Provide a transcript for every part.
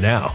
now.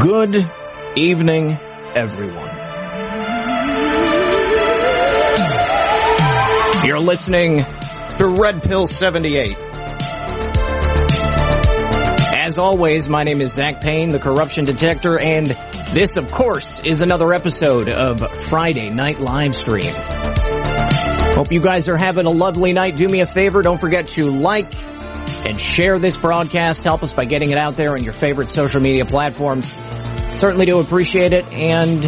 Good evening, everyone. You're listening to Red Pill 78. As always, my name is Zak Paine, the corruption detector, and this, of course, is another episode of Friday Night Livestream. Hope you guys are having a lovely night. Do me a favor, don't forget to like and share this broadcast. Help us by getting it out there on your favorite social media platforms. Certainly do appreciate it and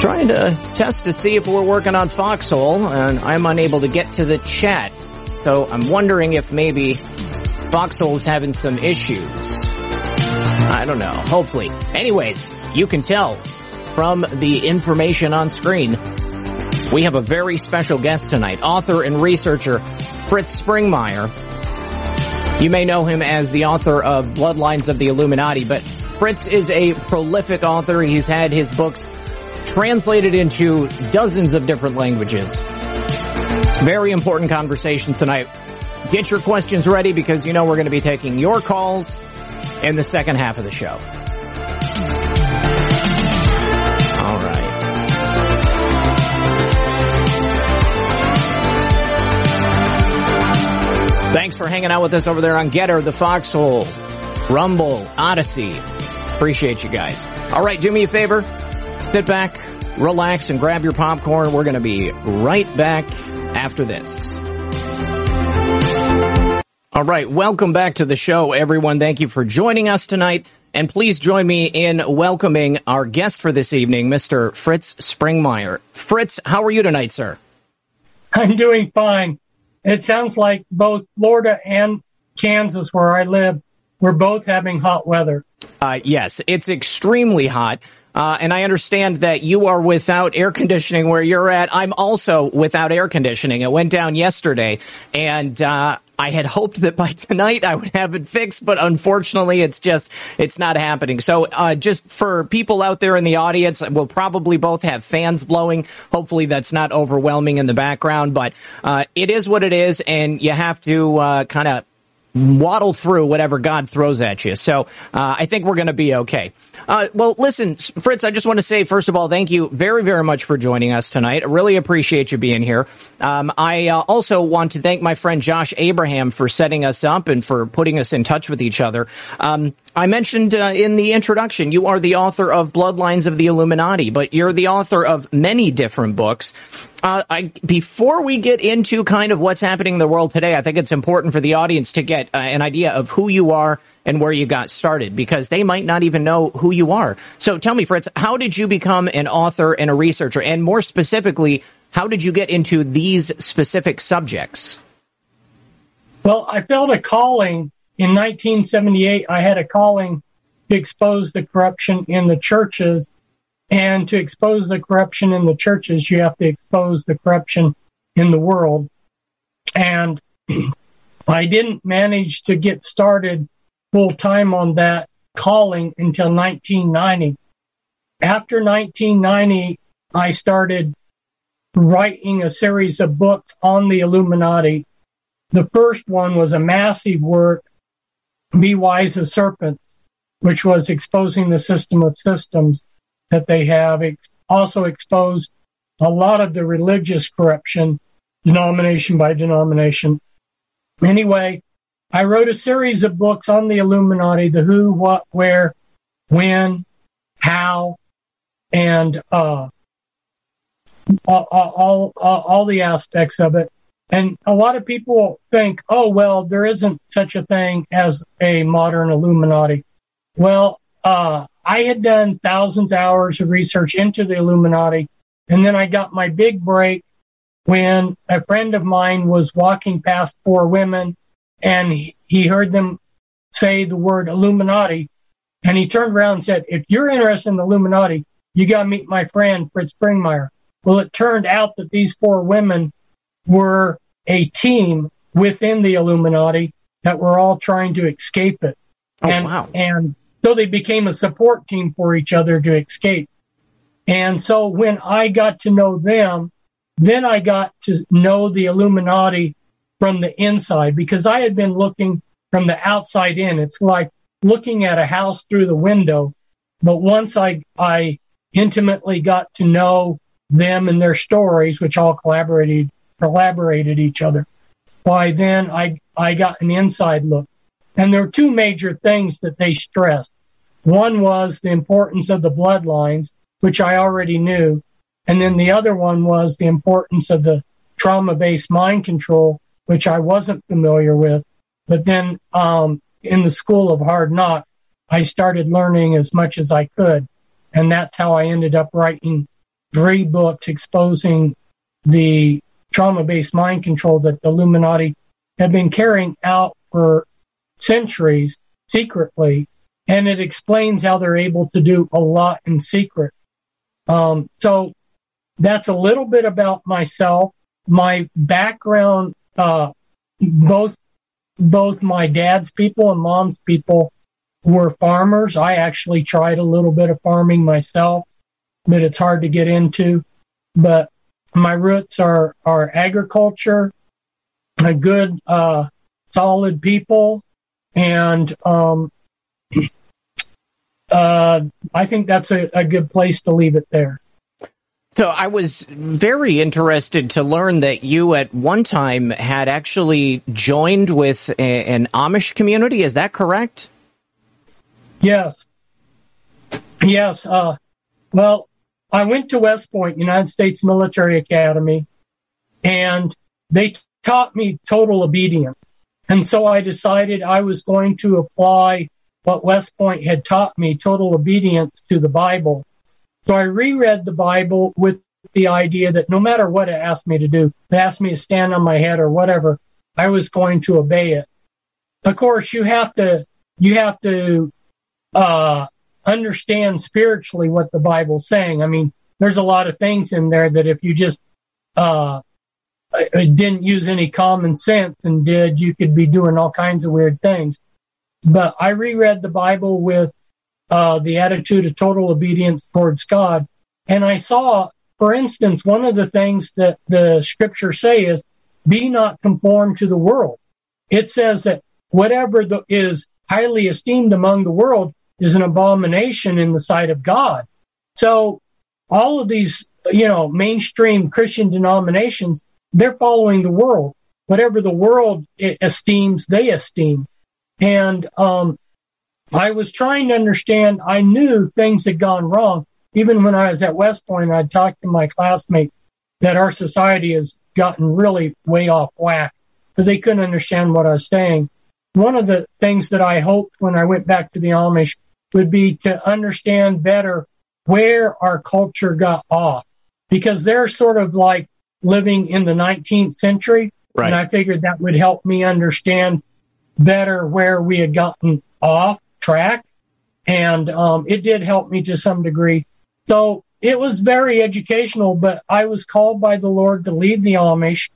trying to test to see if we're working on Foxhole and I'm unable to get to the chat. So I'm wondering if maybe Foxhole's having some issues. I don't know. Hopefully. Anyways, you can tell from the information on screen, we have a very special guest tonight, author and researcher Fritz Springmeier. You may know him as the author of Bloodlines of the Illuminati, but Fritz is a prolific author. He's had his books translated into dozens of different languages. Very important conversation tonight. Get your questions ready because you know we're going to be taking your calls in the second half of the show. Thanks for hanging out with us over there on Gettr, the Foxhole, Rumble, Odysee. Appreciate you guys. All right, do me a favor. Sit back, relax, and grab your popcorn. We're going to be right back after this. All right, welcome back to the show, everyone. Thank you for joining us tonight. And please join me in welcoming our guest for this evening, Mr. Fritz Springmeier. Fritz, how are you tonight, sir? I'm doing fine. It sounds like both Florida and Kansas, where I live, we're both having hot weather. Uh, yes, it's extremely hot. Uh, and I understand that you are without air conditioning where you're at. I'm also without air conditioning. It went down yesterday, and uh, I had hoped that by tonight I would have it fixed, but unfortunately, it's just it's not happening. So, uh, just for people out there in the audience, we'll probably both have fans blowing. Hopefully, that's not overwhelming in the background, but uh, it is what it is, and you have to uh, kind of waddle through whatever God throws at you. So uh, I think we're going to be okay. Uh, well, listen, Fritz, I just want to say, first of all, thank you very, very much for joining us tonight. I really appreciate you being here. Um, I uh, also want to thank my friend Josh Abraham for setting us up and for putting us in touch with each other. Um, I mentioned uh, in the introduction, you are the author of Bloodlines of the Illuminati, but you're the author of many different books. Uh, I, before we get into kind of what's happening in the world today, I think it's important for the audience to get uh, an idea of who you are and where you got started because they might not even know who you are. So tell me, Fritz, how did you become an author and a researcher? And more specifically, how did you get into these specific subjects? Well, I felt a calling in 1978. I had a calling to expose the corruption in the churches. And to expose the corruption in the churches, you have to expose the corruption in the world. And I didn't manage to get started full time on that calling until 1990. After 1990, I started writing a series of books on the Illuminati. The first one was a massive work, Be Wise as Serpents, which was exposing the system of systems that they have. Also exposed a lot of the religious corruption, denomination by denomination. Anyway, I wrote a series of books on the Illuminati, the who, what, where, when, how, and uh, all, all, all, all the aspects of it. And a lot of people think, oh, well, there isn't such a thing as a modern Illuminati. Well, uh, I had done thousands of hours of research into the Illuminati, and then I got my big break when a friend of mine was walking past four women and he heard them say the word Illuminati, and he turned around and said, if you're interested in the Illuminati, you got to meet my friend, Fritz Springmeier. Well, it turned out that these four women were a team within the Illuminati that were all trying to escape it. Oh, and, wow. and so they became a support team for each other to escape. And so when I got to know them, then I got to know the Illuminati from the inside because I had been looking from the outside in. It's like looking at a house through the window. But once I, I intimately got to know them and their stories, which all collaborated, collaborated each other, why then I, I got an inside look. And there were two major things that they stressed. One was the importance of the bloodlines, which I already knew. And then the other one was the importance of the trauma based mind control, which I wasn't familiar with. But then um, in the school of hard knocks, I started learning as much as I could. And that's how I ended up writing three books exposing the trauma based mind control that the Illuminati had been carrying out for centuries secretly. And it explains how they're able to do a lot in secret. Um, so that's a little bit about myself. My background, uh, both, both my dad's people and mom's people were farmers. I actually tried a little bit of farming myself, but it's hard to get into. But my roots are, are agriculture, a good, uh, solid people, and, um, uh, I think that's a, a good place to leave it there. So I was very interested to learn that you at one time had actually joined with a, an Amish community. Is that correct? Yes. Yes. Uh, well, I went to West Point, United States Military Academy, and they taught me total obedience. And so I decided I was going to apply what West Point had taught me, total obedience to the Bible. So I reread the Bible with the idea that no matter what it asked me to do, it asked me to stand on my head or whatever, I was going to obey it. Of course, you have to, you have to, uh, understand spiritually what the Bible's saying. I mean, there's a lot of things in there that if you just, uh, didn't use any common sense and did, you could be doing all kinds of weird things. But I reread the Bible with uh, the attitude of total obedience towards God. And I saw, for instance, one of the things that the scriptures say is, be not conformed to the world. It says that whatever the, is highly esteemed among the world is an abomination in the sight of God. So all of these, you know, mainstream Christian denominations, they're following the world. Whatever the world esteems, they esteem. And um, I was trying to understand. I knew things had gone wrong. Even when I was at West Point, I talked to my classmates that our society has gotten really way off whack, but they couldn't understand what I was saying. One of the things that I hoped when I went back to the Amish would be to understand better where our culture got off, because they're sort of like living in the 19th century, Right. and I figured that would help me understand better where we had gotten off track. And um, it did help me to some degree. So it was very educational, but I was called by the Lord to leave the Amish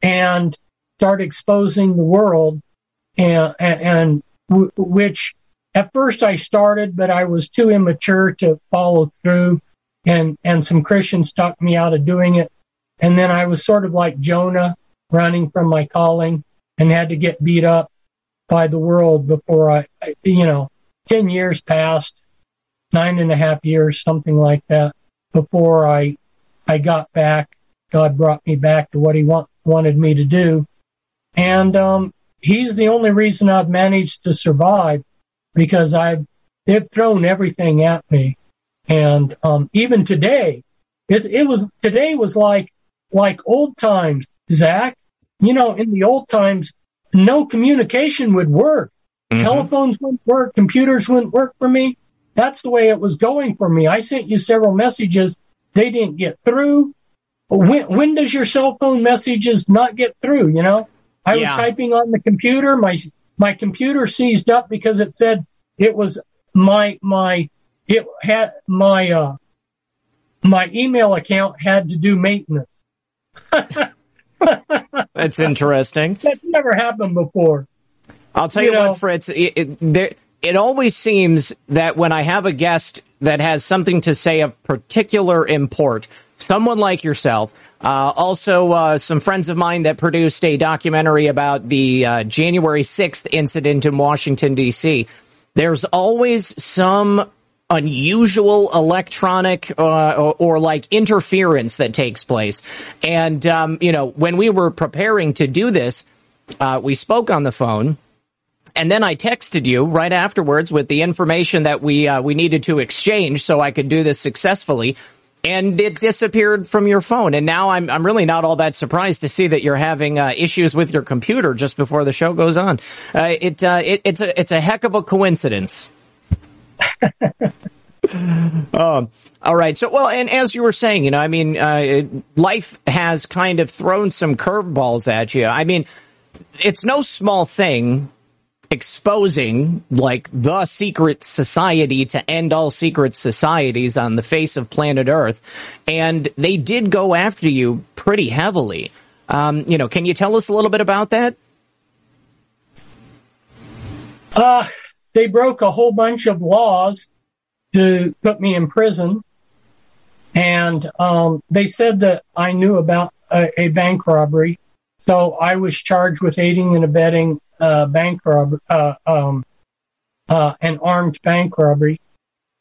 and start exposing the world, and, and w- which at first I started, but I was too immature to follow through, and and some Christians talked me out of doing it, and then I was sort of like Jonah, running from my calling, and had to get beat up by the world before I, I you know, 10 years passed, nine and a half years, something like that, before I, I got back. God brought me back to what he want, wanted me to do. And, um, he's the only reason I've managed to survive because I've they've thrown everything at me, and um, even today, it, it was today was like like old times, Zak. You know, in the old times, no communication would work. Mm-hmm. Telephones wouldn't work, computers wouldn't work for me. That's the way it was going for me. I sent you several messages. They didn't get through. When, when does your cell phone messages not get through? You know, I yeah. was typing on the computer. My, my computer seized up because it said it was my, my, it had my, uh, my email account had to do maintenance. That's interesting. That's never happened before. I'll tell you, you know, what, Fritz. It, it, there, it always seems that when I have a guest that has something to say of particular import, someone like yourself, uh, also uh, some friends of mine that produced a documentary about the uh, January 6th incident in Washington, D.C., there's always some unusual electronic uh, or, or, like interference that takes place. And, um, you know, when we were preparing to do this, uh, we spoke on the phone and then I texted you right afterwards with the information that we uh, we needed to exchange so I could do this successfully. And it disappeared from your phone, and now I'm I'm really not all that surprised to see that you're having uh, issues with your computer just before the show goes on. Uh, it, uh, it it's a it's a heck of a coincidence. um, all right. So, well, and as you were saying, you know, I mean, uh, life has kind of thrown some curveballs at you. I mean, it's no small thing exposing like the secret society to end all secret societies on the face of planet Earth. And they did go after you pretty heavily. Um, you know, can you tell us a little bit about that? Uh, they broke a whole bunch of laws to put me in prison. And um, they said that I knew about a, a bank robbery. So I was charged with aiding and abetting uh, bank robbery, uh, um, uh, an armed bank robbery,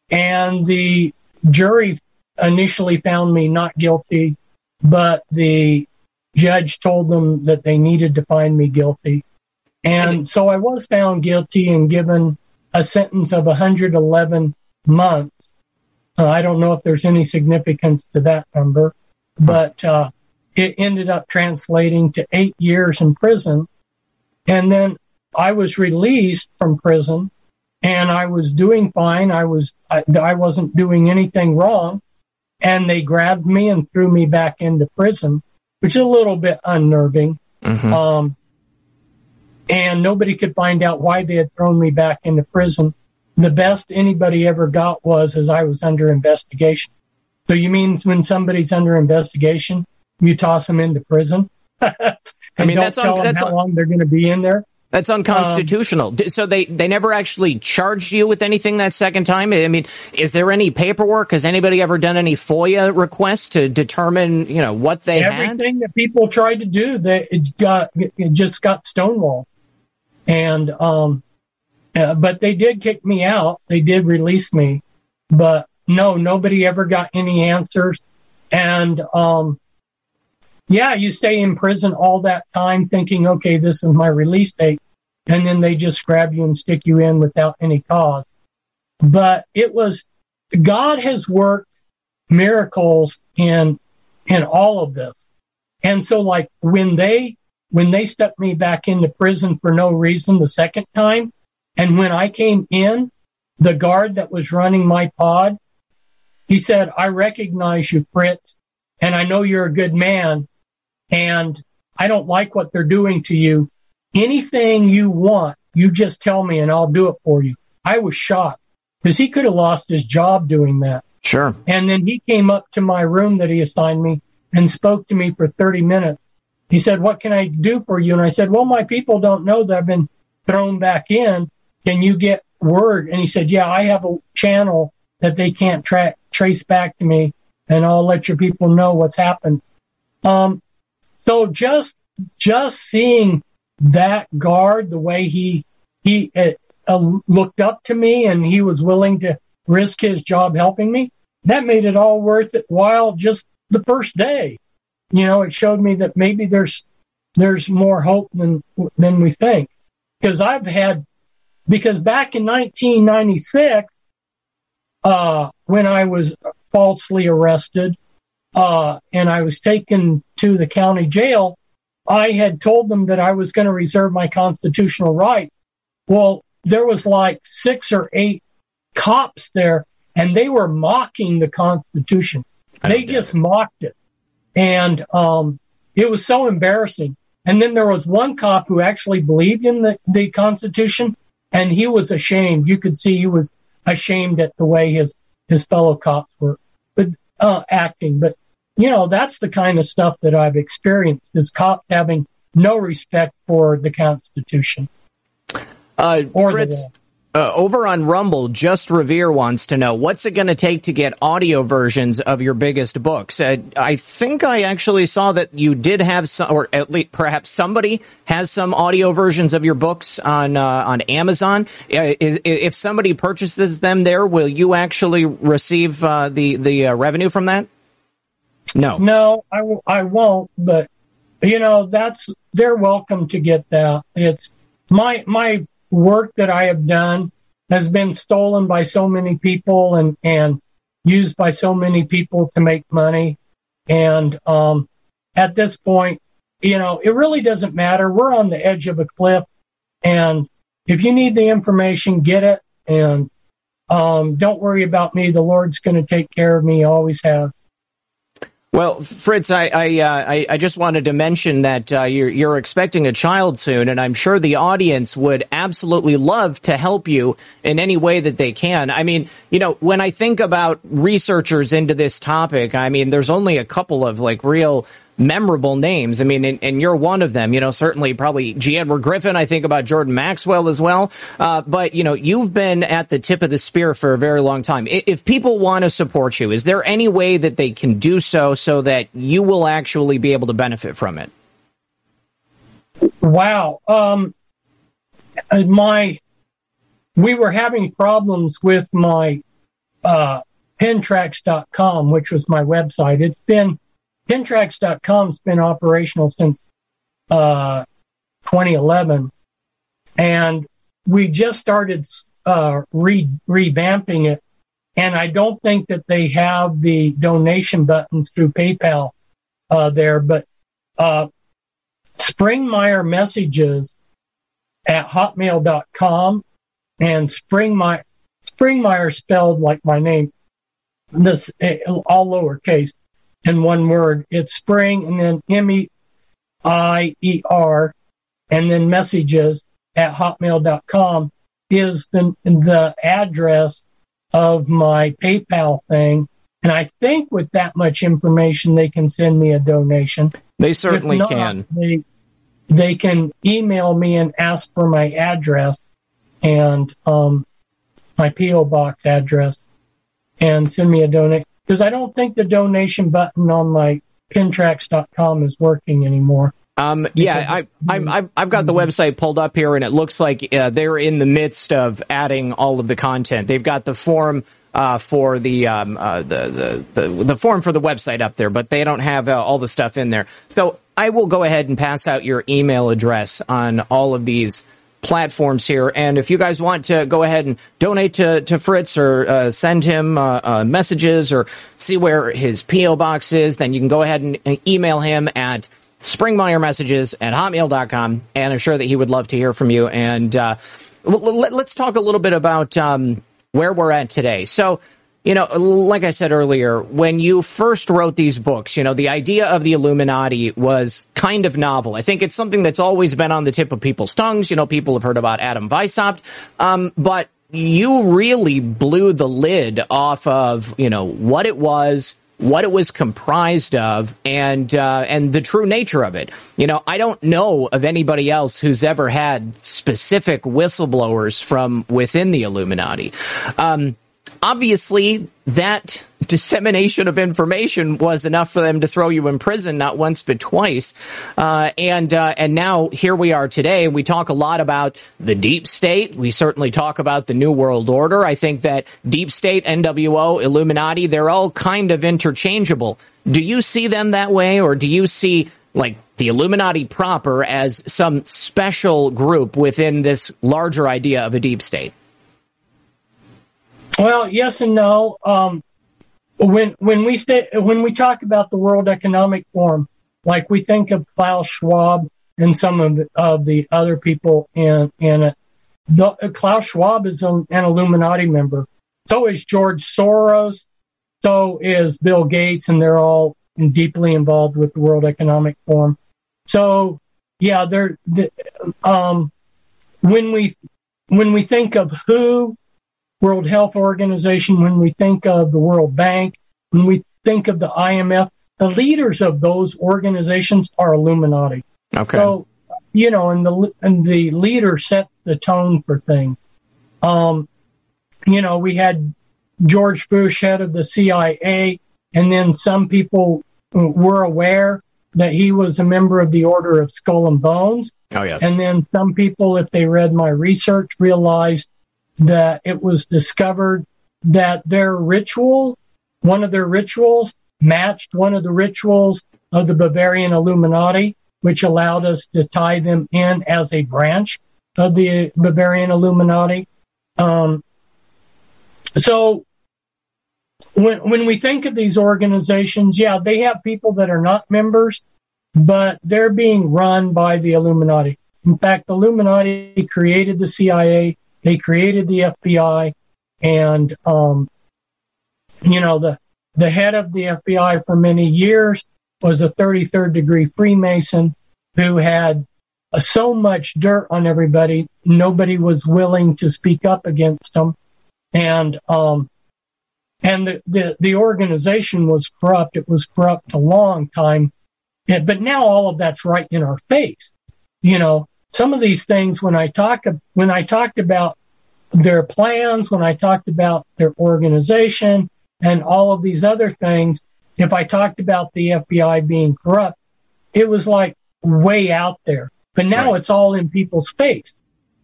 and the jury initially found me not guilty, but the judge told them that they needed to find me guilty, and so I was found guilty and given a sentence of 111 months. Uh, I don't know if there's any significance to that number, but uh, it ended up translating to eight years in prison and then I was released from prison and I was doing fine. I was, I, I wasn't doing anything wrong. And they grabbed me and threw me back into prison, which is a little bit unnerving. Mm-hmm. Um, and nobody could find out why they had thrown me back into prison. The best anybody ever got was as I was under investigation. So you mean when somebody's under investigation, you toss them into prison? I mean, that's un- that's how un- long they're going to be in there. That's unconstitutional. Um, so they, they never actually charged you with anything that second time. I mean, is there any paperwork? Has anybody ever done any FOIA requests to determine, you know, what they everything had? Everything that people tried to do, they it got it just got stonewalled. And um, uh, but they did kick me out. They did release me, but no, nobody ever got any answers. And um, yeah, you stay in prison all that time thinking, okay, this is my release date. And then they just grab you and stick you in without any cause. But it was, God has worked miracles in, in all of this. And so like when they, when they stuck me back into prison for no reason the second time, and when I came in, the guard that was running my pod, he said, I recognize you, Fritz, and I know you're a good man, and I don't like what they're doing to you. Anything you want, you just tell me and I'll do it for you. I was shocked because he could have lost his job doing that. Sure. And then he came up to my room that he assigned me and spoke to me for 30 minutes. He said, what can I do for you? And I said, well, my people don't know that I've been thrown back in. Can you get word? And he said, yeah, I have a channel that they can't track, trace back to me and I'll let your people know what's happened. Um, so just just seeing that guard, the way he he uh, uh, looked up to me and he was willing to risk his job helping me, that made it all worth it while just the first day. You know, it showed me that maybe there's there's more hope than than we think. because I've had, because back in 1996, uh, when I was falsely arrested, uh, and I was taken to the county jail, I had told them that I was going to reserve my constitutional right. Well, there was like six or eight cops there and they were mocking the Constitution. They just mocked it. And, um, it was so embarrassing. And then there was one cop who actually believed in the, the Constitution and he was ashamed. You could see he was ashamed at the way his, his fellow cops were, but, uh, acting. But, you know, that's the kind of stuff that I've experienced is cops having no respect for the Constitution. Uh, or Fritz, uh, over on Rumble, Just Revere wants to know what's it going to take to get audio versions of your biggest books. Uh, I think I actually saw that you did have some, or at least perhaps somebody has some audio versions of your books on uh, on Amazon. Uh, if somebody purchases them there, will you actually receive uh, the the uh, revenue from that? No, no, I w- I won't. But you know, that's they're welcome to get that. It's my my work that I have done has been stolen by so many people and, and used by so many people to make money. And, um, at this point, you know, it really doesn't matter. We're on the edge of a cliff and if you need the information, get it and, um, don't worry about me. The Lord's going to take care of me. Always have. Well, Fritz, I I, uh, I, I just wanted to mention that uh, you're you're expecting a child soon, and I'm sure the audience would absolutely love to help you in any way that they can. I mean, you know, when I think about researchers into this topic, I mean, there's only a couple of like real memorable names. I mean, and, and, you're one of them. You know, certainly probably G. Edward Griffin. I think about Jordan Maxwell as well. Uh, but you know, you've been at the tip of the spear for a very long time. If people want to support you, is there any way that they can do so so that you will actually be able to benefit from it? Wow. Um, my, we were having problems with my, uh, pentracks.com, which was my website. It's been Pentracks.com's been operational since uh, 2011, and we just started uh, re- revamping it. And I don't think that they have the donation buttons through PayPal uh, there, but uh, Springmeier messages at hotmail.com and Springmeier, Springmeier spelled like my name, this all lowercase in one word. It's spring and then M-E-I-E-R and then messages at hotmail.com is the, the address of my PayPal thing. And I think with that much information, they can send me a donation. They certainly not, can. They, they can email me and ask for my address and um, my PO box address and send me a donation because I don't think the donation button on my pentracks.com is working anymore. Um, yeah, I, I, I've got the website pulled up here, and it looks like uh, they're in the midst of adding all of the content. They've got the form uh, for the, um, uh, the, the, the the form for the website up there, but they don't have uh, all the stuff in there. So I will go ahead and pass out your email address on all of these platforms here. And if you guys want to go ahead and donate to, to Fritz or uh, send him uh, uh, messages or see where his P.O. box is, then you can go ahead and email him at springmeiermessages at hotmail.com. And I'm sure that he would love to hear from you. And uh, let, us talk a little bit about um, where we're at today. So, you know, like I said earlier, when you first wrote these books, you know, the idea of the Illuminati was kind of novel. I think it's something that's always been on the tip of people's tongues. You know, people have heard about Adam Weishaupt, um, but you really blew the lid off of, you know, what it was, what it was comprised of and uh, and the true nature of it. You know, I don't know of anybody else who's ever had specific whistleblowers from within the Illuminati. Um, obviously that dissemination of information was enough for them to throw you in prison not once but twice. Uh, and uh, and now here we are today we talk a lot about the deep state. We certainly talk about the new world order. I think that deep state nwo illuminati they're all kind of interchangeable. Do you see them that way or do you see like the Illuminati proper as some special group within this larger idea of a deep state? Well, yes and no. Um, when when we stay, when we talk about the World Economic Forum, like we think of Klaus Schwab and some of the, of the other people in in it. The, Klaus Schwab is an, an Illuminati member. So is George Soros. So is Bill Gates, and they're all deeply involved with the World Economic Forum. So yeah, they're the, um, when we when we think of who World Health Organization, when we think of the World Bank, when we think of the IMF, the leaders of those organizations are Illuminati. Okay. So, you know, and the and the leader sets the tone for things. Um, you know, we had George Bush, head of the CIA, and then some people were aware that he was a member of the Order of Skull and Bones. Oh yes. And then some people, if they read my research, realized that it was discovered that their ritual, one of their rituals, matched one of the rituals of the Bavarian Illuminati, which allowed us to tie them in as a branch of the Bavarian Illuminati. Um, so when when we think of these organizations, yeah, they have people that are not members, but they're being run by the Illuminati. In fact, the Illuminati created the CIA, they created the FBI, and um, you know the the head of the FBI for many years was a 33rd degree Freemason who had uh, so much dirt on everybody, nobody was willing to speak up against him, and um, and the, the, the organization was corrupt. It was corrupt a long time, and, but now all of that's right in our face. You know, some of these things when I talk when I talked about their plans, when I talked about their organization, and all of these other things, if I talked about the FBI being corrupt, it was like way out there. But now right. it's all in people's face.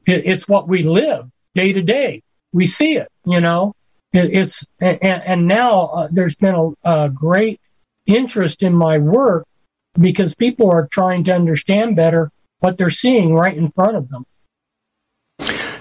It, it's what we live day to day. We see it, you know. It, it's and, and now uh, there's been a, a great interest in my work because people are trying to understand better what they're seeing right in front of them.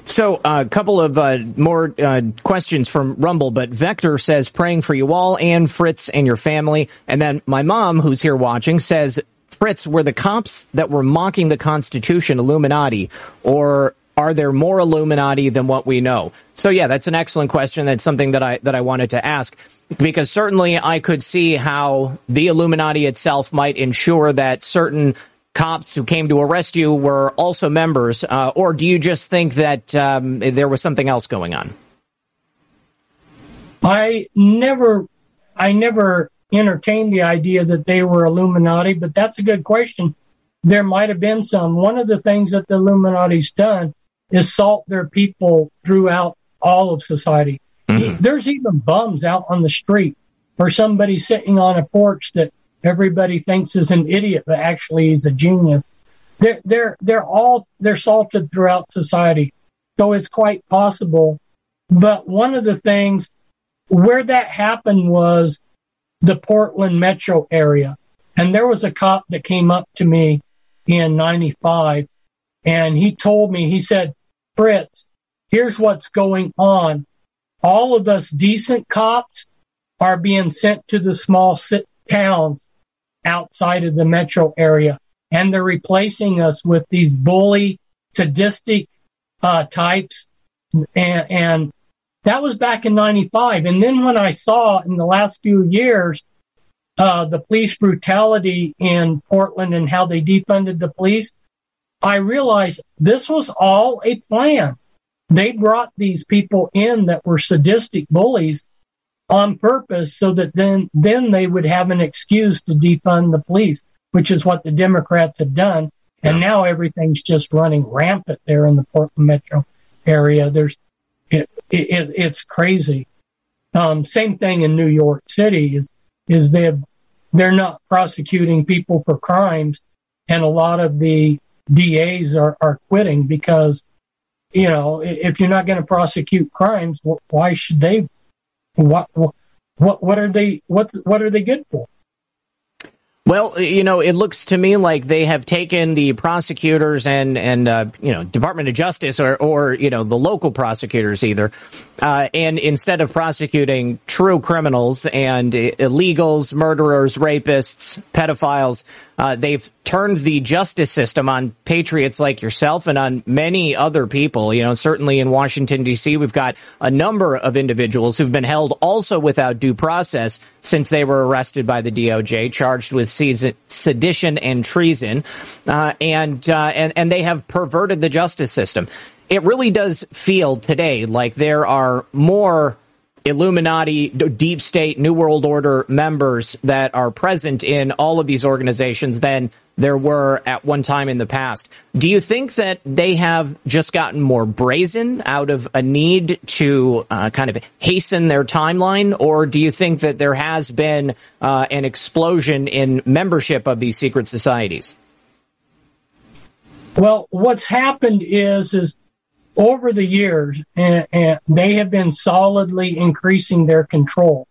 So, a uh, couple of uh, more uh, questions from Rumble, but Vector says praying for you all and Fritz and your family. And then my mom, who's here watching, says, Fritz, were the cops that were mocking the Constitution Illuminati, or are there more Illuminati than what we know? So, yeah, that's an excellent question. That's something that I that I wanted to ask because certainly I could see how the Illuminati itself might ensure that certain cops who came to arrest you were also members, uh, or do you just think that um, there was something else going on? I never, I never entertained the idea that they were Illuminati, but that's a good question. There might have been some. One of the things that the Illuminati's done is salt their people throughout all of society. Mm-hmm. There's even bums out on the street or somebody sitting on a porch that everybody thinks is an idiot, but actually he's a genius. They're, they're, they're all, they're salted throughout society. So it's quite possible. But one of the things where that happened was the Portland metro area. And there was a cop that came up to me in 95 and he told me, he said, Fritz, here's what's going on. All of us decent cops are being sent to the small towns outside of the metro area. And they're replacing us with these bully, sadistic uh, types. And, and that was back in 95. And then when I saw in the last few years, uh, the police brutality in Portland and how they defunded the police, I realized this was all a plan. They brought these people in that were sadistic bullies on purpose so that then then they would have an excuse to defund the police, which is what the Democrats have done. And now everything's just running rampant there in the Portland metro area. There's it, it it's crazy. Um, same thing in New York City is is they they're not prosecuting people for crimes, and a lot of the DAs are are quitting because you know if you're not going to prosecute crimes, why should they what what what are they what what are they good for? Well, you know, it looks to me like they have taken the prosecutors and and uh, you know Department of Justice or or you know the local prosecutors either, uh, and instead of prosecuting true criminals and illegals, murderers, rapists, pedophiles, uh, they've turned the justice system on patriots like yourself and on many other people. You know, certainly in Washington D.C., we've got a number of individuals who've been held also without due process since they were arrested by the DOJ, charged with sedition and treason, uh, and uh, and and they have perverted the justice system. It really does feel today like there are more Illuminati, deep state, New World Order members that are present in all of these organizations than there were at one time in the past. Do you think that they have just gotten more brazen out of a need to uh, kind of hasten their timeline, or do you think that there has been uh, an explosion in membership of these secret societies? Well, what's happened is is over the years, and, and they have been solidly increasing their control.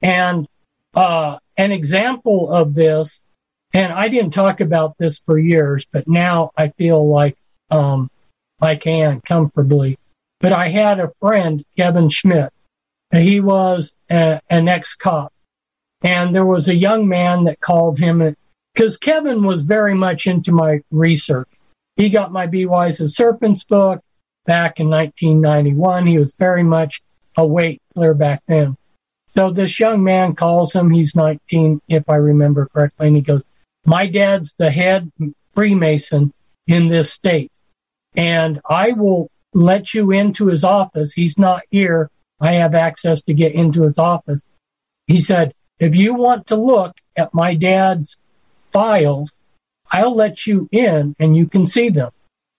And uh, an example of this, and I didn't talk about this for years, but now I feel like um, I can comfortably. But I had a friend, Kevin Schmidt. He was a, an ex-cop, and there was a young man that called him because Kevin was very much into my research. He got my Be Wise as Serpents book back in 1991. He was very much awake clear back then. So this young man calls him. He's 19, if I remember correctly, and he goes, "My dad's the head Freemason in this state, and I will let you into his office. He's not here. I have access to get into his office." He said, "If you want to look at my dad's files, I'll let you in and you can see them."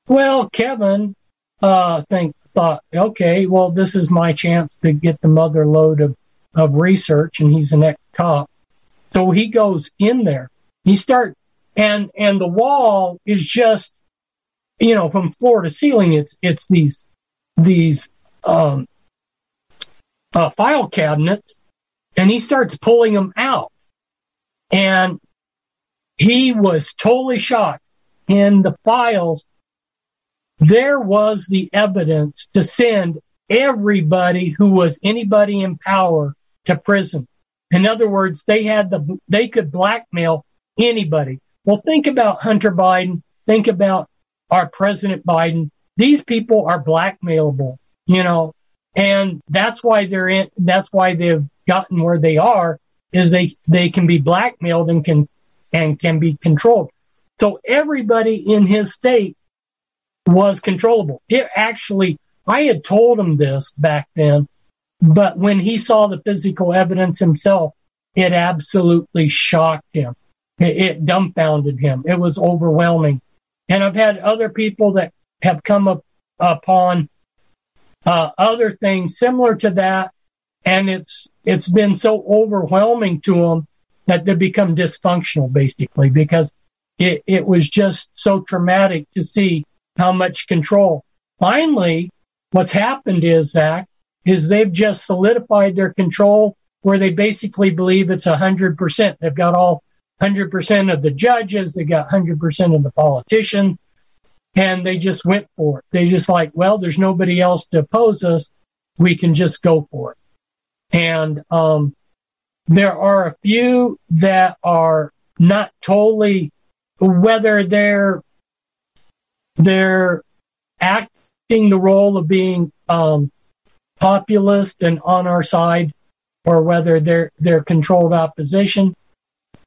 Well, Kevin uh, think thought, okay, well, this is my chance to get the mother lode of, of research, and he's an ex-cop. So he goes in there. He start and and the wall is just, you know, from floor to ceiling. It's it's these these um, uh, file cabinets, and he starts pulling them out, and he was totally shocked. In the files there was the evidence to send everybody who was anybody in power to prison. In other words, they had the, they could blackmail anybody. Well, think about Hunter Biden. Think about our President Biden. These people are blackmailable, you know, and that's why they're in, that's why they've gotten where they are is they, they can be blackmailed and can, and can be controlled. So everybody in his state was controllable. It actually, I had told him this back then, but when he saw the physical evidence himself, it absolutely shocked him. It, it dumbfounded him. It was overwhelming. And I've had other people that have come up upon uh, other things similar to that, and it's it's been so overwhelming to them that they become dysfunctional, basically, because it, it was just so traumatic to see how much control. Finally, what's happened is, Zak, is they've just solidified their control where they basically believe it's 100%. They've got all 100% of the judges, they got 100% of the politicians, and they just went for it. They just like, well, there's nobody else to oppose us. We can just go for it. And um, there are a few that are not totally, whether they're they're acting the role of being um, populist and on our side, or whether they're they're controlled opposition.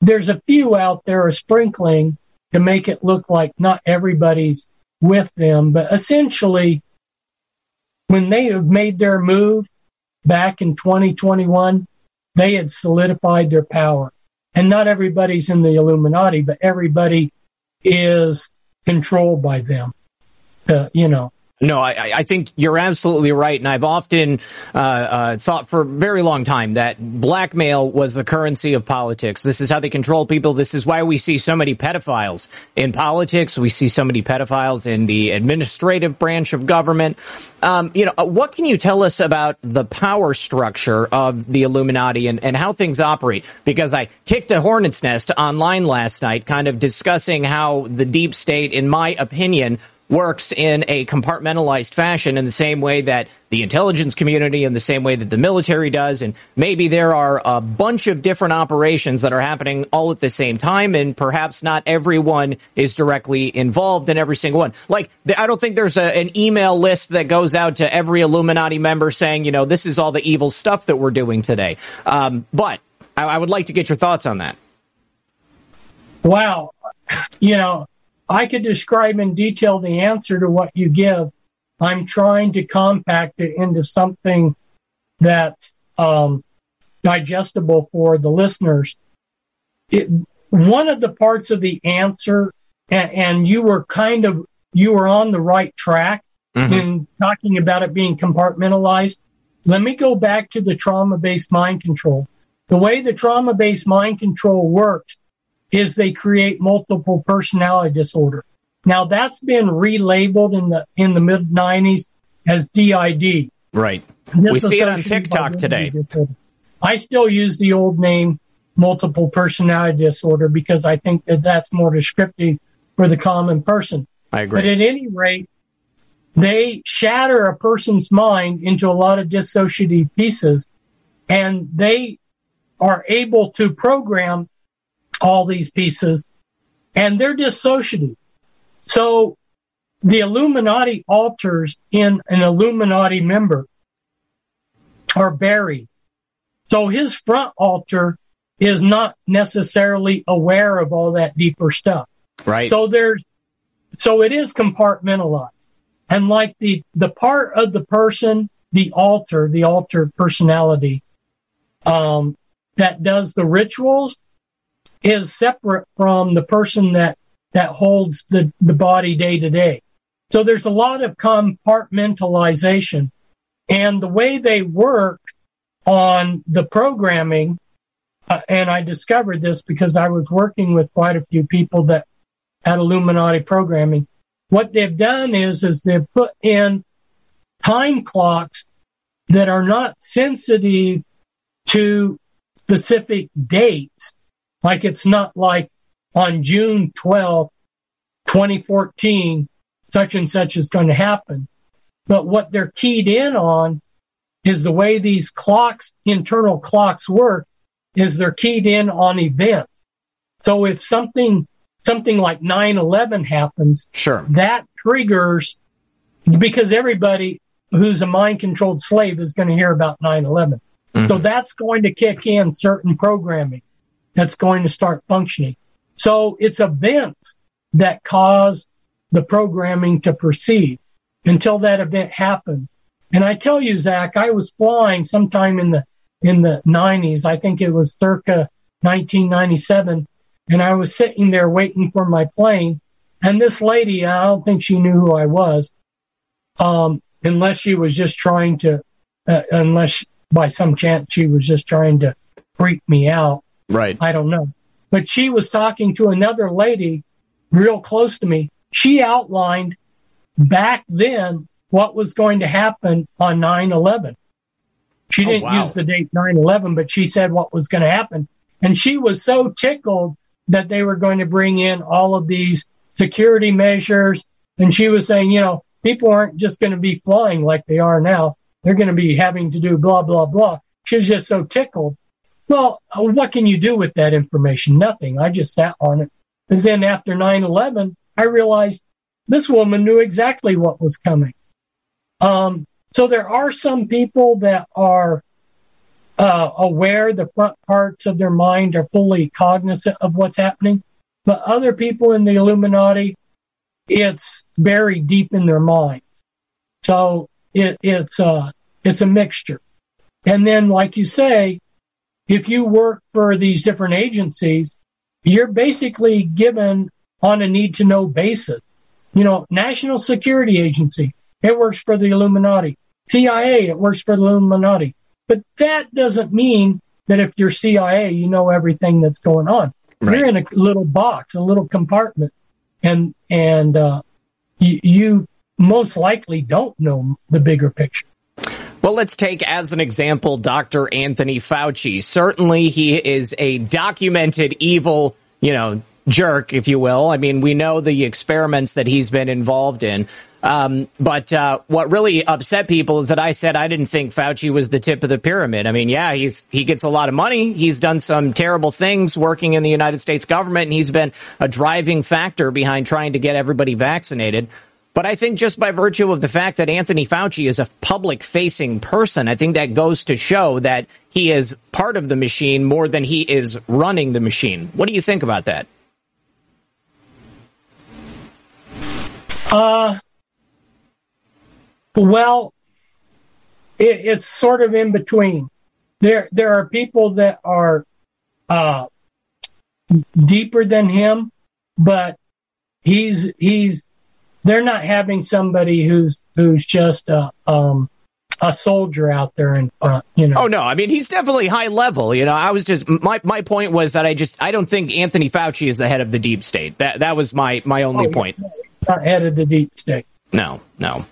There's a few out there, a sprinkling, to make it look like not everybody's with them, but essentially, when they have made their move back in 2021, they had solidified their power. And not everybody's in the Illuminati, but everybody is controlled by them. Uh, you know. No, I, I, think you're absolutely right, and I've often uh, uh, thought for a very long time that blackmail was the currency of politics. This is how they control people. This is why we see so many pedophiles in politics. We see so many pedophiles in the administrative branch of government. Um, you know, uh, what can you tell us about the power structure of the Illuminati and, and how things operate? Because I kicked a hornet's nest online last night, kind of discussing how the deep state, in my opinion, works in a compartmentalized fashion in the same way that the intelligence community in the same way that the military does. And maybe there are a bunch of different operations that are happening all at the same time and perhaps not everyone is directly involved in every single one. Like i don't think there's a, an email list that goes out to every illuminati member saying you know this is all the evil stuff that we're doing today. Um, but I, I would like to get your thoughts on that. Wow you know I could describe in detail the answer to what you give. I'm trying to compact it into something that's um, digestible for the listeners. It, one of the parts of the answer, and, and, you were kind of you were on the right track mm-hmm. in talking about it being compartmentalized. Let me go back to the trauma-based mind control. The way the trauma-based mind control works is they create multiple personality disorder. Now that's been relabeled in the in the mid 90s as DID. Right. We see it on TikTok today. Disorder. I still use the old name multiple personality disorder because I think that that's more descriptive for the common person. I agree. But at any rate, they shatter a person's mind into a lot of dissociative pieces and they are able to program all these pieces, and they're dissociative. So the Illuminati alters in an Illuminati member are buried. So his front alter is not necessarily aware of all that deeper stuff. Right. So there's, so it is compartmentalized. And like the, the part of the person, the alter, the alter personality, um, that does the rituals is separate from the person that, that holds the, the body day to day. So there's a lot of compartmentalization and the way they work on the programming, uh, and I discovered this because I was working with quite a few people that had Illuminati programming. What they've done is, is they've put in time clocks that are not sensitive to specific dates, like it's not like on June 12, 2014, such and such is going to happen. But what they're keyed in on is the way these clocks, internal clocks work is they're keyed in on events. So if something, something like 9-11 happens, sure, that triggers because everybody who's a mind controlled slave is going to hear about 9-11. Mm-hmm. So that's going to kick in certain programming that's going to start functioning. So it's events that cause the programming to proceed until that event happens. And I tell you, Zak, I was flying sometime in the in the 90s. I think it was circa 1997, and I was sitting there waiting for my plane. And this lady, I don't think she knew who I was, um, unless she was just trying to, uh, unless by some chance she was just trying to freak me out. Right. I don't know. But she was talking to another lady real close to me. She outlined back then what was going to happen on 9-11. She oh, didn't oh, wow. use the date 9-11, but she said what was going to happen. And she was so tickled that they were going to bring in all of these security measures. And she was saying, you know, people aren't just going to be flying like they are now. They're going to be having to do blah, blah, blah. She was just so tickled. Well, what can you do with that information? Nothing. I just sat on it. And then after 9-11, I realized this woman knew exactly what was coming. Um, so there are some people that are uh, aware the front parts of their mind are fully cognizant of what's happening, but other people in the Illuminati, it's buried deep in their minds. So it, it's uh, it's a mixture. And then, like you say, if you work for these different agencies, you're basically given on a need to know basis. You know, National Security Agency, it works for the Illuminati. CIA, it works for the Illuminati. But that doesn't mean that if you're CIA, you know everything that's going on. Right. You're in a little box, a little compartment, and and uh, you, you most likely don't know the bigger picture. Well, let's take as an example Dr. Anthony Fauci. Certainly, he is a documented evil, you know, jerk, if you will. I mean, we know the experiments that he's been involved in. Um, but uh, what really upset people is that I said I didn't think Fauci was the tip of the pyramid. I mean, yeah, he's he gets a lot of money. He's done some terrible things working in the United States government, and he's been a driving factor behind trying to get everybody vaccinated. But I think just by virtue of the fact that Anthony Fauci is a public facing person, I think that goes to show that he is part of the machine more than he is running the machine. What do you think about that? Uh, well, it, it's sort of in between. There, there are people that are uh, deeper than him, but he's he's they're not having somebody who's who's just a um, a soldier out there in front, you know. Oh no, I mean he's definitely high level. You know, I was just my my point was that I just I don't think Anthony Fauci is the head of the deep state. That that was my my only oh, point. Not head of the deep state. No, no.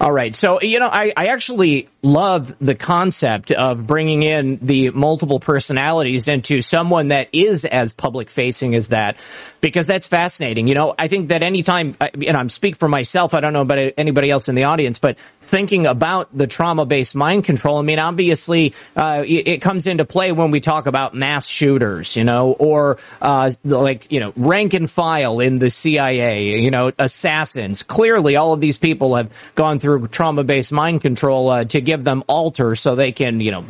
All right. So, you know, I, I actually love the concept of bringing in the multiple personalities into someone that is as public facing as that, because that's fascinating. You know, I think that anytime, and I'm speak for myself, I don't know about anybody else in the audience, but thinking about the trauma based mind control, I mean, obviously, uh, it, comes into play when we talk about mass shooters, you know, or, uh, like, you know, rank and file in the CIA, you know, assassins. Clearly, all of these people have gone through trauma based mind control, uh, to give them alter so they can, you know,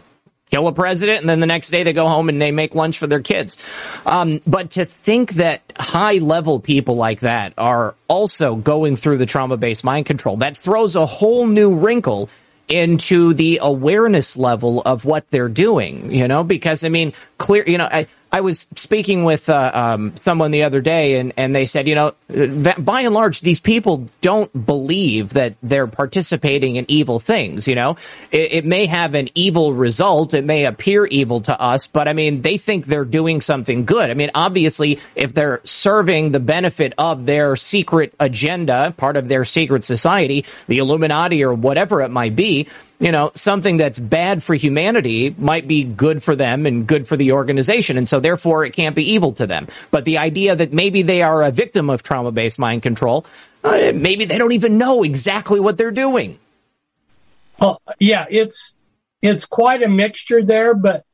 kill a president and then the next day they go home and they make lunch for their kids. Um, but to think that high level people like that are also going through the trauma based mind control, that throws a whole new wrinkle into the awareness level of what they're doing, you know, because I mean, clear, you know, I, I was speaking with uh, um, someone the other day, and, and they said, you know, by and large, these people don't believe that they're participating in evil things. You know, it, it, may have an evil result, it may appear evil to us, but I mean, they think they're doing something good. I mean, obviously, if they're serving the benefit of their secret agenda, part of their secret society, the Illuminati or whatever it might be, you know, something that's bad for humanity might be good for them and good for the organization. And so therefore it can't be evil to them. But the idea that maybe they are a victim of trauma based mind control, uh, maybe they don't even know exactly what they're doing. Uh, yeah, it's, it's quite a mixture there, but,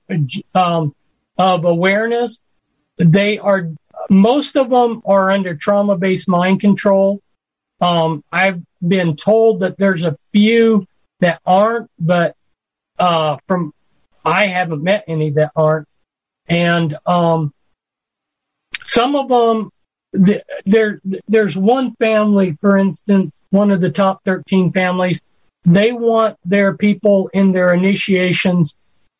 um, of awareness. They are, most of them are under trauma based mind control. Um, I've been told that there's a few that aren't, but uh, from I haven't met any that aren't, and um, some of them the, there there's one family, for instance, one of the top 13 families. They want their people in their initiations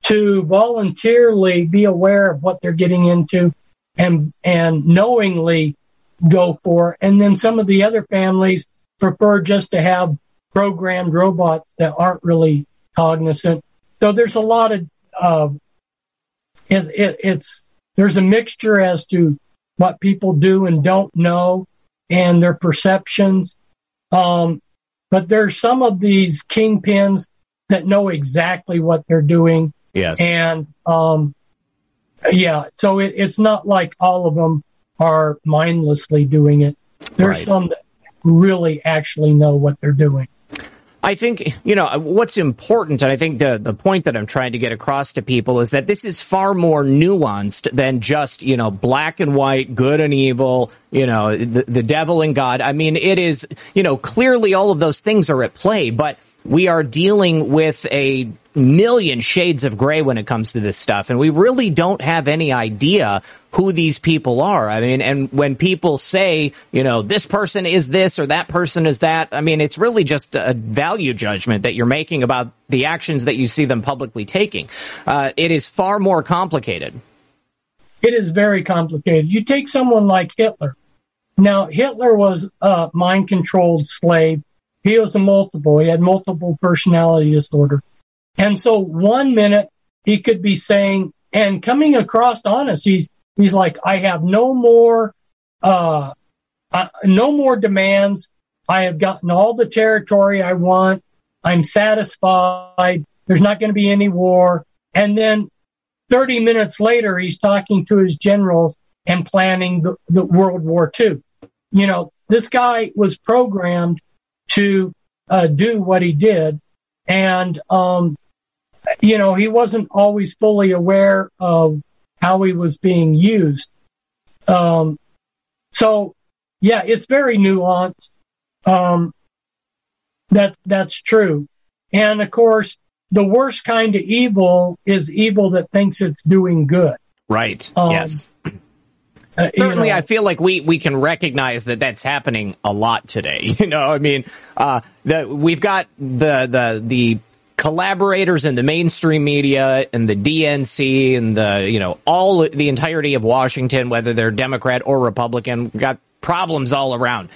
to voluntarily be aware of what they're getting into and and knowingly go for. And then some of the other families prefer just to have programmed robots that aren't really cognizant. So there's a lot of, uh, it, it, it's, there's a mixture as to what people do and don't know and their perceptions. Um, but there's some of these kingpins that know exactly what they're doing. Yes. And, um, yeah, so it, it's not like all of them are mindlessly doing it. There's right. some that really actually know what they're doing. I think, you know, what's important, and I think the, the point that I'm trying to get across to people is that this is far more nuanced than just, you know, black and white, good and evil, you know, the, the devil and God. I mean, it is, you know, clearly all of those things are at play, but we are dealing with a million shades of gray when it comes to this stuff. And we really don't have any idea who these people are. I mean, and when people say, you know, this person is this or that person is that, I mean, it's really just a value judgment that you're making about the actions that you see them publicly taking. Uh, it is far more complicated. It is very complicated. You take someone like Hitler. Now, Hitler was a mind controlled slave he was a multiple. He had multiple personality disorder. And so one minute he could be saying and coming across honest, he's he's like, I have no more uh, uh no more demands. I have gotten all the territory I want. I'm satisfied. There's not going to be any war. And then 30 minutes later, he's talking to his generals and planning the, the World War II. You know, this guy was programmed to uh, do what he did. And, um, you know, he wasn't always fully aware of how he was being used. Um, so, yeah, it's very nuanced. Um, that that's true. And of course, the worst kind of evil is evil that thinks it's doing good. Right. Um, yes. Uh, Certainly, you know, I feel like we, we can recognize that that's happening a lot today. You know, I mean, uh, the, we've got the, the, the collaborators in the mainstream media and the DNC and the, you know, all the entirety of Washington, whether they're Democrat or Republican, got problems all around,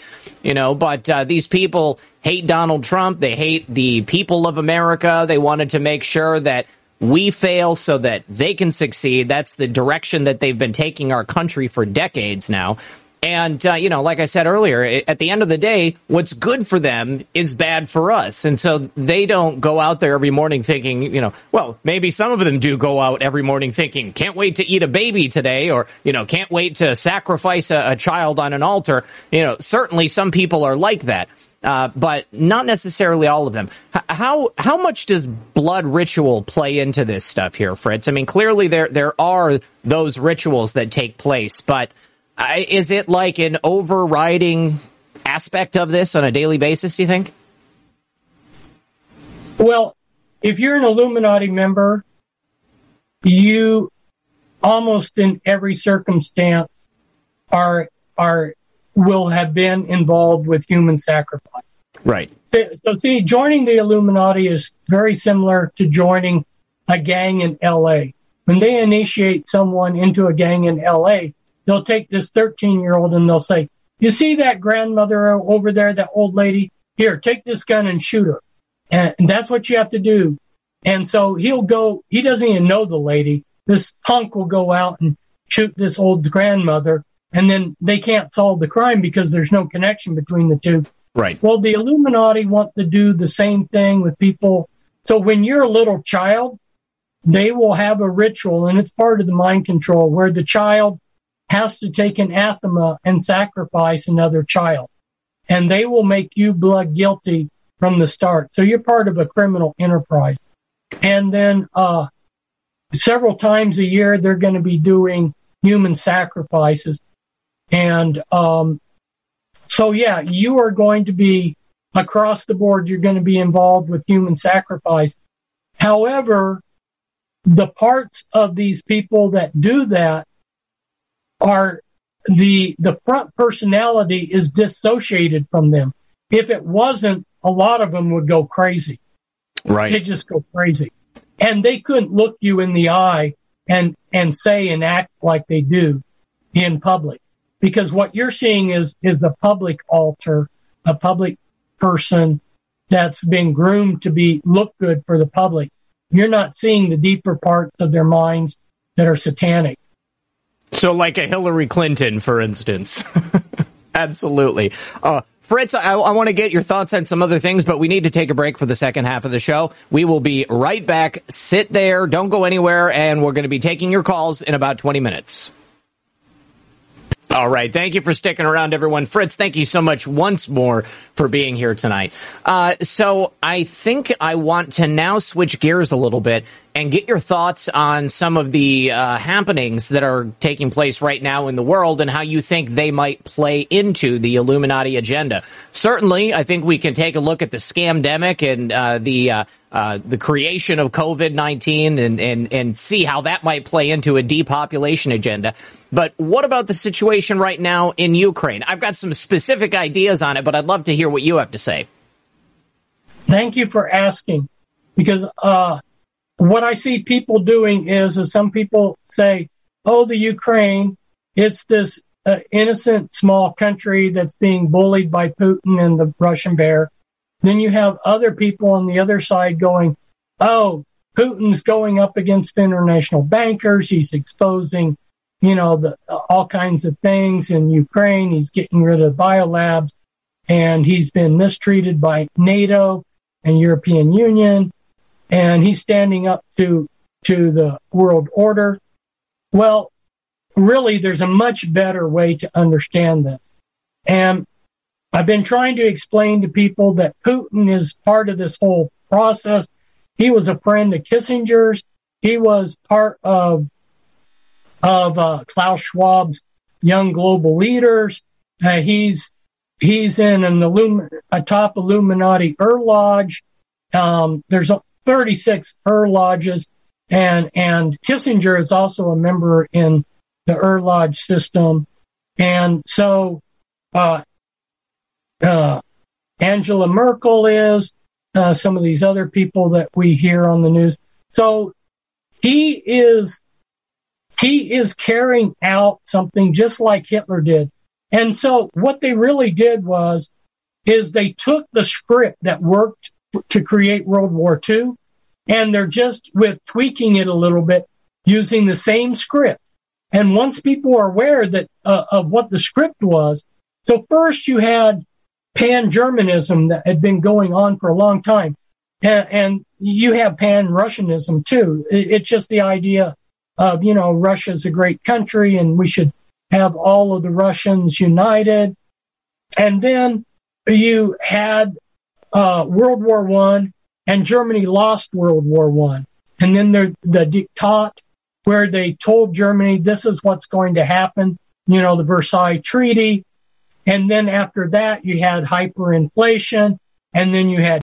you know, but uh, these people hate Donald Trump. They hate the people of America. They wanted to make sure that we fail so that they can succeed. That's the direction that they've been taking our country for decades now. And, uh, you know, like I said earlier, at the end of the day, what's good for them is bad for us. And so they don't go out there every morning thinking, you know, well, maybe some of them do go out every morning thinking, can't wait to eat a baby today or, you know, can't wait to sacrifice a, a child on an altar. You know, certainly some people are like that. Uh, but not necessarily all of them. H- how how much does blood ritual play into this stuff here, Fritz? I mean, clearly there there are those rituals that take place, but uh, is it like an overriding aspect of this on a daily basis? Do you think? Well, if you're an Illuminati member, you almost in every circumstance are are will have been involved with human sacrifice. Right. So, see, joining the Illuminati is very similar to joining a gang in LA. When they initiate someone into a gang in LA, they'll take this 13 year old and they'll say, you see that grandmother over there, that old lady? Here, take this gun and shoot her. And that's what you have to do. And so he'll go, he doesn't even know the lady. This punk will go out and shoot this old grandmother and then they can't solve the crime because there's no connection between the two. Right. Well, the Illuminati want to do the same thing with people. So when you're a little child, they will have a ritual and it's part of the mind control where the child has to take an anathema and sacrifice another child. And they will make you blood guilty from the start. So you're part of a criminal enterprise. And then, uh, several times a year, they're going to be doing human sacrifices. And um, so, yeah, you are going to be across the board, you're going to be involved with human sacrifice. However, the parts of these people that do that are the the front personality is dissociated from them. If it wasn't, a lot of them would go crazy. Right. They just go crazy. And they couldn't look you in the eye and and say and act like they do in public because what you're seeing is is a public alter, a public person that's been groomed to be look good for the public. You're not seeing the deeper parts of their minds that are satanic. So, like a Hillary Clinton, for instance. Absolutely. Uh, Fritz, I, I want to get your thoughts on some other things, but we need to take a break for the second half of the show. We will be right back. Sit there, don't go anywhere, and we're going to be taking your calls in about 20 minutes. All right. Thank you for sticking around, everyone. Fritz, thank you so much once more for being here tonight. Uh, so I think I want to now switch gears a little bit and get your thoughts on some of the uh, happenings that are taking place right now in the world and how you think they might play into the Illuminati agenda. Certainly, I think we can take a look at the scamdemic and uh, the uh, the creation of COVID nineteen and, and and see how that might play into a depopulation agenda. But what about the situation right now in Ukraine? I've got some specific ideas on it, but I'd love to hear what you have to say. Thank you for asking, because uh, what I see people doing is, is some people say, "Oh, the Ukraine, it's this uh, innocent small country that's being bullied by Putin and the Russian bear." Then you have other people on the other side going, oh, Putin's going up against international bankers. He's exposing, you know, the, all kinds of things in Ukraine. He's getting rid of biolabs and he's been mistreated by NATO and European Union. And he's standing up to, to the world order. Well, really, there's a much better way to understand this. And I've been trying to explain to people that Putin is part of this whole process. He was a friend of Kissinger's. He was part of of uh, Klaus Schwab's Young Global Leaders. Uh, he's he's in an Illum- a top Illuminati Ur Lodge. Um, there's 36 Ur Lodges, and and Kissinger is also a member in the Ur Lodge system. And so uh, uh, Angela Merkel is, uh, some of these other people that we hear on the news. So he is he is carrying out something just like Hitler did. And so what they really did was is they took the script that worked to create World War II and they're just with tweaking it a little bit using the same script. And once people are aware that uh, of what the script was, so first you had pan-Germanism that had been going on for a long time. And, and you have pan-Russianism too. It, it's just the idea of, you know, Russia's a great country and we should have all of the Russians united. And then you had uh, World War One, and Germany lost World War One. And then there, the diktat, where they told Germany this is what's going to happen. You know, the Versailles Treaty, and then after that, you had hyperinflation, and then you had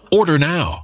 Order now.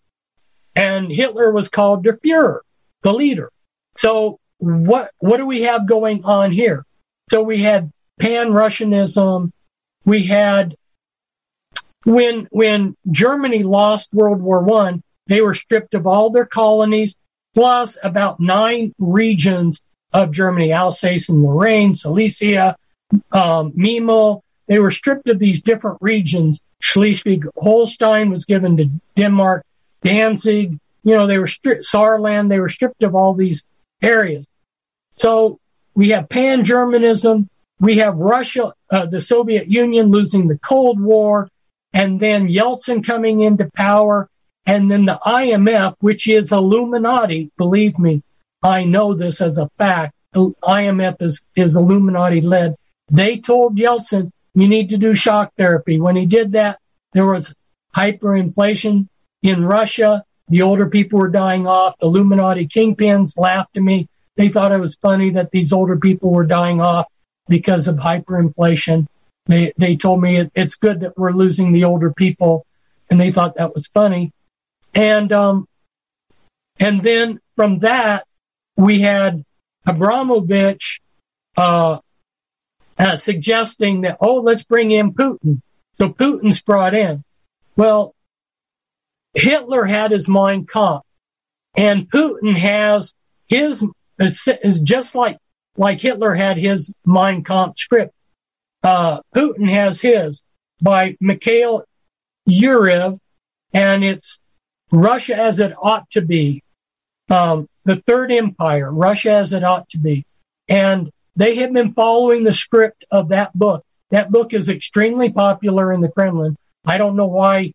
and Hitler was called der Führer, the leader. So what what do we have going on here? So we had pan-Russianism. We had when when Germany lost World War One, they were stripped of all their colonies, plus about nine regions of Germany: Alsace and Lorraine, Silesia, um, Memel. They were stripped of these different regions. Schleswig-Holstein was given to Denmark. Danzig, you know, they were stripped, Saarland, they were stripped of all these areas. So we have pan-Germanism, we have Russia, uh, the Soviet Union losing the Cold War, and then Yeltsin coming into power, and then the IMF, which is Illuminati, believe me, I know this as a fact. IMF is, is Illuminati led. They told Yeltsin, you need to do shock therapy. When he did that, there was hyperinflation in Russia. The older people were dying off. The Illuminati kingpins laughed at me. They thought it was funny that these older people were dying off because of hyperinflation. They, they told me it, it's good that we're losing the older people and they thought that was funny. And, um, and then from that, we had Abramovich, uh, uh, suggesting that, oh, let's bring in Putin. So Putin's brought in. Well, Hitler had his Mein Kampf, and Putin has his is just like like Hitler had his Mein Kampf script. Uh, Putin has his by Mikhail Yurev, and it's Russia as it ought to be. Um, the Third Empire, Russia as it ought to be. And they have been following the script of that book. That book is extremely popular in the Kremlin. I don't know why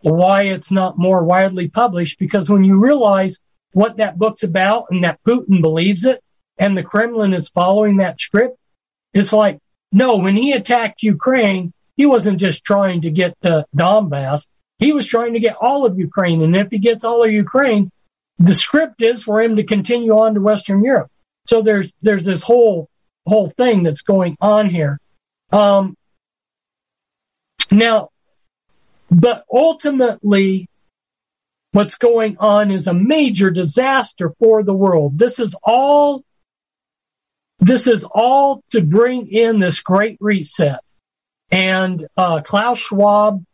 why it's not more widely published because when you realize what that book's about and that Putin believes it and the Kremlin is following that script, it's like, no, when he attacked Ukraine, he wasn't just trying to get the Donbass. He was trying to get all of Ukraine. And if he gets all of Ukraine, the script is for him to continue on to Western Europe. So there's, there's this whole, whole thing that's going on here. Um, now, but ultimately, what's going on is a major disaster for the world. This is all, this is all to bring in this great reset. And, uh, Klaus Schwab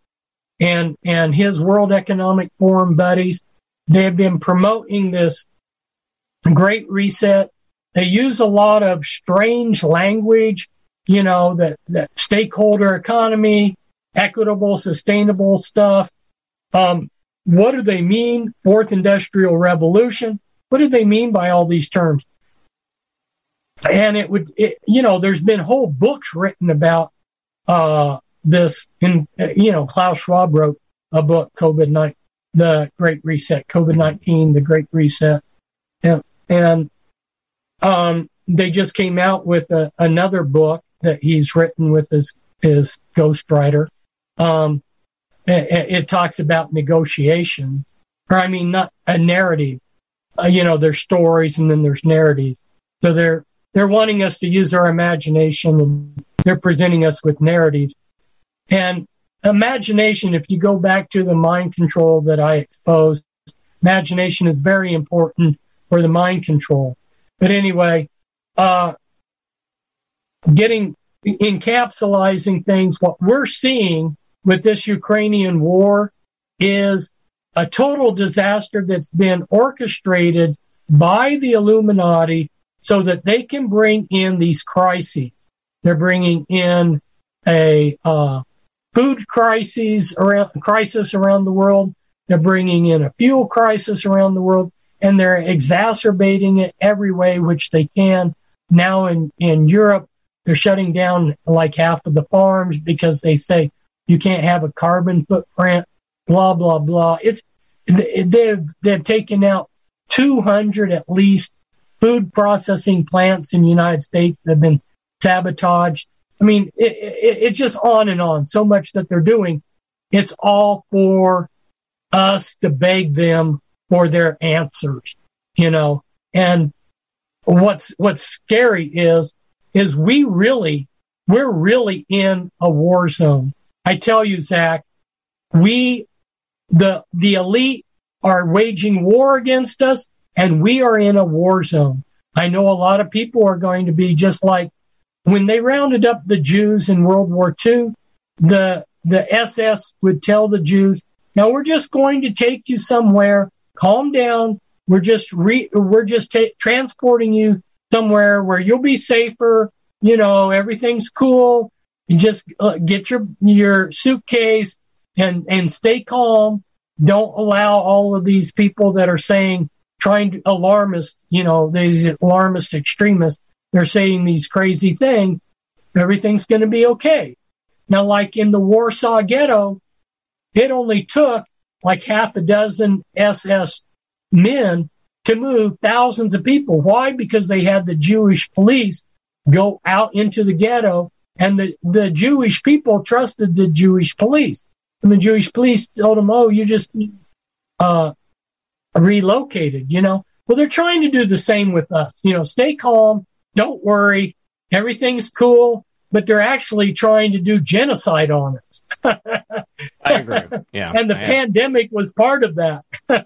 and, and his World Economic Forum buddies, they have been promoting this great reset. They use a lot of strange language, you know, that, that stakeholder economy, equitable, sustainable stuff. Um, what do they mean? Fourth industrial revolution. What do they mean by all these terms? And it would, it, you know, there's been whole books written about, uh, this in, you know, Klaus Schwab wrote a book, COVID-19, the Great Reset, COVID-19, the Great Reset. And, and, um, they just came out with a, another book that he's written with his, his ghostwriter um, it, it, talks about negotiation, or I mean, not a narrative. Uh, you know, there's stories and then there's narratives. So they're they're wanting us to use our imagination, and they're presenting us with narratives. And imagination, if you go back to the mind control that I exposed, imagination is very important for the mind control. But anyway, uh, getting encapsulating things, what we're seeing with this Ukrainian war is a total disaster that's been orchestrated by the Illuminati so that they can bring in these crises. They're bringing in a uh, food crisis around crisis around the world. They're bringing in a fuel crisis around the world, and they're exacerbating it every way which they can. Now in in Europe, they're shutting down like half of the farms because they say you can't have a carbon footprint, blah, blah, blah. It's, they've they've taken out 200 at least food processing plants in the United States that have been sabotaged. I mean, it, it, it's just on and on. So much that they're doing. It's all for us to beg them for their answers, you know. And what's what's scary is is we really we're really in a war zone. I tell you, Zak, we the the elite are waging war against us, and we are in a war zone. I know a lot of people are going to be just like when they rounded up the Jews in World War II. The the SS would tell the Jews, "Now we're just going to take you somewhere. Calm down. We're just re- we're just ta- transporting you somewhere where you'll be safer. You know, everything's cool. You just uh, get your your suitcase and and stay calm. Don't allow all of these people that are saying trying to alarmist, you know, these alarmist extremists. They're saying these crazy things. Everything's going to be okay. Now, like in the Warsaw Ghetto, it only took like half a dozen SS men to move thousands of people. Why? Because they had the Jewish police go out into the ghetto and the, the Jewish people trusted the Jewish police. And the Jewish police told them, oh, you just uh, relocated, you know. Well, they're trying to do the same with us. You know, stay calm, don't worry, everything's cool, but they're actually trying to do genocide on us. I agree. Yeah. and the I pandemic was part of that. uh,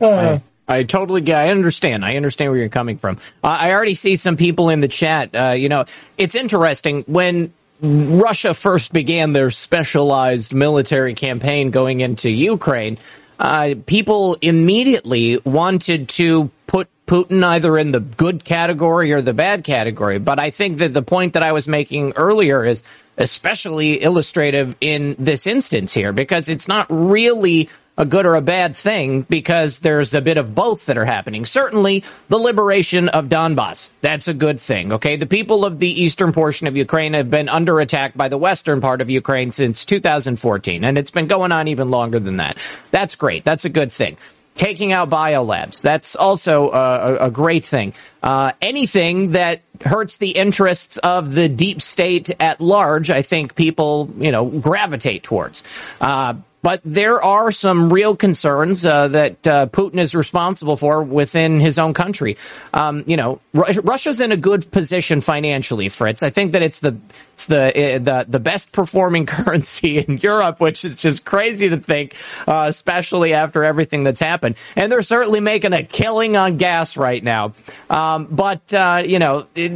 I, I totally get. I understand. I understand where you're coming from. Uh, I already see some people in the chat. Uh, you know, it's interesting when Russia first began their specialized military campaign going into Ukraine. Uh, people immediately wanted to put Putin either in the good category or the bad category. But I think that the point that I was making earlier is especially illustrative in this instance here because it's not really a good or a bad thing because there's a bit of both that are happening. Certainly, the liberation of Donbass. That's a good thing, okay? The people of the eastern portion of Ukraine have been under attack by the western part of Ukraine since 2014, and it's been going on even longer than that. That's great. That's a good thing taking out biolabs. That's also a, a, great thing. Uh, anything that hurts the interests of the deep state at large, I think people, you know, gravitate towards. Uh, but there are some real concerns uh, that uh, Putin is responsible for within his own country. Um, you know, Russia's in a good position financially, Fritz. I think that it's the it's the uh, the the best performing currency in Europe, which is just crazy to think, uh, especially after everything that's happened. And they're certainly making a killing on gas right now. Um, but uh, you know, it,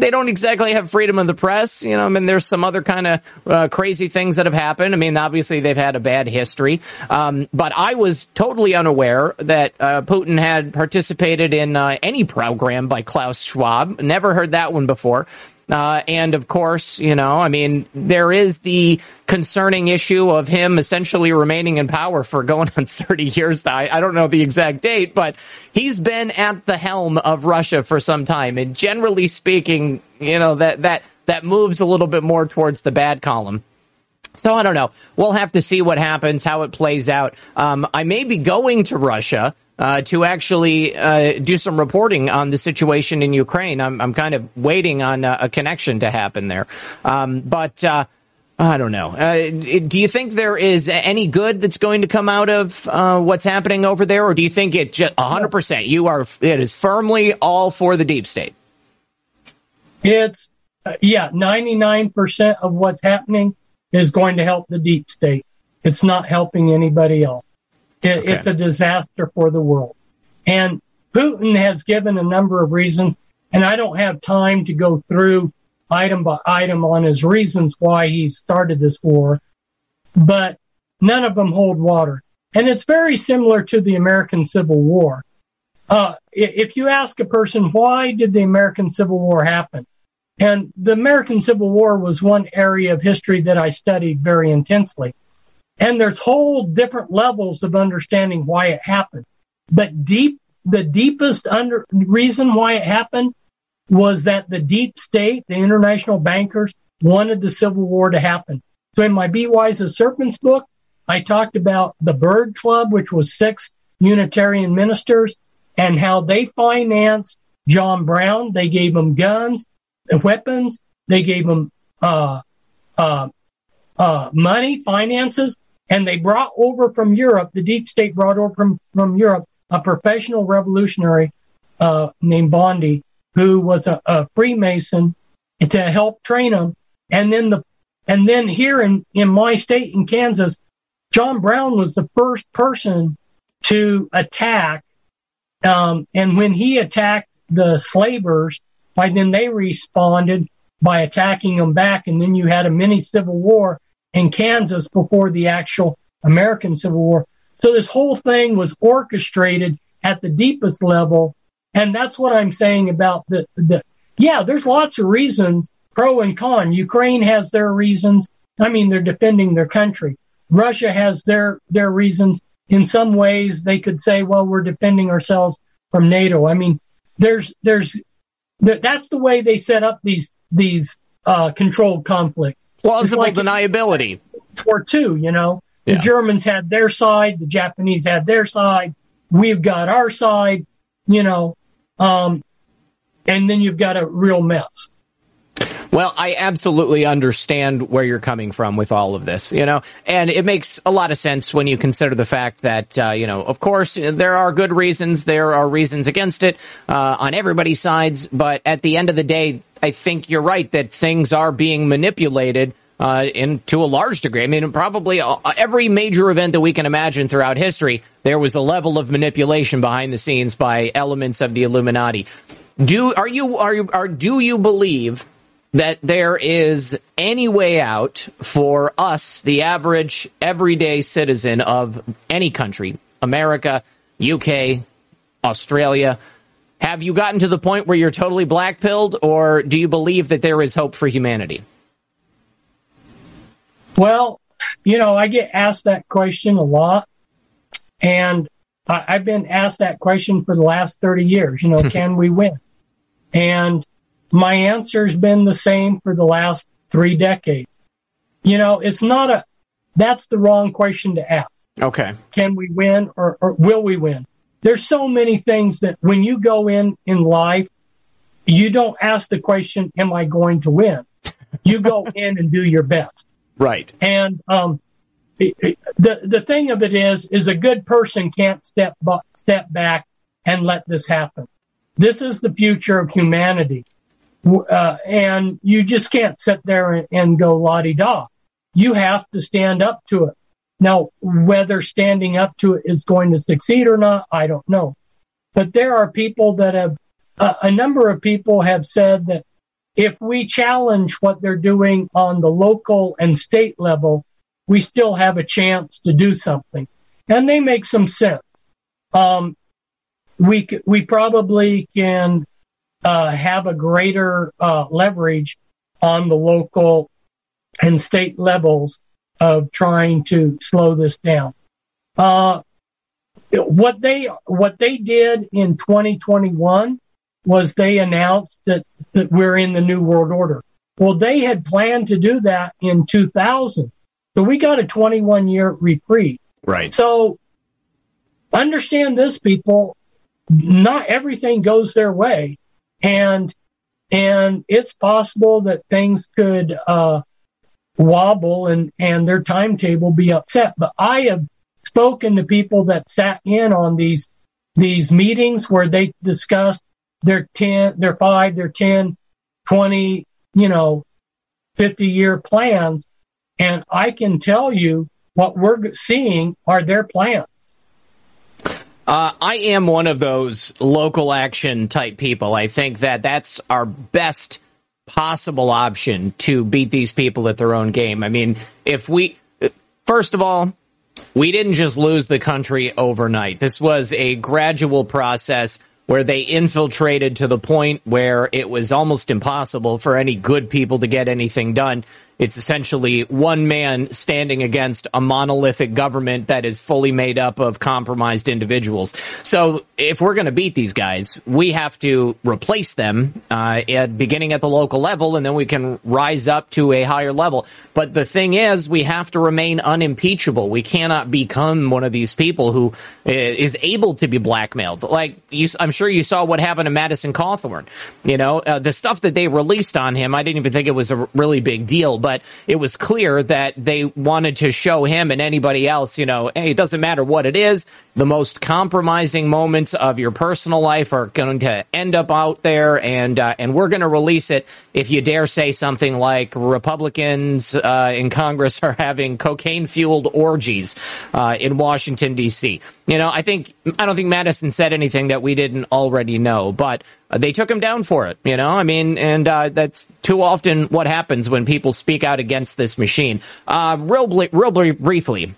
they don't exactly have freedom of the press. You know, I mean, there's some other kind of uh, crazy things that have happened. I mean, obviously they've had a bad history. Um, but I was totally unaware that uh, Putin had participated in uh, any program by Klaus Schwab. Never heard that one before. Uh, and of course, you know, I mean, there is the concerning issue of him essentially remaining in power for going on 30 years. I, I don't know the exact date, but he's been at the helm of Russia for some time. And generally speaking, you know, that, that, that moves a little bit more towards the bad column. So I don't know. We'll have to see what happens, how it plays out. Um, I may be going to Russia uh, to actually uh, do some reporting on the situation in Ukraine. I'm, I'm kind of waiting on a, a connection to happen there. Um, but uh, I don't know. Uh, do you think there is any good that's going to come out of uh, what's happening over there, or do you think it just 100%? You are it is firmly all for the deep state. It's uh, yeah, 99% of what's happening is going to help the deep state. It's not helping anybody else. It, okay. It's a disaster for the world. And Putin has given a number of reasons, and I don't have time to go through item by item on his reasons why he started this war, but none of them hold water. And it's very similar to the American Civil War. Uh, if you ask a person, why did the American Civil War happen? And the American Civil War was one area of history that I studied very intensely. And there's whole different levels of understanding why it happened. But deep, the deepest under, reason why it happened was that the deep state, the international bankers, wanted the Civil War to happen. So in my Be Wise as Serpents book, I talked about the Bird Club, which was six Unitarian ministers, and how they financed John Brown. They gave him guns, weapons. They gave them uh, uh, uh, money, finances, and they brought over from Europe. The deep state brought over from from Europe a professional revolutionary uh, named Bondi, who was a, a Freemason, to help train them. And then the and then here in in my state in Kansas, John Brown was the first person to attack. Um, and when he attacked the slavers, by then they responded by attacking them back. And then you had a mini civil war in Kansas before the actual American Civil War. So this whole thing was orchestrated at the deepest level. And that's what I'm saying about the, the, yeah, there's lots of reasons pro and con. Ukraine has their reasons. I mean, they're defending their country. Russia has their, their reasons. In some ways, they could say, well, we're defending ourselves from NATO. I mean, there's, there's, that's the way they set up these, these, uh, controlled conflicts. Plausible like deniability. War two, you know, the yeah. Germans had their side, the Japanese had their side, we've got our side, you know, um, and then you've got a real mess. Well, I absolutely understand where you're coming from with all of this, you know, and it makes a lot of sense when you consider the fact that, uh, you know, of course, there are good reasons, there are reasons against it uh, on everybody's sides, but at the end of the day, I think you're right that things are being manipulated uh, in to a large degree. I mean, probably uh, every major event that we can imagine throughout history, there was a level of manipulation behind the scenes by elements of the Illuminati. Do are you are you are do you believe that there is any way out for us, the average everyday citizen of any country, America, UK, Australia. Have you gotten to the point where you're totally black pilled, or do you believe that there is hope for humanity? Well, you know, I get asked that question a lot, and I've been asked that question for the last 30 years. You know, can we win? And my answer's been the same for the last three decades. You know, it's not a, that's the wrong question to ask. Okay. Can we win or, or will we win? There's so many things that when you go in in life, you don't ask the question, am I going to win? You go in and do your best. Right. And, um, the, the thing of it is, is a good person can't step, step back and let this happen. This is the future of humanity. Uh, and you just can't sit there and, and go la di da. You have to stand up to it. Now, whether standing up to it is going to succeed or not, I don't know. But there are people that have, uh, a number of people have said that if we challenge what they're doing on the local and state level, we still have a chance to do something. And they make some sense. Um, we, we probably can uh, have a greater uh, leverage on the local and state levels of trying to slow this down. Uh, what they what they did in 2021 was they announced that, that we're in the new world order. Well, they had planned to do that in 2000, so we got a 21 year reprieve. Right. So understand this, people. Not everything goes their way and and it's possible that things could uh, wobble and and their timetable be upset. But I have spoken to people that sat in on these these meetings where they discussed their 10, their 5, their 10, 20, you know, 50 year plans. And I can tell you what we're seeing are their plans. Uh, I am one of those local action type people. I think that that's our best possible option to beat these people at their own game. I mean, if we, first of all, we didn't just lose the country overnight. This was a gradual process where they infiltrated to the point where it was almost impossible for any good people to get anything done. It's essentially one man standing against a monolithic government that is fully made up of compromised individuals. So if we're going to beat these guys, we have to replace them uh, at beginning at the local level, and then we can rise up to a higher level. But the thing is, we have to remain unimpeachable. We cannot become one of these people who uh, able to be blackmailed. Like you, I'm sure you saw what happened to Madison Cawthorn. You know, uh, the stuff that they released on him, I didn't even think it was a really big deal, but it was clear that they wanted to show him and anybody else, you know, hey, it doesn't matter what it is. The most compromising moments of your personal life are going to end up out there, and uh, and we're going to release it if you dare say something like Republicans uh, in Congress are having cocaine fueled orgies uh, in Washington D.C. You know, I think I don't think Madison said anything that we didn't already know, but they took him down for it. You know, I mean, and uh, that's too often what happens when people speak out against this machine. Uh, real, real briefly,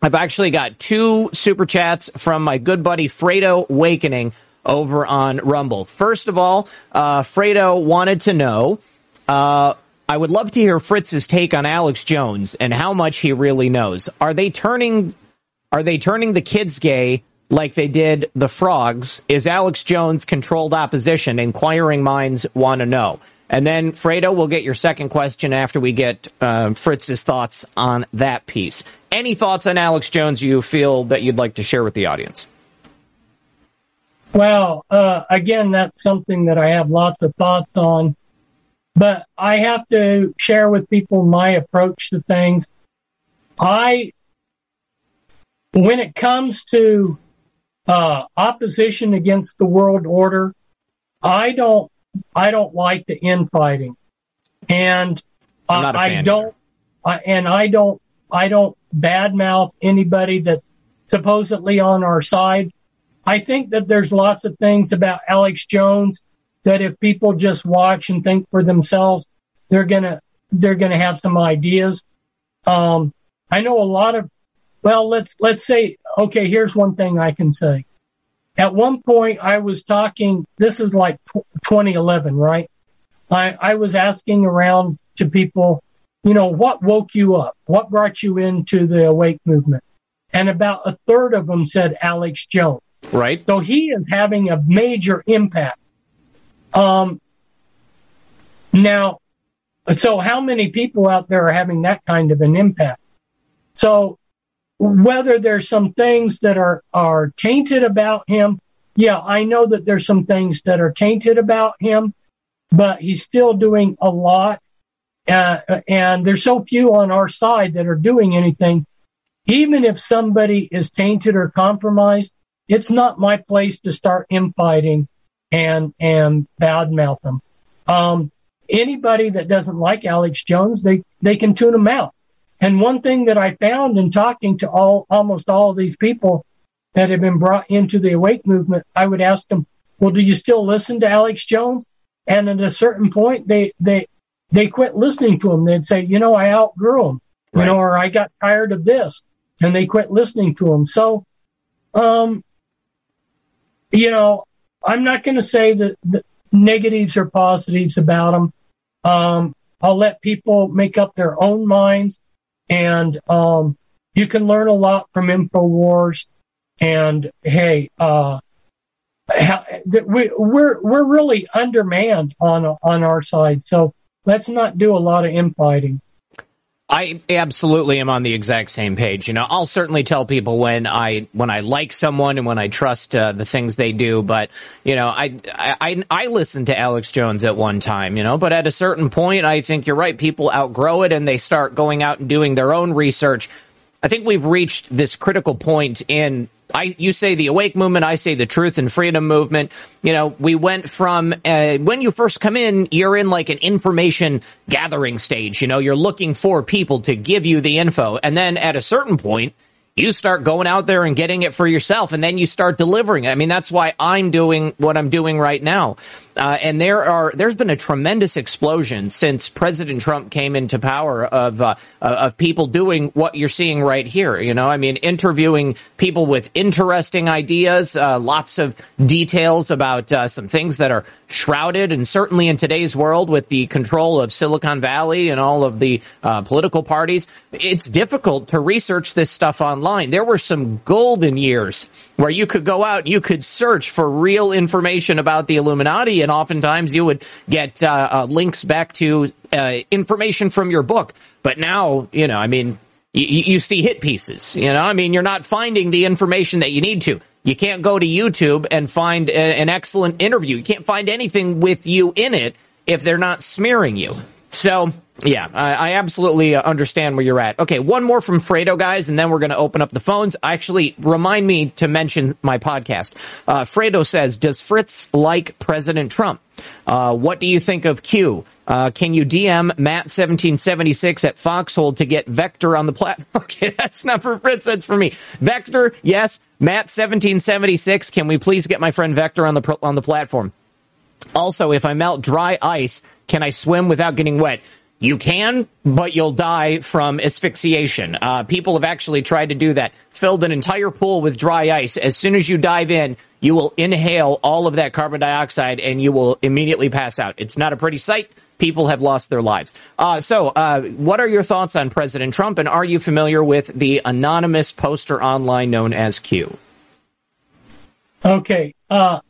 I've actually got two super chats from my good buddy Fredo Wakening over on Rumble. First of all, uh, Fredo wanted to know. Uh, I would love to hear Fritz's take on Alex Jones and how much he really knows. Are they turning? Are they turning the kids gay like they did the frogs? Is Alex Jones controlled opposition? Inquiring minds want to know. And then, Fredo, we'll get your second question after we get uh, Fritz's thoughts on that piece. Any thoughts on Alex Jones you feel that you'd like to share with the audience? Well, uh, again, that's something that I have lots of thoughts on, but I have to share with people my approach to things. I, when it comes to uh, opposition against the world order, I don't I don't like the infighting, and uh, I don't, I, and I don't, I don't badmouth anybody that's supposedly on our side. I think that there's lots of things about Alex Jones that if people just watch and think for themselves, they're gonna they're gonna have some ideas. Um, I know a lot of well, let's let's say okay. Here's one thing I can say. At one point, I was talking, this is like 2011, right? I, I was asking around to people, you know, what woke you up? What brought you into the awake movement? And about a third of them said Alex Jones. Right. So he is having a major impact. Um, now, so how many people out there are having that kind of an impact? So whether there's some things that are, are tainted about him. Yeah, I know that there's some things that are tainted about him, but he's still doing a lot. Uh, and there's so few on our side that are doing anything. Even if somebody is tainted or compromised, it's not my place to start infighting and, and badmouth them. Um, anybody that doesn't like Alex Jones, they, they can tune him out. And one thing that I found in talking to all, almost all of these people that have been brought into the awake movement, I would ask them, well, do you still listen to Alex Jones? And at a certain point, they, they, they quit listening to him. They'd say, you know, I outgrew him, you know, or I got tired of this and they quit listening to him. So, um, you know, I'm not going to say that the negatives or positives about him. Um, I'll let people make up their own minds. And um, you can learn a lot from Infowars. And hey, uh, we, we're we're really undermanned on on our side, so let's not do a lot of infighting. I absolutely am on the exact same page. You know, I'll certainly tell people when I when I like someone and when I trust uh, the things they do. But you know, I, I I listened to Alex Jones at one time. You know, but at a certain point, I think you're right. People outgrow it and they start going out and doing their own research. I think we've reached this critical point in I, you say the awake movement, I say the truth and freedom movement. You know, we went from uh, when you first come in, you're in like an information gathering stage. You know, you're looking for people to give you the info, and then at a certain point, you start going out there and getting it for yourself, and then you start delivering it. I mean, that's why I'm doing what I'm doing right now. Uh, and there are there's been a tremendous explosion since President Trump came into power of uh, uh, of people doing what you're seeing right here. You know, I mean, interviewing people with interesting ideas, uh, lots of details about uh, some things that are shrouded, and certainly in today's world with the control of Silicon Valley and all of the uh, political parties, it's difficult to research this stuff online. There were some golden years where you could go out, you could search for real information about the Illuminati and oftentimes you would get uh, uh, links back to uh, information from your book. But now, you know, I mean, you, you see hit pieces. You know, I mean, you're not finding the information that you need to. You can't go to YouTube and find a, an excellent interview. You can't find anything with you in it if they're not smearing you. So, yeah, I, I, absolutely understand where you're at. Okay, one more from Fredo, guys, and then we're going to open up the phones. Actually, remind me to mention my podcast. Uh, Fredo says, Does Fritz like President Trump? Uh, what do you think of Q? Uh, can you DM Matt1776 at Foxhole to get Vector on the platform? Okay, that's not for Fritz, that's for me. Vector, yes. Matt1776, can we please get my friend Vector on the, on the platform? Also, if I melt dry ice, can I swim without getting wet? You can, but you'll die from asphyxiation. Uh, people have actually tried to do that. Filled an entire pool with dry ice. As soon as you dive in, you will inhale all of that carbon dioxide and you will immediately pass out. It's not a pretty sight. People have lost their lives. Uh, so, uh, what are your thoughts on President Trump, and are you familiar with the anonymous poster online known as Q? Okay. Uh,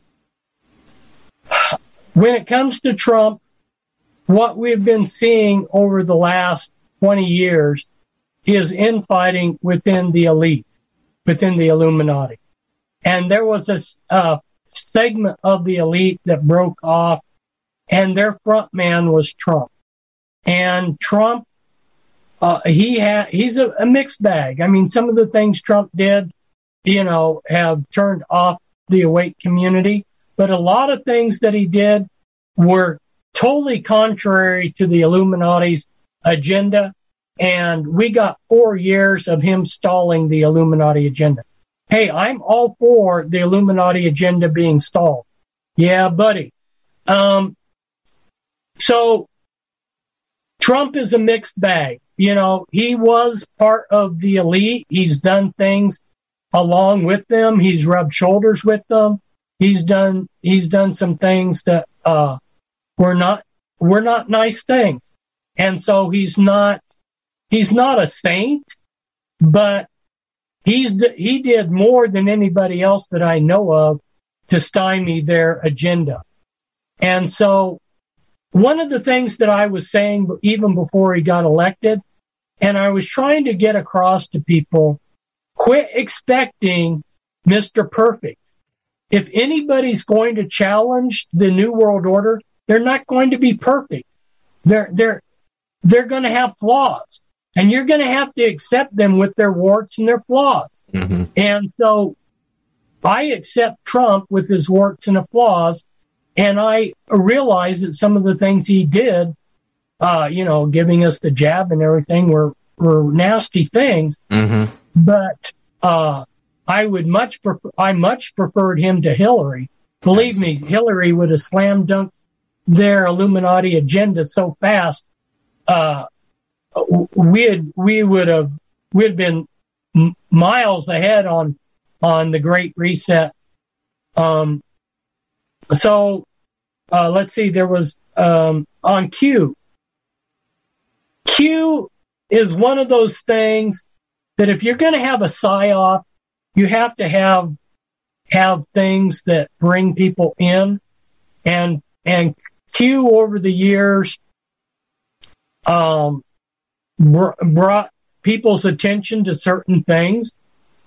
when it comes to Trump, what we've been seeing over the last 20 years is infighting within the elite, within the Illuminati. And there was a segment of the elite that broke off, and their front man was Trump. And Trump, uh, he he's a, a mixed bag. I mean, some of the things Trump did, you know, have turned off the awake community, but a lot of things that he did were totally contrary to the Illuminati's agenda. And we got four years of him stalling the Illuminati agenda. Hey, I'm all for the Illuminati agenda being stalled. Yeah, buddy. Um, so Trump is a mixed bag. You know, he was part of the elite. He's done things along with them. He's rubbed shoulders with them. He's done, he's done some things that, uh, were not were not nice things. And so he's not he's not a saint, but he's he did more than anybody else that I know of to stymie their agenda. And so one of the things that I was saying even before he got elected, and I was trying to get across to people, quit expecting Mr. Perfect. If anybody's going to challenge the New World Order, they're not going to be perfect. They're, they're, they're going to have flaws and you're going to have to accept them with their warts and their flaws. Mm-hmm. And so I accept Trump with his warts and his flaws. And I realize that some of the things he did, uh, you know, giving us the jab and everything were, were nasty things. Mm-hmm. But, uh, I would much prefer, I much preferred him to Hillary. Believe me, Hillary would have slam dunked their Illuminati agenda so fast, uh, we had, we would have, we'd been miles ahead on, on the Great Reset. Um, so, uh, let's see, there was, um, on Q. Q is one of those things that if you're going to have a psyop, you have to have, have things that bring people in and, and Q over the years um, br- brought people's attention to certain things,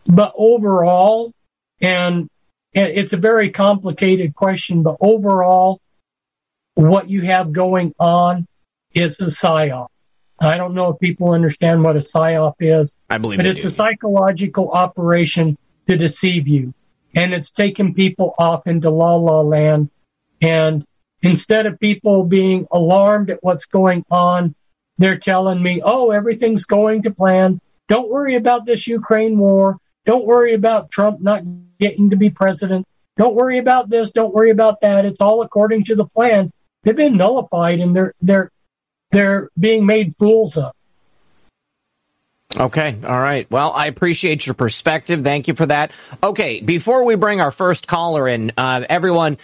but overall, and it's a very complicated question, but overall, what you have going on is a psyop. I don't know if people understand what a psyop is. I believe but it's do. a psychological operation to deceive you, and it's taken people off into la la land, and Instead of people being alarmed at what's going on, they're telling me, oh, everything's going to plan. Don't worry about this Ukraine war. Don't worry about Trump not getting to be president. don't worry about this, don't worry about that. It's all according to the plan. They've been nullified and they're they're they're being made fools of. Okay. All right. Well, I appreciate your perspective. Thank you for that. Okay. Before we bring our first caller in, uh, everyone,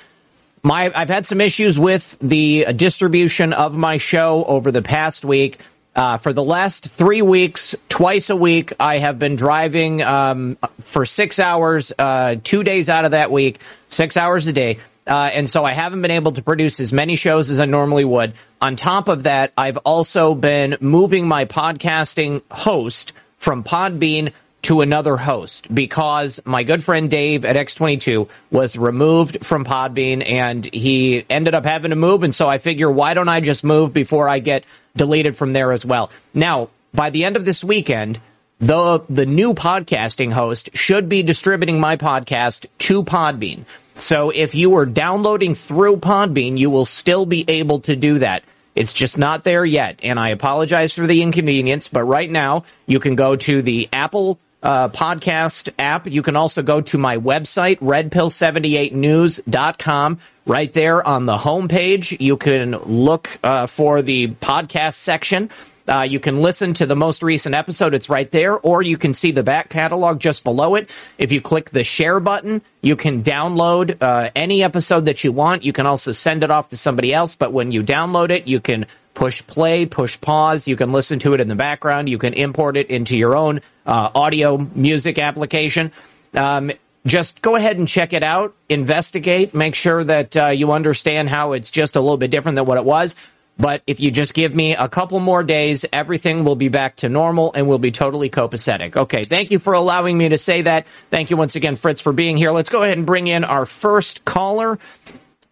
my I've had some issues with the distribution of my show over the past week. Uh, for the last three weeks, twice a week, I have been driving um, for six hours, uh, two days out of that week, six hours a day. Uh, and so I haven't been able to produce as many shows as I normally would. On top of that, I've also been moving my podcasting host from Podbean to another host because my good friend Dave at X22 was removed from Podbean and he ended up having to move. And so I figure, why don't I just move before I get deleted from there as well? Now, by the end of this weekend, the the new podcasting host should be distributing my podcast to Podbean. So if you are downloading through Podbean, you will still be able to do that. It's just not there yet, and I apologize for the inconvenience. But right now, you can go to the Apple uh, podcast app. You can also go to my website, redpill78news.com. Right there on the homepage, you can look uh, for the podcast section uh, you can listen to the most recent episode. It's right there, or you can see the back catalog just below it. If you click the share button, you can download uh, any episode that you want. You can also send it off to somebody else. But when you download it, you can push play, push pause. You can listen to it in the background. You can import it into your own uh, audio music application. Um, just go ahead and check it out, investigate, make sure that uh, you understand how it's just a little bit different than what it was. But if you just give me a couple more days, everything will be back to normal and we'll be totally copacetic. Okay, thank you for allowing me to say that. Thank you once again, Fritz, for being here. Let's go ahead and bring in our first caller.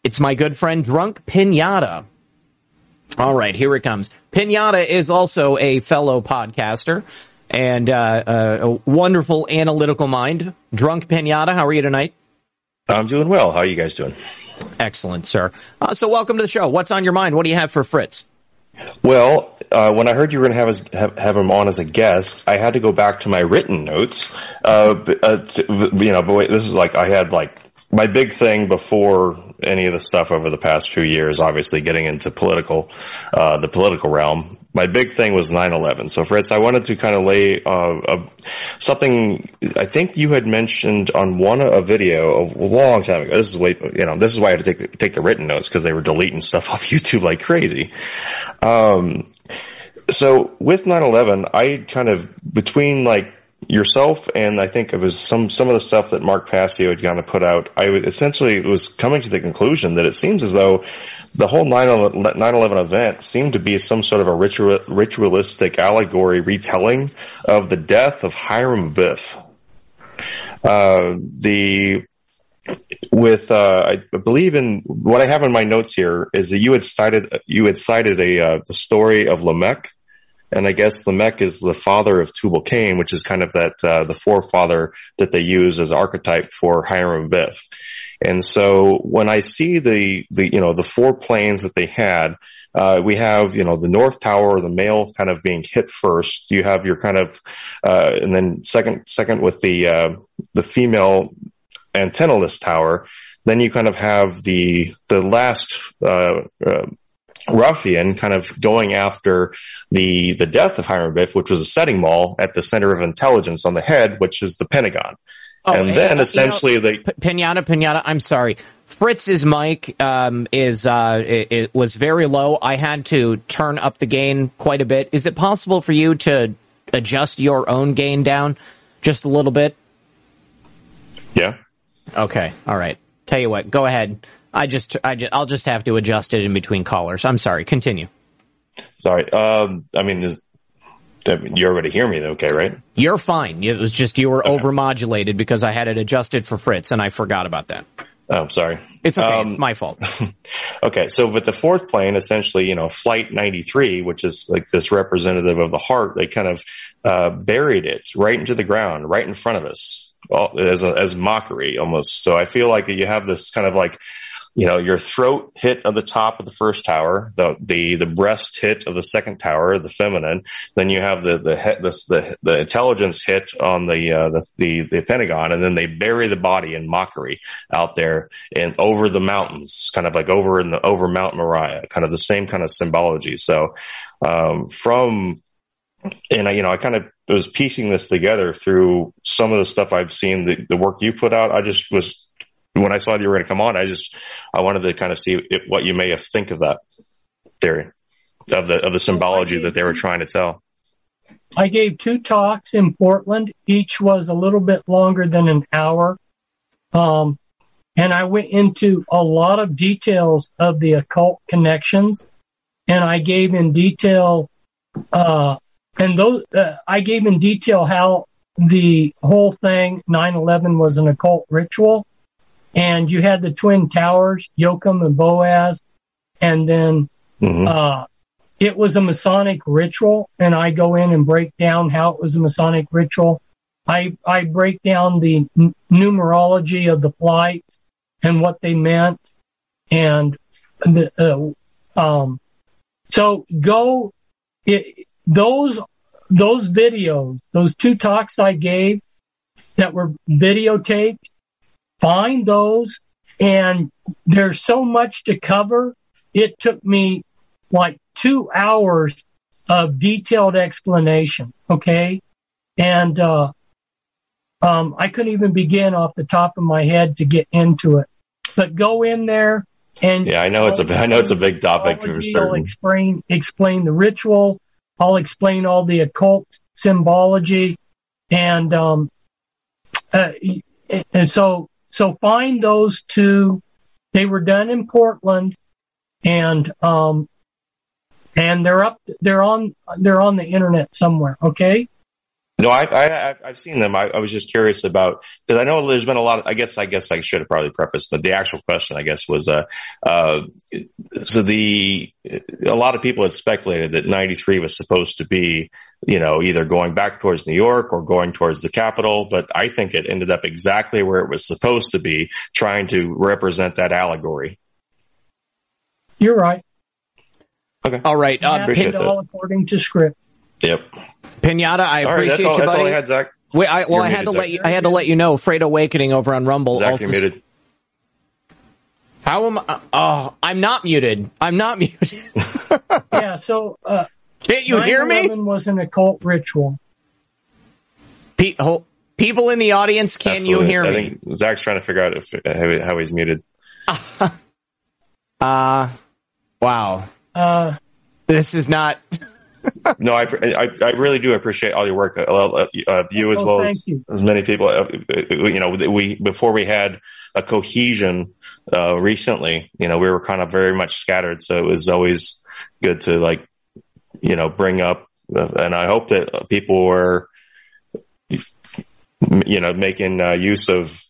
It's my good friend Drunk Pinata. All right, here it comes. Pinata is also a fellow podcaster and uh, a wonderful analytical mind. Drunk Pinata, how are you tonight? I'm doing well. How are you guys doing? Excellent, sir. Uh, so, welcome to the show. What's on your mind? What do you have for Fritz? Well, uh, when I heard you were going to have, have, him on as a guest, I had to go back to my written notes. Uh, uh to, you know, but wait, this is like I had like my big thing before any of the stuff over the past few years. Obviously, getting into political, uh, the political realm my big thing was 9-11. So Fritz, I wanted to kind of lay uh, something. I think you had mentioned on one a video a long time ago. This is way, you know, this is why I had to take the, take the written notes because they were deleting stuff off YouTube like crazy. Um, so with 9-11, I kind of between like yourself and I think it was some some of the stuff that Mark Passio had kind of put out. I essentially was coming to the conclusion that it seems as though the whole 9/11 event seemed to be some sort of a ritual, ritualistic allegory retelling of the death of Hiram Abiff. Uh, the with uh, I believe in what I have in my notes here is that you had cited you had cited a uh, the story of Lamech and I guess Lamech is the father of Tubal Cain, which is kind of that uh, the forefather that they use as archetype for Hiram Abiff. And so when I see the the you know the four planes that they had, uh, we have you know the north tower, the male kind of being hit first. You have your kind of uh, and then second second with the uh, the female antennaless tower. Then you kind of have the the last uh, uh, ruffian kind of going after the the death of Hiram Abiff, which was a setting maul at the center of intelligence on the head, which is the Pentagon. Oh, and then essentially you know, they Pinata Pinata. I'm sorry. Fritz's mic um, is uh, it, it, was very low. I had to turn up the gain quite a bit. Is it possible for you to adjust your own gain down just a little bit? Yeah. Okay. All right. Tell you what. Go ahead. I just, I just, I'll just have to adjust it in between callers. I'm sorry. Continue. Sorry. Um, I mean, is, you already hear me, okay, right? You're fine. It was just you were okay. overmodulated because I had it adjusted for Fritz, and I forgot about that. Oh, I'm sorry. It's okay. Um, it's my fault. okay. So with the fourth plane, essentially, you know, flight 93, which is like this representative of the heart, they kind of, uh, buried it right into the ground, right in front of us as a, as mockery almost. So I feel like you have this kind of like you know, your throat hit of the top of the first tower, the, the, the breast hit of the second tower, the feminine. Then you have the, the, the, the, the intelligence hit on the, uh, the, the, the Pentagon. And then they bury the body in mockery out there and over the mountains, kind of like over in the, over Mount Moriah, kind of the same kind of symbology. So, um, from, and I, you know, I kind of was piecing this together through some of the stuff I've seen, the, the work you put out. I just was when I saw that you were going to come on, I just I wanted to kind of see it, what you may have think of that theory of the of the symbology that they were trying to tell. I gave two talks in Portland. Each was a little bit longer than an hour. Um, and I went into a lot of details of the occult connections. And I gave in detail, uh, and those, uh, I gave in detail how the whole thing, 9-11 was an occult ritual and you had the twin towers, Jachin and Boaz, and then mm-hmm. uh, it was a Masonic ritual, and I go in and break down how it was a Masonic ritual. I I break down the n- numerology of the flights and what they meant, and the uh, um, so go it, those those videos, those two talks I gave that were videotaped find those. And there's so much to cover. It took me like two hours of detailed explanation. Okay. And, uh, um, I couldn't even begin off the top of my head to get into it, but go in there and yeah, I know it's a I know it's a big topic for certain. I'll explain explain the ritual. I'll explain all the occult symbology, and um, uh, and so so find those two. They were done in Portland, and um, and they're up. They're on. They're on the internet somewhere. Okay. No, I, I, I've seen them. I, I was just curious about because I know there's been a lot. Of, I guess I guess I should have probably prefaced, but the actual question, I guess, was uh, uh, so the a lot of people had speculated that '93 was supposed to be, you know, either going back towards New York or going towards the capital, but I think it ended up exactly where it was supposed to be, trying to represent that allegory. You're right. Okay. All right. Uh, appreciate that. All according to script. Yep. Pinata, I all appreciate right, that's all, you, that's buddy. all I had, Zak. Wait, I, well, You're I had muted, to let you. I had to let you know. Freight Awakening over on Rumble. Zak, also, you're muted. How am I? Oh, I'm not muted. I'm not muted. yeah. So. Uh, Can't you hear me? was an occult ritual. Pe- ho- people in the audience, can Absolutely. you hear I me? think Zak's trying to figure out if how, how he's muted. Uh, wow. Uh, This is not. no, I, I, I really do appreciate all your work, uh, uh, you as Oh, well as, you. as many people. Uh, you know, we before we had a cohesion uh, recently, you know, we were kind of very much scattered, so it was always good to like, you know, bring up. Uh, and I hope that people were, you know, making uh, use of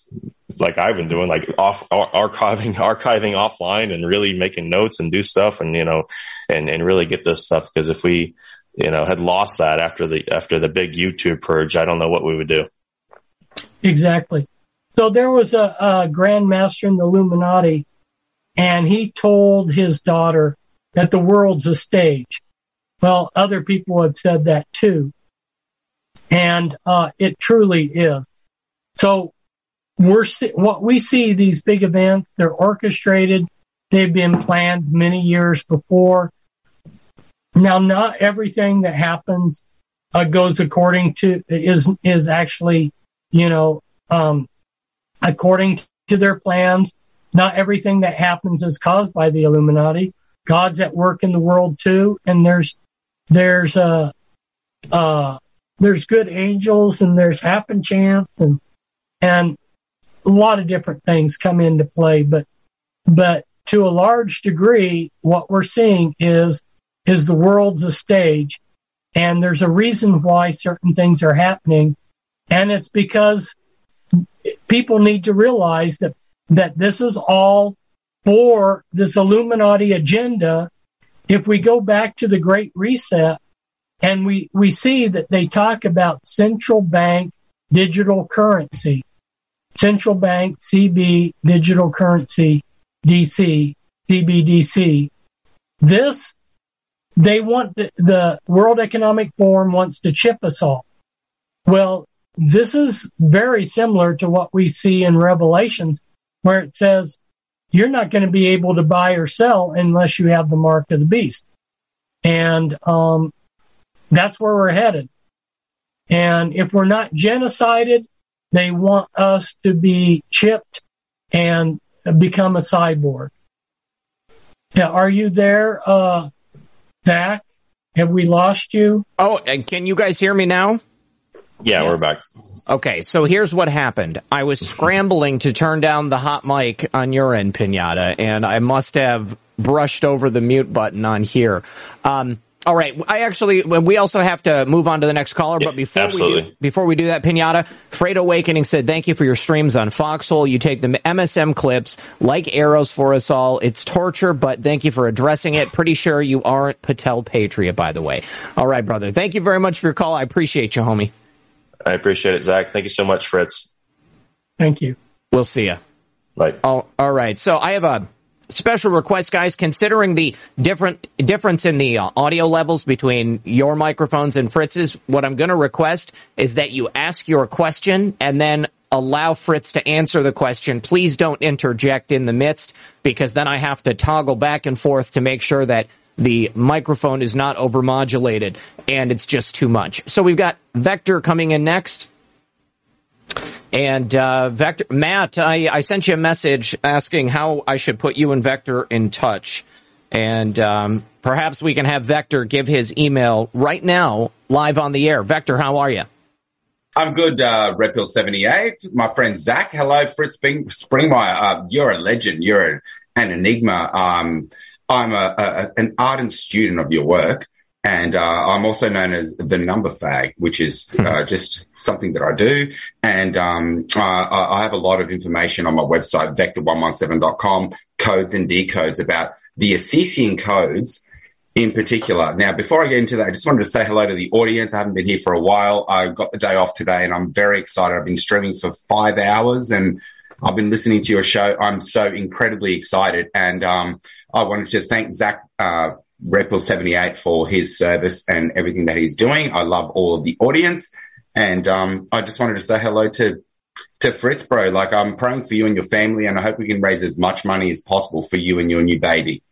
like I've been doing, like off archiving, archiving offline, and really making notes and do stuff, and you know, and and really get this stuff because if we, you know, had lost that after the after the big YouTube purge, I don't know what we would do. Exactly. So there was a, a Grand Master in the Illuminati, and he told his daughter that the world's a stage. Well, other people have said that too. And uh, it truly is. So we're what we see these big events. They're orchestrated. They've been planned many years before. Now, not everything that happens uh, goes according to is is actually, you know, um, according to their plans. Not everything that happens is caused by the Illuminati. God's at work in the world too, and there's there's uh uh there's good angels and there's happen chance and and a lot of different things come into play, but but to a large degree, what we're seeing is is the world's a stage, and there's a reason why certain things are happening, and it's because people need to realize that that this is all for this Illuminati agenda. If we go back to the Great Reset, and we we see that they talk about central bank digital currency central bank CB digital currency DC, CBDC. This, they want the, the World Economic Forum wants to chip us all. Well, this is very similar to what we see in Revelations, where it says you're not going to be able to buy or sell unless you have the mark of the beast. And um, that's where we're headed. And if we're not genocided, they want us to be chipped and become a cyborg. Yeah, are you there, uh, Zak? Have we lost you? Oh, and can you guys hear me now? Yeah, we're back. Okay, so here's what happened. I was scrambling to turn down the hot mic on your end, Pinata, and I must have brushed over the mute button on here. Um, all right. I actually, we also have to move on to the next caller, but before absolutely. we do, before we do that, Pinata, Freight Awakening said, thank you for your streams on Foxhole. You take the MSM clips like arrows for us all. It's torture, but thank you for addressing it. Pretty sure you aren't Patel Patriot, by the way. All right, brother. Thank you very much for your call. I appreciate you, homie. I appreciate it, Zak. Thank you so much, Fritz. Thank you. We'll see you. Bye. Oh, all right. So I have a special request, guys. Considering the different difference in the uh, audio levels between your microphones and Fritz's, what I'm going to request is that you ask your question and then allow Fritz to answer the question. Please don't interject in the midst because then I have to toggle back and forth to make sure that the microphone is not overmodulated and it's just too much. So we've got Vector coming in next. And uh, Vector, Matt, I, I sent you a message asking how I should put you and Vector in touch. And um, perhaps we can have Vector give his email right now, live on the air. Vector, how are you? I'm good, uh, Red Pill 78. My friend Zak, hello, Fritz Spring- Springmeier. Uh, you're a legend. You're an enigma. Um, I'm a, a, an ardent student of your work. And uh, I'm also known as the number fag, which is uh, just something that I do. And um, uh, I have a lot of information on my website, vector117.com, codes and decodes about the Assisian codes in particular. Now, before I get into that, I just wanted to say hello to the audience. I haven't been here for a while. I got the day off today and I'm very excited. I've been streaming for five hours and I've been listening to your show. I'm so incredibly excited. And um, I wanted to thank Zak uh, Redpill 78 for his service and everything that he's doing. I love all of the audience. And um, I just wanted to say hello to to Fritz, bro. Like I'm praying for you and your family, and I hope we can raise as much money as possible for you and your new baby.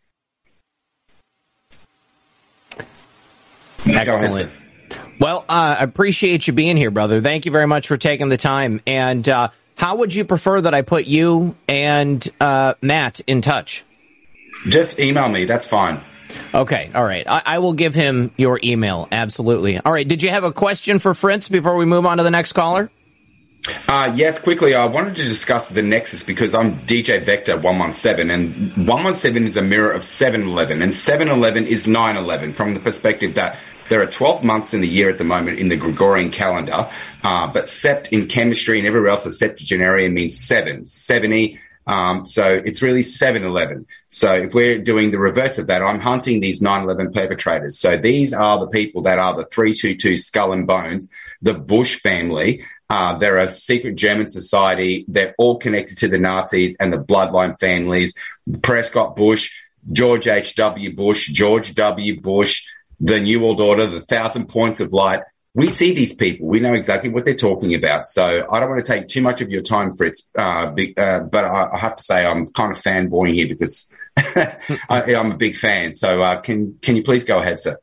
Excellent. Well, uh, I appreciate you being here, brother. Thank you very much for taking the time. And uh, how would you prefer that I put you and uh, Matt in touch? Just email me. That's fine. Okay. All right. I, I, will give him your email. Absolutely. All right. Did you have a question for Fritz before we move on to the next caller? Uh, yes, quickly. I wanted to discuss the Nexus because I'm DJ Vector 117 and 117 is a mirror of 711 and 711 is 911 from the perspective that there are 12 months in the year at the moment in the Gregorian calendar, uh, but sept in chemistry and everywhere else, a septuagenarian means seven, 70. Um, so it's really 7-Eleven. So if we're doing the reverse of that, I'm hunting these 9-11 perpetrators. So these are the people that are the 322 skull and bones, the Bush family. Uh, they're a secret German society. They're all connected to the Nazis and the bloodline families. Prescott Bush, George H.W. Bush, George W. Bush, the New World Order, the Thousand Points of Light we see these people. We know exactly what they're talking about. So I don't want to take too much of your time, Fritz. Uh, be, uh, but I, I, have to say I'm kind of fanboying here because I, am a big fan. So uh, can can you please go ahead, sir?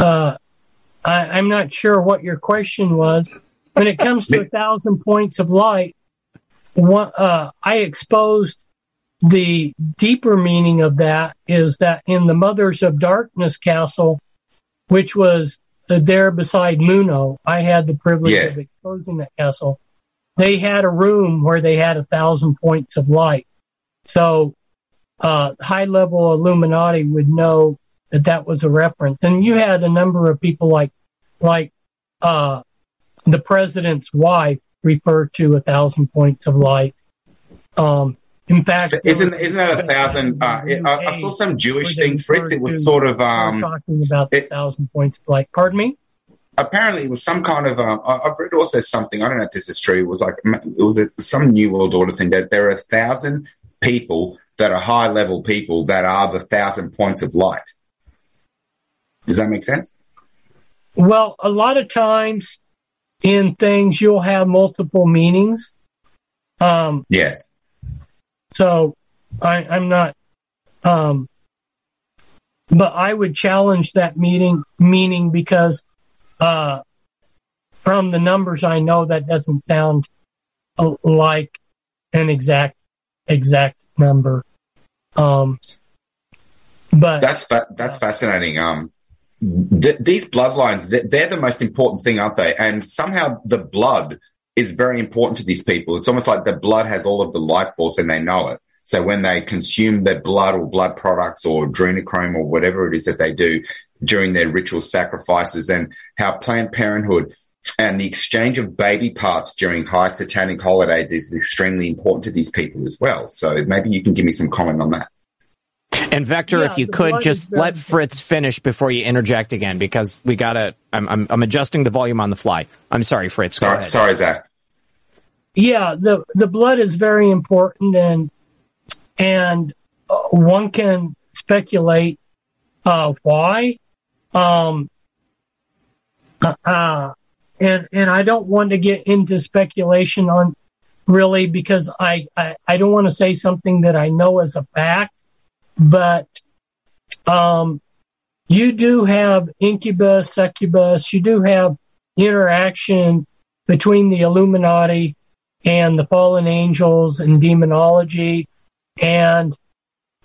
Uh, I, am not sure what your question was. When it comes to a thousand points of light, one, uh, I exposed the deeper meaning of that is that in the Mothers of Darkness castle, which was there beside Muno, I had the privilege yes. of exposing that castle. They had a room where they had a thousand points of light. So, uh, high level Illuminati would know that that was a reference. And you had a number of people like, like, uh, the president's wife refer to a thousand points of light. Um, in fact, isn't isn't that a thousand? Uh, I, I, saw some Jewish thing, Fritz. It was sort of um, talking about the thousand points. Like, pardon me. apparently it was some kind of um, I've read also something I don't know if this is true. It was like it was a, some New World Order thing that there are a thousand people that are high level people that are the thousand points of light. Does that make sense? Well, a lot of times in things you'll have multiple meanings. Um, Yes. So I, I'm not, um, but I would challenge that meaning meaning because uh, from the numbers I know that doesn't sound like an exact exact number. Um, but That's fa- that's fascinating. Um, th- these bloodlines, th- they're the most important thing, aren't they? And somehow the blood is very important to these people. It's almost like the blood has all of the life force and they know it. So when they consume their blood or blood products or adrenochrome or whatever it is that they do during their ritual sacrifices and how Planned Parenthood and the exchange of baby parts during high satanic holidays is extremely important to these people as well. So maybe you can give me some comment on that. And Vector, Yeah, if you could just let Fritz finish before you interject again, because we gotta. I'm I'm, I'm adjusting the volume on the fly. I'm sorry, Fritz. Go Sorry, ahead. sorry Zak. yeah, the the blood is very important, and and uh, one can speculate uh, why. Um, uh, and and I don't want to get into speculation on really because I I, I don't want to say something that I know as a fact, but um, you do have incubus, succubus, you do have interaction between the Illuminati and the fallen angels and demonology. And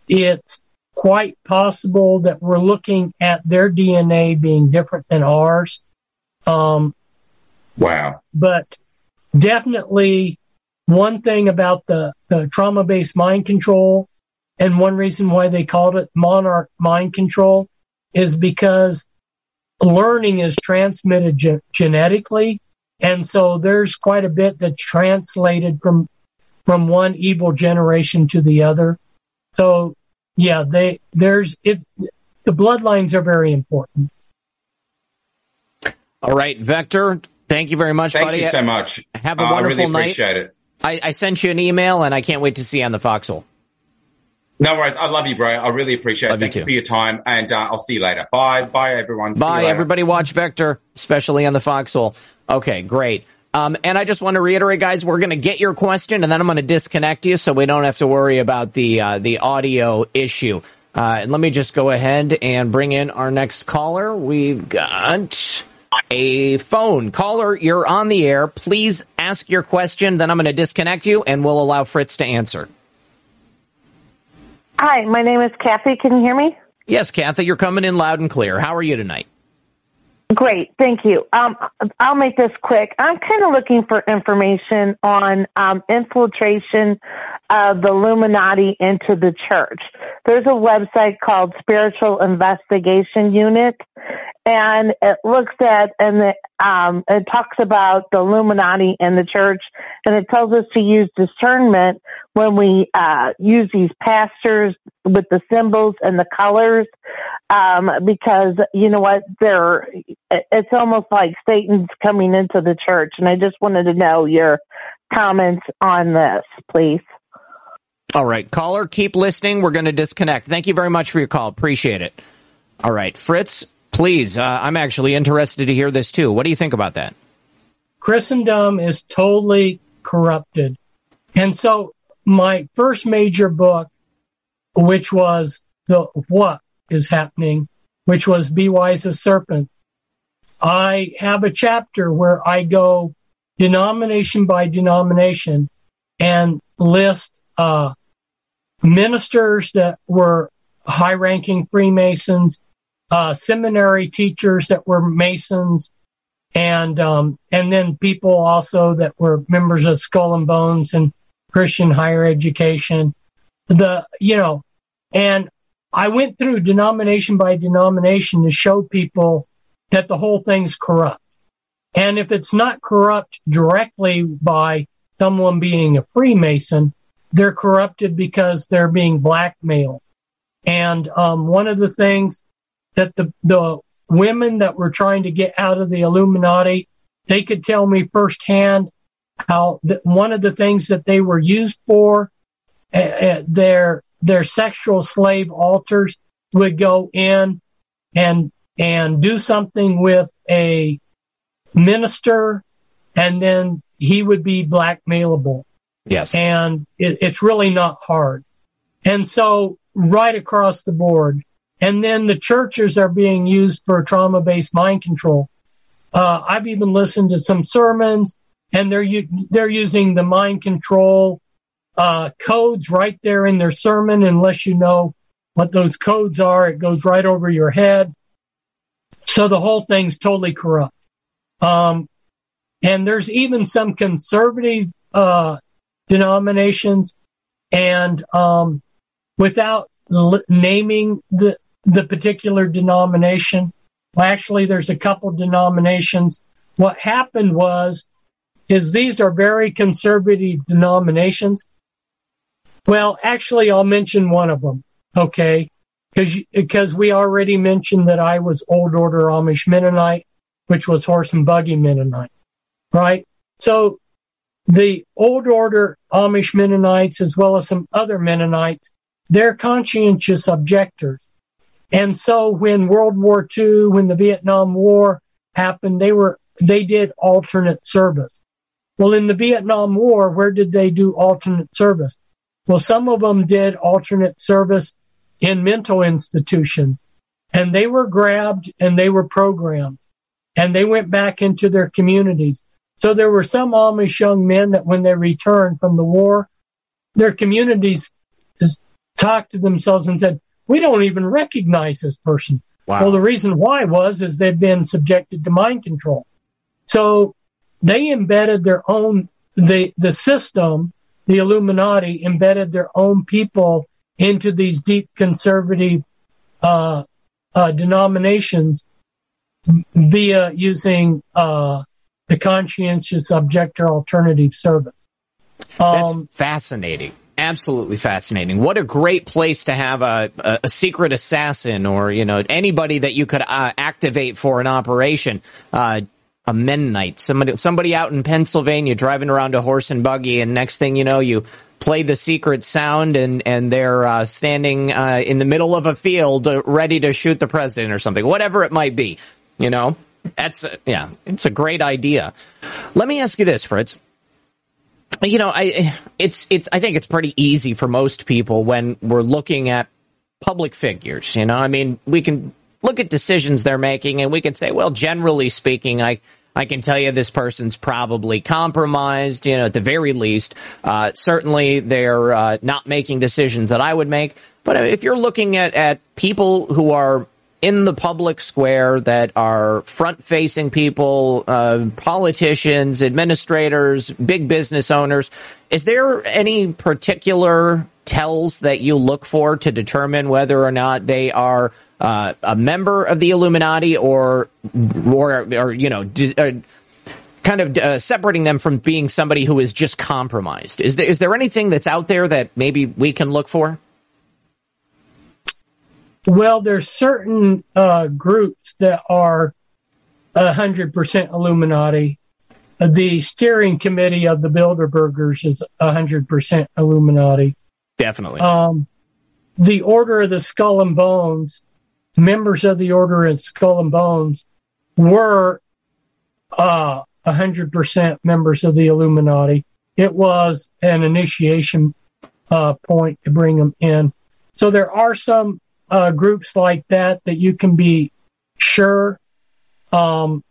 it's quite possible that we're looking at their DNA being different than ours. Um, Wow. but definitely one thing about the, the trauma based mind control and one reason why they called it monarch mind control is because learning is transmitted ge- genetically. And so there's quite a bit that's translated from, from one evil generation to the other. So yeah, they, there's, it, the bloodlines are very important. All right, Vector. Thank you very much, Thank buddy. Thank you so much. Have a Uh, I wonderful really night. appreciate it. I, I sent you an email, and I can't wait to see you on the Foxhole. No worries. I love you, bro. I really appreciate Love it. Thank you, too. for your time, and uh, I'll see you later. Bye. Bye, everyone. See you Bye, everybody. Watch Vector, especially on the Foxhole. Okay, great. Um, and I just want to reiterate, guys, we're going to get your question, and then I'm going to disconnect you, so we don't have to worry about the uh, the audio issue. Uh, and let me just go ahead and bring in our next caller. We've got a phone caller. You're on the air. Please ask your question. Then I'm going to disconnect you, and we'll allow Fritz to answer. Hi, my name is Kathy. Can you hear me? Yes, Kathy, you're coming in loud and clear. How are you tonight? Great, thank you. Um, I'll make this quick. I'm kind of looking for information on um, infiltration of the Illuminati into the church. There's a website called Spiritual Investigation Unit, and it looks at and it, um, it talks about the Illuminati and the church, and it tells us to use discernment when we uh, use these pastors with the symbols and the colors, um, because you know what, they're it's almost like Satan's coming into the church, and I just wanted to know your comments on this, please. All right, caller, keep listening. We're going to disconnect. Thank you very much for your call. Appreciate it. All right, Fritz, please. Uh, I'm actually interested to hear this too. What do you think about that? Christendom is totally corrupted. And so my first major book, which was the what is happening, which was Be Wise as Serpents, I have a chapter where I go denomination by denomination and list uh, ministers that were high ranking Freemasons, uh, seminary teachers that were Masons, and um, and then people also that were members of Skull and Bones and Christian higher education. The you know, and I went through denomination by denomination to show people that the whole thing's corrupt. And if it's not corrupt directly by someone being a Freemason, they're corrupted because they're being blackmailed. And um, one of the things that the, the women that were trying to get out of the Illuminati, they could tell me firsthand how th- one of the things that they were used for, uh, their their sexual slave alters would go in and and do something with a minister, and then he would be blackmailable. Yes. And it, it's really not hard. And so right across the board. And then the churches are being used for trauma based mind control. Uh, I've even listened to some sermons and they're, they're using the mind control, uh, codes right there in their sermon. Unless you know what those codes are, it goes right over your head. So the whole thing's totally corrupt. Um, and there's even some conservative, uh, denominations and, um, without l- naming the, the particular denomination. Well, actually, there's a couple denominations. What happened was, is these are very conservative denominations. Well, actually, I'll mention one of them. Okay. Because, because we already mentioned that I was old order Amish Mennonite, which was horse and buggy Mennonite. Right. So the old order Amish Mennonites, as well as some other Mennonites, they're conscientious objectors. And so when World War II, when the Vietnam War happened, they were, they did alternate service. Well, in the Vietnam War, where did they do alternate service? Well, some of them did alternate service in mental institutions and they were grabbed and they were programmed and they went back into their communities. So there were some Amish young men that when they returned from the war, their communities talked to themselves and said, we don't even recognize this person. Wow. Well, the reason why was is they've been subjected to mind control. So they embedded their own, the, the system, the Illuminati embedded their own people into these deep conservative, uh, uh, denominations via using, uh, the conscientious objector alternative service. That's um, fascinating absolutely fascinating. What a great place to have a, a, a secret assassin or, you know, anybody that you could uh, activate for an operation. Uh, a Mennonite, somebody, somebody out in Pennsylvania driving around a horse and buggy, and next thing you know, you play the secret sound, and and they're uh, standing uh, in the middle of a field, uh, ready to shoot the president or something, whatever it might be. You know, that's a, yeah, it's a great idea. Let me ask you this, Fritz you know, I it's it's I think it's pretty easy for most people when we're looking at public figures. You know, I mean, we can look at decisions they're making and we can say, well, generally speaking, I I can tell you this person's probably compromised. You know, at the very least, uh, certainly they're uh, not making decisions that I would make. But if you're looking at at people who are in the public square that are front facing people, uh, politicians, administrators, big business owners. Is there any particular tells that you look for to determine whether or not they are uh, a member of the Illuminati or, or, or you know, d- uh, kind of uh, separating them from being somebody who is just compromised? Is there, is there anything that's out there that maybe we can look for? Well, there's certain uh, groups that are 100% Illuminati. The steering committee of the Bilderbergers is 100% Illuminati. Definitely. Um, the Order of the Skull and Bones, members of the Order of Skull and Bones were uh, 100% members of the Illuminati. It was an initiation uh, point to bring them in. So there are some uh, groups like that that you can be sure. Um,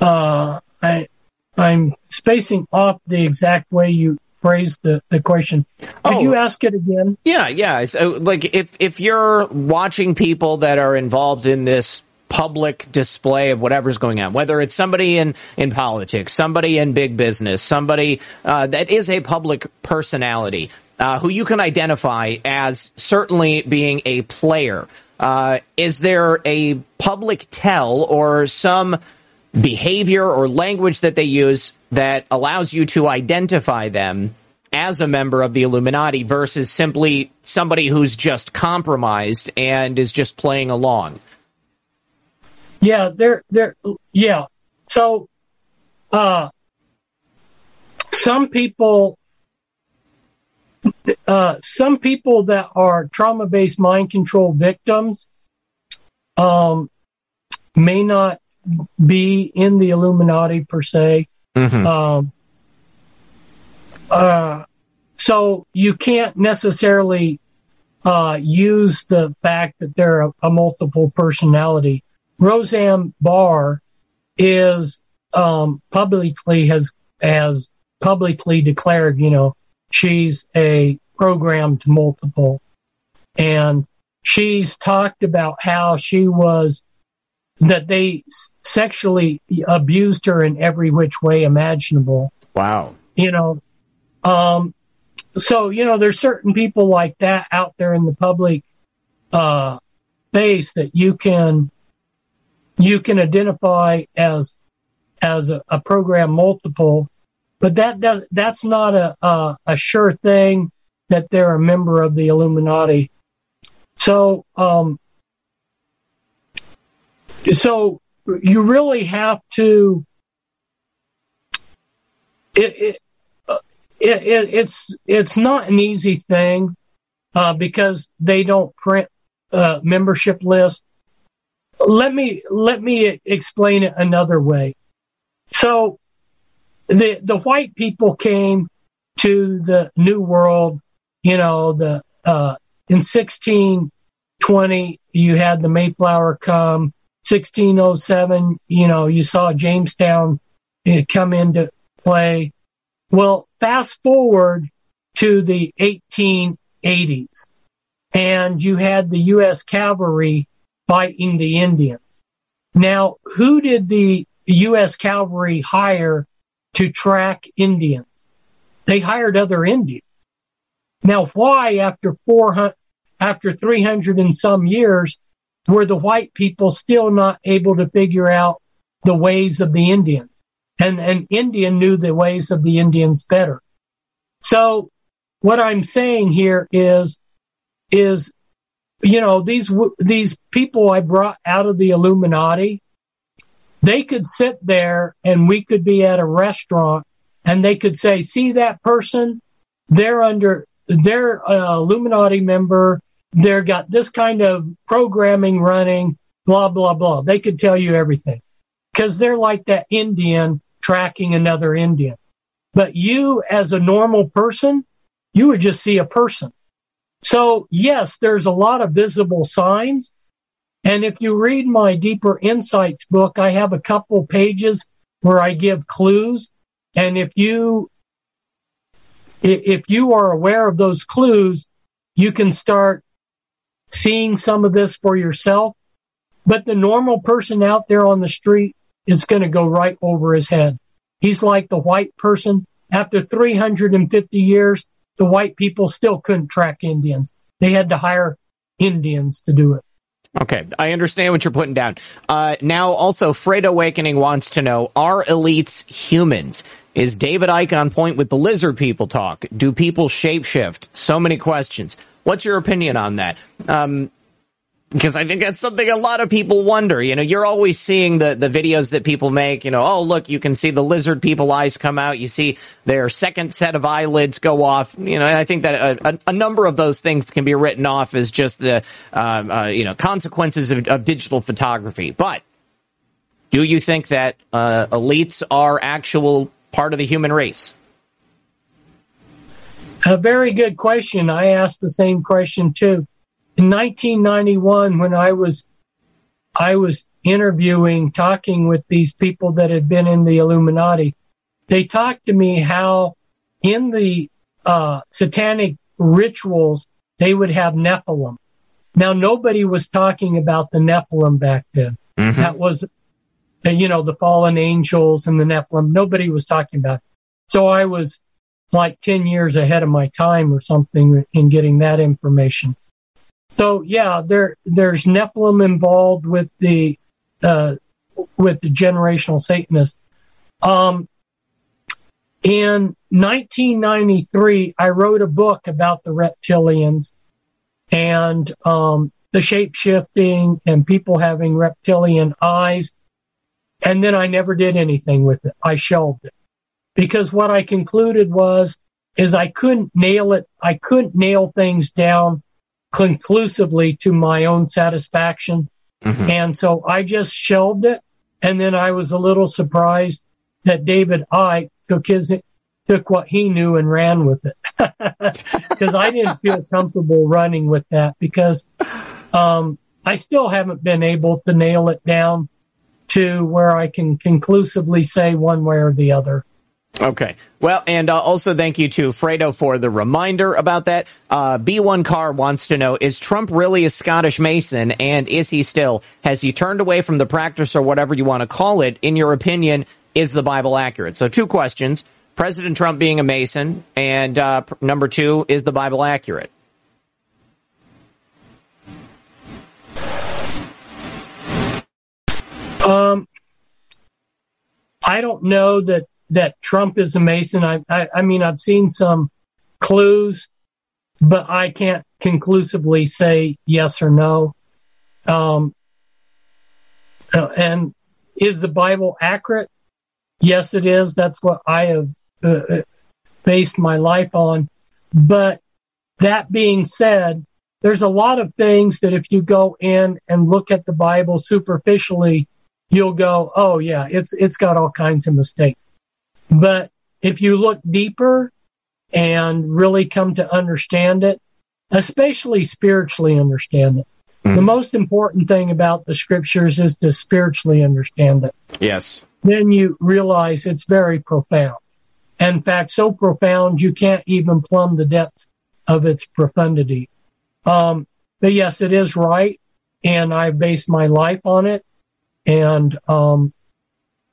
uh, I, I'm spacing off the exact way you phrased the, the question. Could oh, you ask it again? Yeah, yeah. So, like, if if you're watching people that are involved in this public display of whatever's going on, whether it's somebody in, in politics, somebody in big business, somebody uh, that is a public personality, uh, who you can identify as certainly being a player. Uh, is there a public tell or some behavior or language that they use that allows you to identify them as a member of the Illuminati versus simply somebody who's just compromised and is just playing along? Yeah, they're they're yeah. So, uh, some people, uh, some people that are trauma-based mind control victims, um, may not be in the Illuminati per se. Mm-hmm. Um, uh, so you can't necessarily uh, use the fact that they're a, a multiple personality. Roseanne Barr is um, publicly has has publicly declared, you know, she's a programmed multiple, and she's talked about how she was that they sexually abused her in every which way imaginable. Wow. You know, um, so you know, there's certain people like that out there in the public uh, space that you can you can identify as as a, a program multiple, but that does that's not a, a a sure thing that they're a member of the Illuminati. So um, so you really have to it, it, it, it's it's not an easy thing uh, because they don't print uh, membership list. Let me let me explain it another way. So the the white people came to the New World, you know, the uh, in 1620 you had the Mayflower come. 1607, you know, you saw Jamestown uh, come into play. Well, fast forward to the 1880s, and you had the U.S. cavalry fighting the Indians. Now, who did the U.S. cavalry hire to track Indians? They hired other Indians. Now, why after 400, after 300 and some years were the white people still not able to figure out the ways of the Indians? And an Indian knew the ways of the Indians better. So what I'm saying here is, is, you know, these, these people I brought out of the Illuminati, they could sit there and we could be at a restaurant and they could say, see that person? They're under, they're a Illuminati member. They're got this kind of programming running, blah, blah, blah. They could tell you everything because they're like that Indian tracking another Indian. But you as a normal person, you would just see a person. So yes, there's a lot of visible signs. And if you read my deeper insights book, I have a couple pages where I give clues. And if you, if you are aware of those clues, you can start seeing some of this for yourself. But the normal person out there on the street is going to go right over his head. He's like the white person. After 350 years, the white people still couldn't track Indians. They had to hire Indians to do it. Okay, I understand what you're putting down. Uh, now, also, Freight Awakening wants to know: Are elites humans? Is David Icke on point with the lizard people talk? Do people shapeshift? So many questions. What's your opinion on that? Um, because I think that's something a lot of people wonder. You know, you're always seeing the, the videos that people make, you know, oh, look, you can see the lizard people eyes come out. You see their second set of eyelids go off. You know, and I think that a, a, a number of those things can be written off as just the, um, uh, you know, consequences of, of, digital photography. But do you think that uh, elites are actual part of the human race? A very good question. I asked the same question too in 1991 when I was I was interviewing, talking with these people that had been in the Illuminati, they talked to me how in the uh, satanic rituals they would have Nephilim. Now nobody was talking about the Nephilim back then. Mm-hmm. That was, you know, the fallen angels and the Nephilim. Nobody was talking about. It. So I was like 10 years ahead of my time or something in getting that information. So yeah, there there's Nephilim involved with the uh, with the generational Satanists. Um, in 1993, I wrote a book about the reptilians, and um, the shape shifting and people having reptilian eyes. And then I never did anything with it. I shelved it because what I concluded was, is I couldn't nail it. I couldn't nail things down conclusively to my own satisfaction. Mm-hmm. And so Icke just shelved it. And then I was a little surprised that David I took his, took what he knew and ran with it. Cause I didn't feel comfortable running with that because, um, I still haven't been able to nail it down to where I can conclusively say one way or the other. Okay. Well, and uh, also thank you to Fredo for the reminder about that. Uh, B1 Car wants to know, is Trump really a Scottish Mason? And is he still? Has he turned away from the practice or whatever you want to call it? In your opinion, is the Bible accurate? So two questions. President Trump being a Mason, and uh, number two, is the Bible accurate? Um, I don't know that that Trump is a Mason. I, I, I mean, I've seen some clues, but I can't conclusively say yes or no. Um, and is the Bible accurate? Yes, it is. That's what I have uh, based my life on. But that being said, there's a lot of things that if you go in and look at the Bible superficially, you'll go, oh yeah, it's it's got all kinds of mistakes. But if you look deeper and really come to understand it, especially spiritually understand it, mm-hmm. the most important thing about the scriptures is to spiritually understand it. Yes. Then you realize it's very profound. In fact, so profound you can't even plumb the depths of its profundity. Um, but yes, it is right, and I've based my life on it. And um,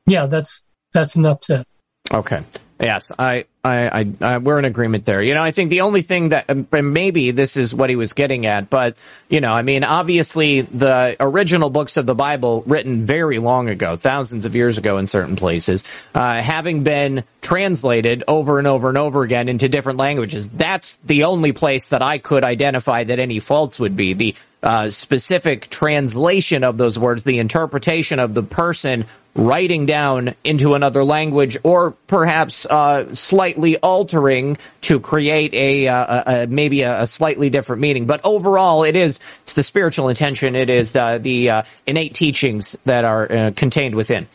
yeah, that's that's enough said. Okay. Yes, I, I, I, I, we're in agreement there. You know, I think the only thing that maybe this is what he was getting at, but you know, I mean, obviously the original books of the Bible, written very long ago, thousands of years ago in certain places, uh, having been translated over and over and over again into different languages, that's the only place that I could identify that any faults would be. The uh, specific translation of those words, the interpretation of the person writing down into another language, or perhaps uh, slightly altering to create a, uh, a, maybe a, a, slightly different meaning. But overall, it is it's the spiritual intention. It is the, the uh, innate teachings that are uh, contained within.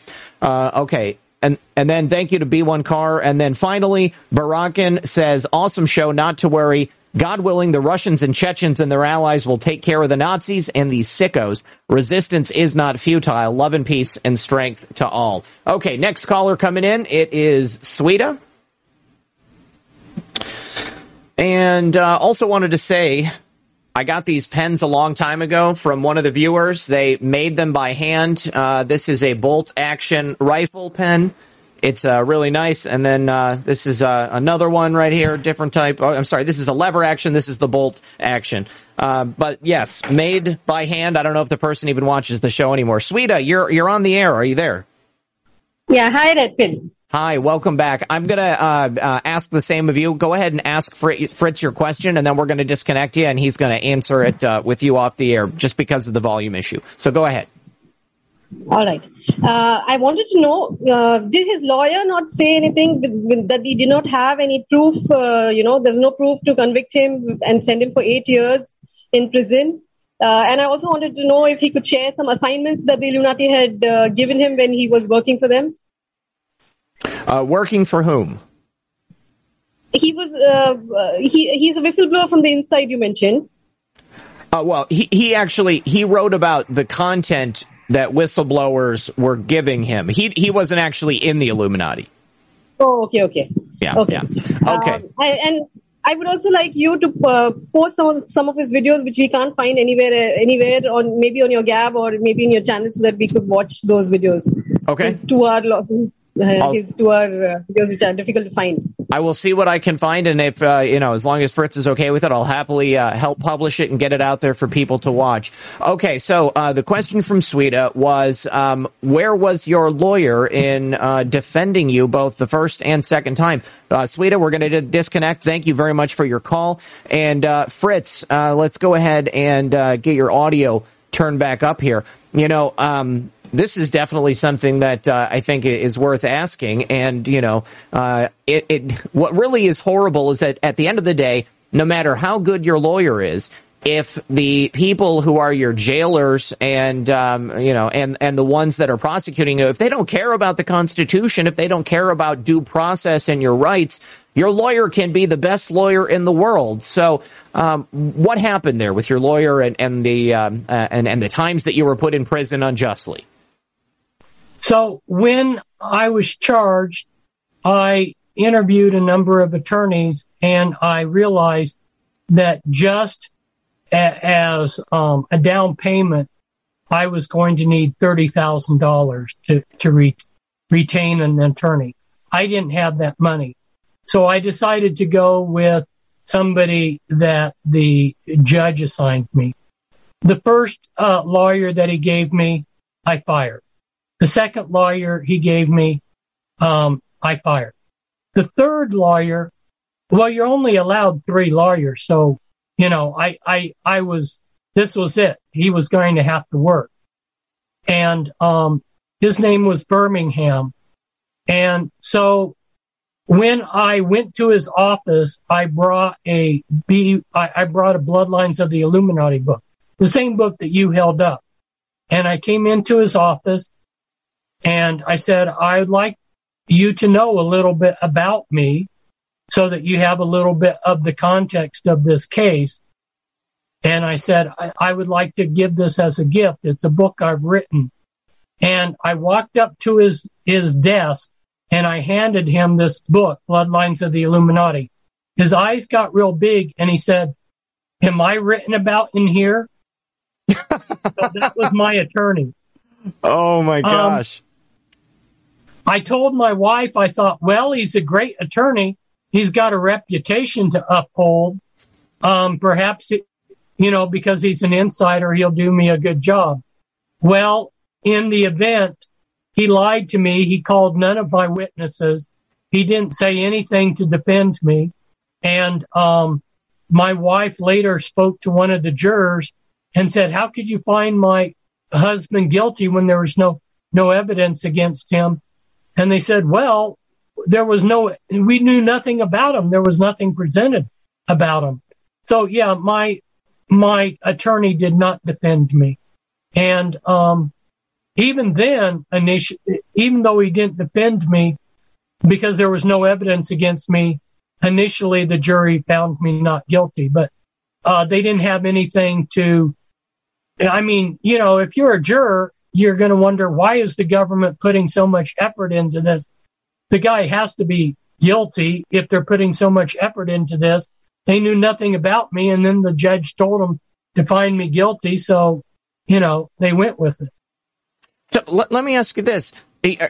Uh, okay, and and then thank you to B1 Car. And then finally, Barakin says, awesome show, not to worry. God willing, the Russians and Chechens and their allies will take care of the Nazis and these sickos. Resistance is not futile. Love and peace and strength to all. Okay, next caller coming in. It is Sweda. And uh, also wanted to say, I got these pens a long time ago from one of the viewers. They made them by hand. Uh, this is a bolt action rifle pen. It's uh, really nice. And then uh, this is uh, another one right here, different type. Oh, I'm sorry, this is a lever action. This is the bolt action. Uh, but yes, made by hand. I don't know if the person even watches the show anymore. Sweda, you're you're on the air. Are you there? Yeah. Hi, Redpin. Hi, welcome back. I'm gonna uh, uh, ask the same of you. Go ahead and ask Fritz your question, and then we're gonna disconnect you, and he's gonna answer it with you off the air, just because of the volume issue. So go ahead. All right. Uh, I wanted to know, uh, did his lawyer not say anything that he did not have any proof? Uh, you know, there's no proof to convict him and send him for eight years in prison. Uh, and I also wanted to know if he could share some assignments that the Illuminati had uh, given him when he was working for them. Uh, working for whom? He was he he's a whistleblower from the inside. You mentioned. Uh, well, he, he actually he wrote about the content that whistleblowers were giving him. He he wasn't actually in the Illuminati. Oh, okay, okay. Yeah, okay. yeah. Okay. Um, I, and I would also like you to uh, post some some of his videos, which we can't find anywhere uh, anywhere on maybe on your Gab or maybe in your channel, so that we could watch those videos. Okay. It's two hour uh, his uh, videos which are difficult to find. I will see what I can find, and if uh, you know, as long as Fritz is okay with it, I'll happily uh, help publish it and get it out there for people to watch. Okay, so uh, the question from Sweta was, um, where was your lawyer in uh, defending you both the first and second time? Uh, Sweta, we're going to disconnect. Thank you very much for your call, and uh, Fritz, let's go ahead and get your audio turned back up here. You know. Um, this is definitely something that uh, I think is worth asking. And you know, uh, it, it what really is horrible is that at the end of the day, no matter how good your lawyer is, if the people who are your jailers and um, you know and and the ones that are prosecuting you, if they don't care about the Constitution, if they don't care about due process and your rights, your lawyer can be the best lawyer in the world. So, um, what happened there with your lawyer and and the um, uh, and and the times that you were put in prison unjustly? So when I was charged, I interviewed a number of attorneys and I realized that just as um, a down payment, I was going to need $30,000 to, to re- retain an attorney. I didn't have that money. So I decided to go with somebody that the judge assigned me. The first uh, lawyer that he gave me, I fired. The second lawyer he gave me, um, I fired. The third lawyer, well, you're only allowed three lawyers. So, you know, I, I, I was, this was it. He was going to have to work. And, um, his name was Birmingham. And so when I went to his office, I brought a B, I, I brought a Bloodlines of the Illuminati book, the same book that you held up. And I came into his office and I said, I'd like you to know a little bit about me so that you have a little bit of the context of this case. And I said, I, I would like to give this as a gift. It's a book I've written. And I walked up to his, his desk and I handed him this book, Bloodlines of the Illuminati. His eyes got real big and he said, am I written about in here? so that was my attorney. Oh my um, gosh. Um, I told my wife, I thought, well, he's a great attorney. He's got a reputation to uphold. Um, perhaps, it, you know, because he's an insider, he'll do me a good job. Well, in the event, he lied to me. He called none of my witnesses. He didn't say anything to defend me. And, um, my wife later spoke to one of the jurors and said, how could you find my husband guilty when there was no, no evidence against him? And they said, well, there was no, we knew nothing about him. There was nothing presented about him. So yeah, my, my attorney did not defend me. And, um, even then, initially, even though he didn't defend me because there was no evidence against me, initially the jury found me not guilty, but, uh, they didn't have anything to, I mean, you know, if you're a juror you're going to wonder why is the government putting so much effort into this? The guy has to be guilty if they're putting so much effort into this. They knew nothing about me, and then the judge told them to find me guilty, so you know they went with it. So let, let me ask you this: uh,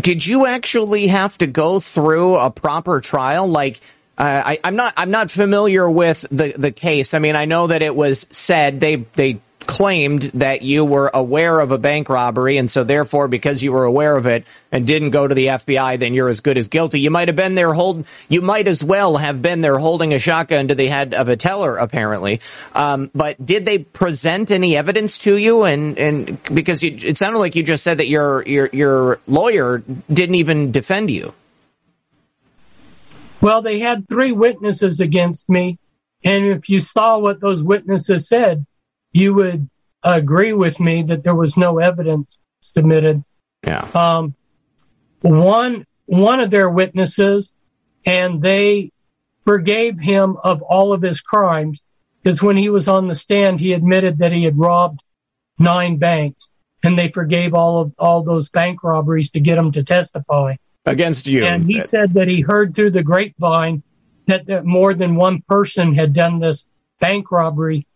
Did you actually have to go through a proper trial? Like, uh, I, I'm not I'm not familiar with the the case. I mean, I know that it was said they they claimed that you were aware of a bank robbery, and so therefore, because you were aware of it and didn't go to the FBI, then you're as good as guilty. You might have been there hold. You might as well have been there holding a shotgun to the head of a teller, apparently. Um, but did they present any evidence to you? And and because you, it sounded like you just said that your your your lawyer didn't even defend you. Well, they had three witnesses against me, and if you saw what those witnesses said you would agree with me that there was no evidence submitted. Yeah. Um, one one of their witnesses, and they forgave him of all of his crimes because when he was on the stand, he admitted that he had robbed nine banks, and they forgave all of all those bank robberies to get him to testify against you. And he said that he heard through the grapevine that, that more than one person had done this bank robbery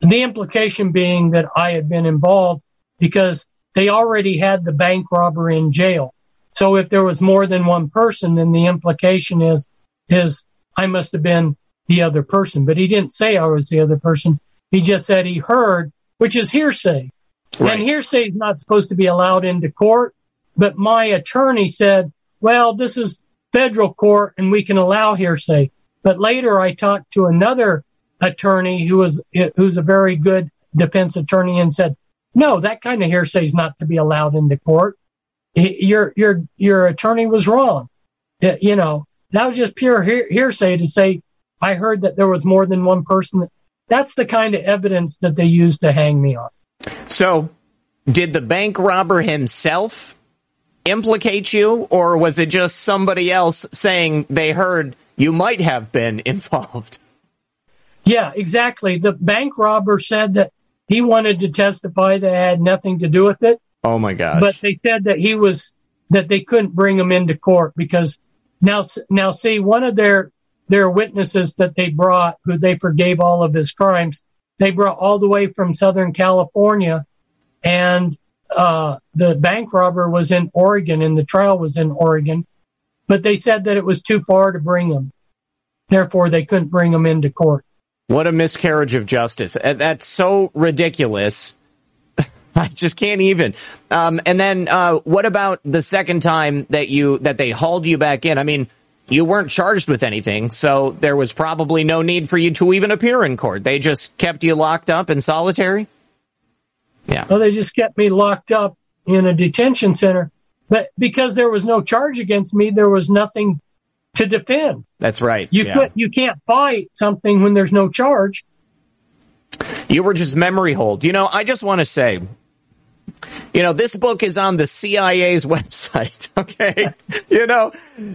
the implication being that I had been involved because they already had the bank robber in jail. So if there was more than one person, then the implication is, is I must have been the other person. But he didn't say I was the other person. He just said he heard, which is hearsay. Right. And hearsay is not supposed to be allowed into court. But my attorney said, well, this is federal court and we can allow hearsay. But later I talked to another attorney who was, who's a very good defense attorney and said, no, that kind of hearsay is not to be allowed into court. Your, your, your attorney was wrong. You know, that was just pure hearsay to say, I heard that there was more than one person. That's the kind of evidence that they used to hang me on. So, did the bank robber himself implicate you, or was it just somebody else saying they heard you might have been involved? Yeah, exactly. The bank robber said that he wanted to testify that had nothing to do with it. Oh my gosh. But they said that he was that they couldn't bring him into court because now now see one of their their witnesses that they brought who they forgave all of his crimes they brought all the way from Southern California and uh, the bank robber was in Oregon and the trial was in Oregon, but they said that it was too far to bring him. Therefore, they couldn't bring him into court. What a miscarriage of justice. Uh, that's so ridiculous. I just can't even. Um, and then, uh, what about the second time that you, that they hauled you back in? I mean, you weren't charged with anything, so there was probably no need for you to even appear in court. They just kept you locked up in solitary? Yeah. Well, they just kept me locked up in a detention center. But because there was no charge against me, there was nothing to defend. That's right. You yeah. could, you can't fight something when there's no charge. You were just memory holed. You know, I just want to say, you know, this book is on the CIA's website. Okay. you know,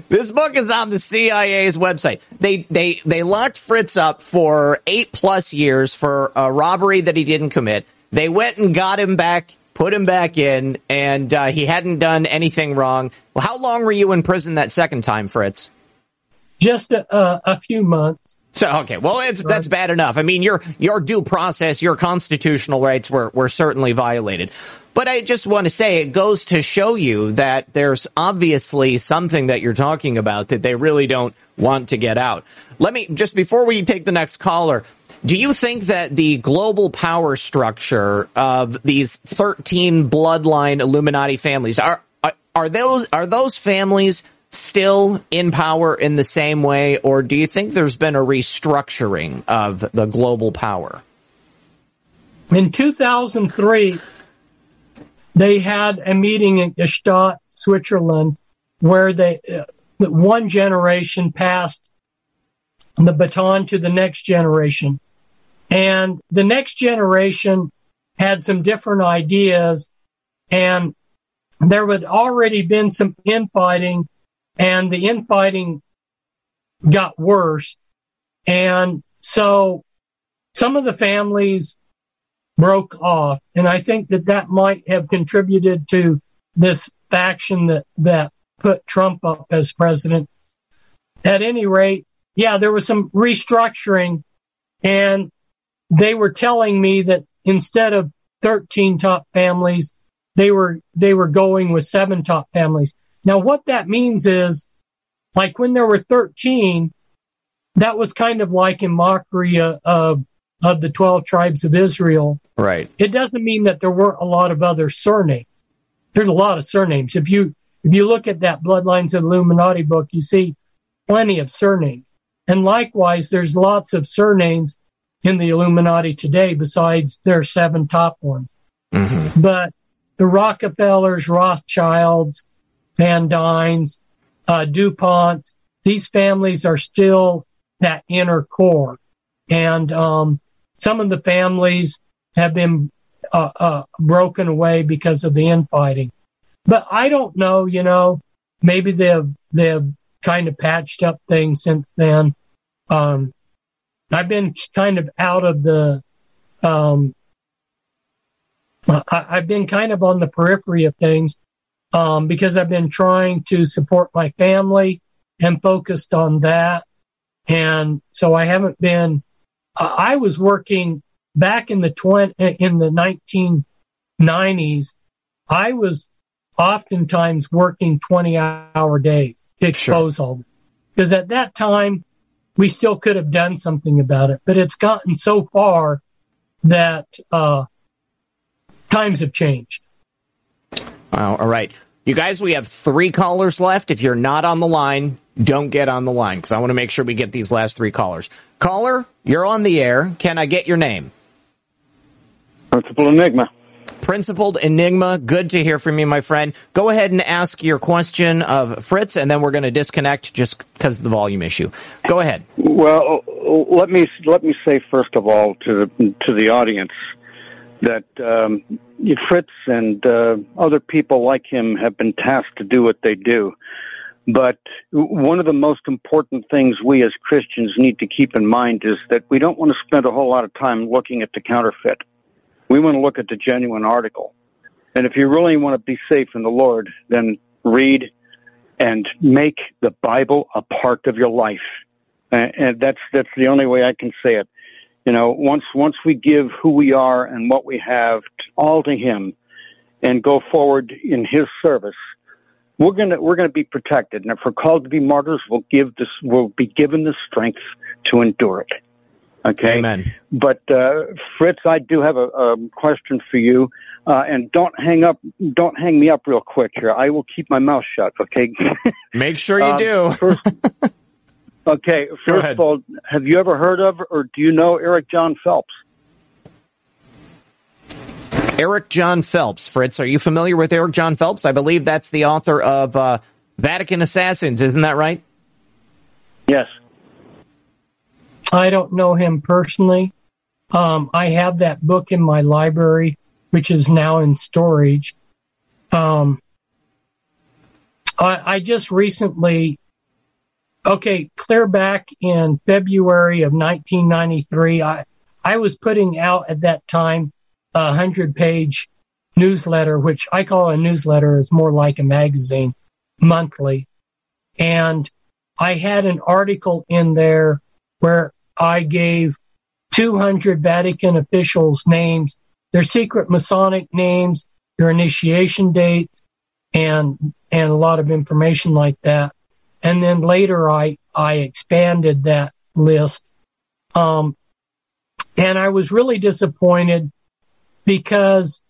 this book is on the CIA's website. They, they, they locked Fritz up for eight plus years for a robbery that he didn't commit. They went and got him back, put him back in, and uh, he hadn't done anything wrong. Well, how long were you in prison that second time, Fritz? Just a, uh, a few months. So okay, well it's, that's bad enough. I mean, your your due process, your constitutional rights were were certainly violated. But I just want to say it goes to show you that there's obviously something that you're talking about that they really don't want to get out. Let me just before we take the next caller, do you think that the global power structure of these 13 bloodline Illuminati families are, are, are those are those families still in power in the same way or do you think there's been a restructuring of the global power? In 2003 they had a meeting in Gstaad, Switzerland where they uh, one generation passed the baton to the next generation and the next generation had some different ideas and there had already been some infighting and the infighting got worse. And so some of the families broke off. And I think that that might have contributed to this faction that, that put Trump up as president. At any rate, yeah, there was some restructuring and they were telling me that instead of 13 top families, they were, they were going with seven top families. Now what that means is like when there were 13, that was kind of like in mockery of, of the 12 tribes of Israel. Right. It doesn't mean that there weren't a lot of other surnames. There's a lot of surnames. If you, if you look at that Bloodlines of Illuminati book, you see plenty of surnames. And likewise, there's lots of surnames in the Illuminati today besides their seven top ones. Mm-hmm. But the Rockefellers, Rothschilds, Van Duyns, uh, DuPont, these families are still that inner core. And um, some of the families have been uh, uh, broken away because of the infighting. But I don't know, you know, maybe they've, they've kind of patched up things since then. Um, I've been kind of out of the, um, I, have been kind of on the periphery of things, um, because I've been trying to support my family and focused on that. And so I haven't been, uh, I was working back in the 20, in the 1990s. I was oftentimes working 20 hour days to expose sure. all this. Because at that time, we still could have done something about it, but it's gotten so far that uh, times have changed. Wow. All right. You guys, we have three callers left. If you're not on the line, don't get on the line because I want to make sure we get these last three callers. Caller, you're on the air. Can I get your name? Principal Enigma. Principled Enigma, good to hear from you, my friend. Go ahead and ask your question of Fritz, and then we're going to disconnect just because of the volume issue. Go ahead. Well, let me let me say first of all to the to the audience that um, Fritz and uh, other people like him have been tasked to do what they do. But one of the most important things we as Christians need to keep in mind is that we don't want to spend a whole lot of time looking at the counterfeit. We want to look at the genuine article. And if you really want to be safe in the Lord, then read and make the Bible a part of your life. And that's, that's the only way I can say it. You know, once, once we give who we are and what we have all to Him and go forward in His service, we're gonna, we're gonna be protected. And if we're called to be martyrs, we'll give this, we'll be given the strength to endure it. Okay. Amen. But uh, Fritz, I do have a, a question for you, uh, and don't hang up, don't hang me up real quick here. I will keep my mouth shut. Okay. Make sure you um, do. first, okay. First of all, have you ever heard of or do you know Eric John Phelps? Eric John Phelps. Fritz, are you familiar with Eric John Phelps? I believe that's the author of uh, Vatican Assassins. Isn't that right? Yes. I don't know him personally. Um, I have that book in my library, which is now in storage. Um, I, I just recently, okay, clear back in February of 1993, I, I was putting out at that time a hundred page newsletter, which I call a newsletter. It's more like a magazine monthly. And I had an article in there where I gave 200 Vatican officials names, their secret Masonic names, their initiation dates, and and a lot of information like that. And then later, I I expanded that list, um, and I was really disappointed because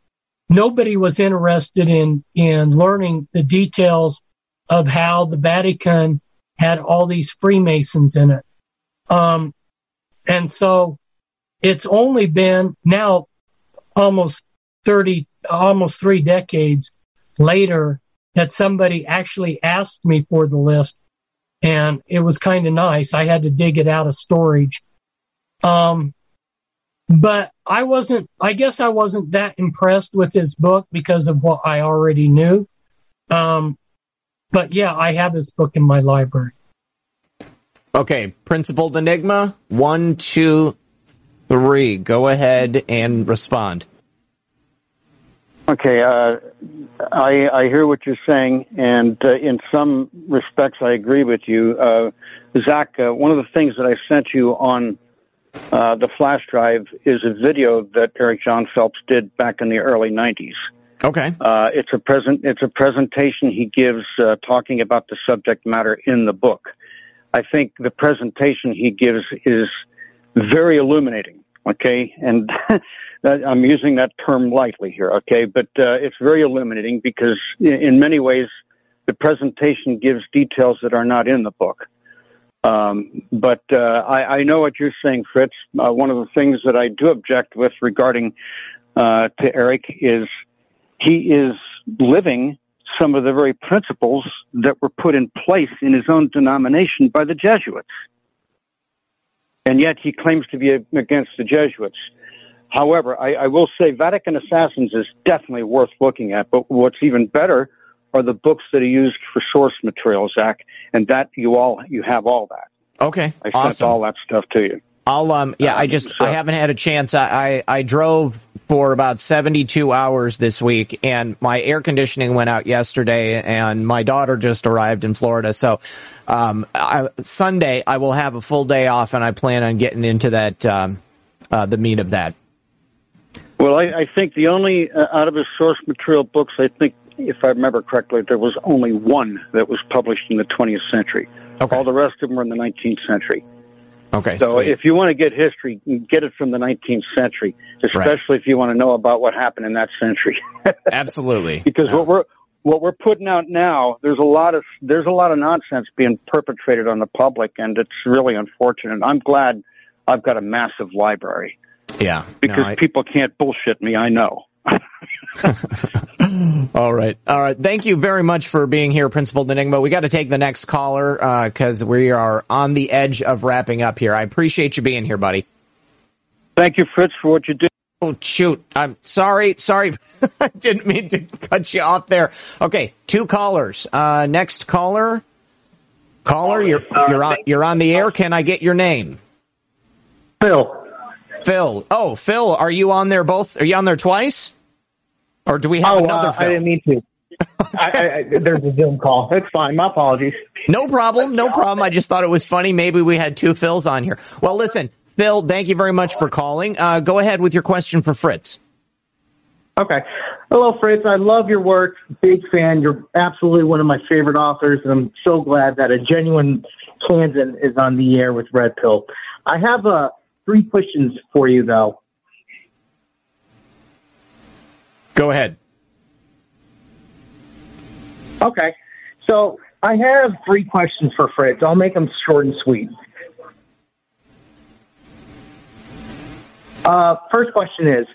nobody was interested in in learning the details of how the Vatican had all these Freemasons in it. Um, and so it's only been now almost 30, almost three decades later that somebody actually asked me for the list. And it was kind of nice. I had to dig it out of storage. Um, but I wasn't, I guess I wasn't that impressed with his book because of what I already knew. Um, but yeah, I have his book in my library. Okay, Principled Enigma, one, two, three. Go ahead and respond. Okay, uh, I, I hear what you're saying, and uh, in some respects, I agree with you. Uh, Zak, uh, one of the things that I sent you on uh, the flash drive is a video that Eric John Phelps did back in the early 90s. Okay. Uh, it's a present. It's a presentation he gives talking about the subject matter in the book. I think the presentation he gives is very illuminating. Okay, and I'm using that term lightly here. Okay, but uh, it's very illuminating because in many ways the presentation gives details that are not in the book. Um, but uh, I, I, know what you're saying, Fritz. Uh, one of the things that I do object with regarding uh, to Eric is he is living some of the very principles that were put in place in his own denomination by the Jesuits. And yet he claims to be against the Jesuits. However, I, I will say Vatican Assassins is definitely worth looking at, but what's even better are the books that he used for source material, Zak, and that you all you have all that. Okay, I awesome. sent all that stuff to you. I'll um yeah, I just so. I haven't had a chance. I, I I drove for about 72 hours this week and my air conditioning went out yesterday and my daughter just arrived in Florida. So um I, Sunday I will have a full day off and I plan on getting into that um uh the meat of that. Well, I, I think the only uh, out of his source material books I think if I remember correctly, there was only one that was published in the 20th century. Okay. All the rest of them were in the 19th century. Okay. So sweet. if you want to get history, get it from the 19th century, especially if you want to know about what happened in that century. Absolutely. because what we're what we're putting out now, there's a lot of there's a lot of nonsense being perpetrated on the public, and it's really unfortunate. I'm glad I've got a massive library yeah. because No, I- people can't bullshit me. I know. All right. All right. Thank you very much for being here, Principal Enigma. We got to take the next caller because we are on the edge of wrapping up here. I appreciate you being here, buddy. Thank you, Fritz, for what you do. Oh, shoot. I'm sorry. Sorry. I didn't mean to cut you off there. Okay. Two callers. Uh, next caller. Caller, you're, you're, on, you're on the air. Can I get your name? Phil. Phil. Oh, Phil, are you on there both? Are you on there twice? Or do we have Oh, another uh, Phil? I didn't mean to. I, I, I, there's a Zoom call. It's fine. My apologies. No problem. No problem. I just thought it was funny. Maybe we had two Phils on here. Well, listen, Phil, thank you very much for calling. Uh, go ahead with your question for Fritz. Okay. Hello, Fritz. I love your work. Big fan. You're absolutely one of my favorite authors, and I'm so glad that a genuine Kansan is on the air with Red Pill. I have uh, three questions for you, though. Go ahead. Okay. So I have three questions for Fritz. I'll make them short and sweet. Uh, first question is,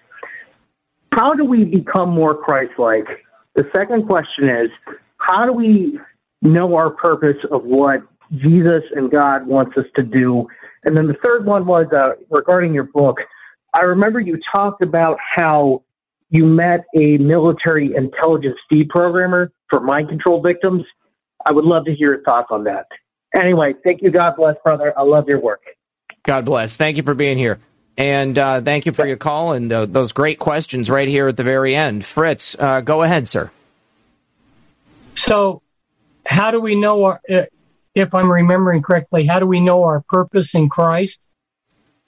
how do we become more Christ-like? The second question is, how do we know our purpose of what Jesus and God wants us to do? And then the third one was uh, regarding your book. I remember you talked about how you met a military intelligence deprogrammer for mind control victims. I would love to hear your thoughts on that. Anyway, thank you. God bless, brother. I love your work. God bless. Thank you for being here. And uh, thank you for your call and uh, those great questions right here at the very end. Fritz, uh, go ahead, sir. So, how do we know our, uh, if I'm remembering correctly, how do we know our purpose in Christ?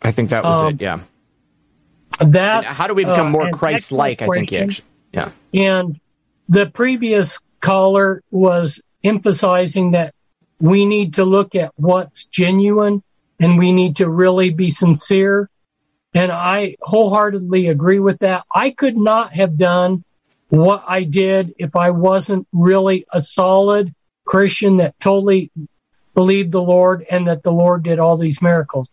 I think that was Um, it. Yeah. That's, And how do we become uh, more Christ-like? I think actually. Yeah. And the previous caller was emphasizing that we need to look at what's genuine and we need to really be sincere. And I wholeheartedly agree with that. I could not have done what I did if I wasn't really a solid Christian that totally believed the Lord and that the Lord did all these miracles.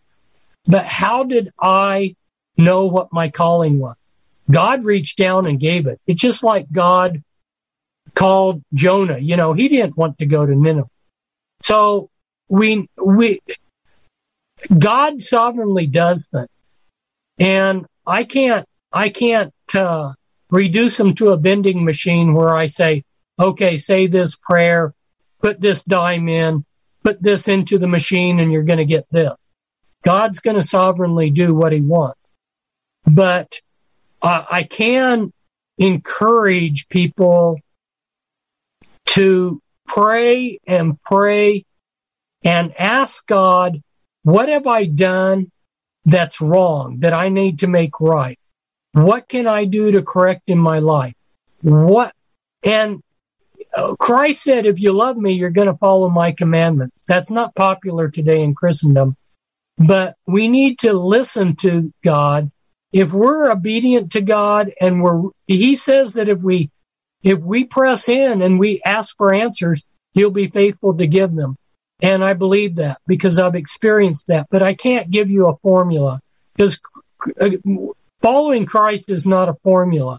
But how did I know what my calling was? God reached down and gave it. It's just like God called Jonah. You know, he didn't want to go to Nineveh. So we, we, God sovereignly does things. And I can't, I can't, uh, reduce them to a vending machine where I say, okay, say this prayer, put this dime in, put this into the machine and you're going to get this. God's going to sovereignly do what he wants. But uh, I can encourage people to pray and pray and ask God, what have I done that's wrong that I need to make right? What can I do to correct in my life? What, and Christ said, if you love me, you're going to follow my commandments. That's not popular today in Christendom, but we need to listen to God. If we're obedient to God and we're, he says that if we, if we press in and we ask for answers, he'll be faithful to give them. And I believe that because I've experienced that, but I can't give you a formula because uh, following Christ is not a formula.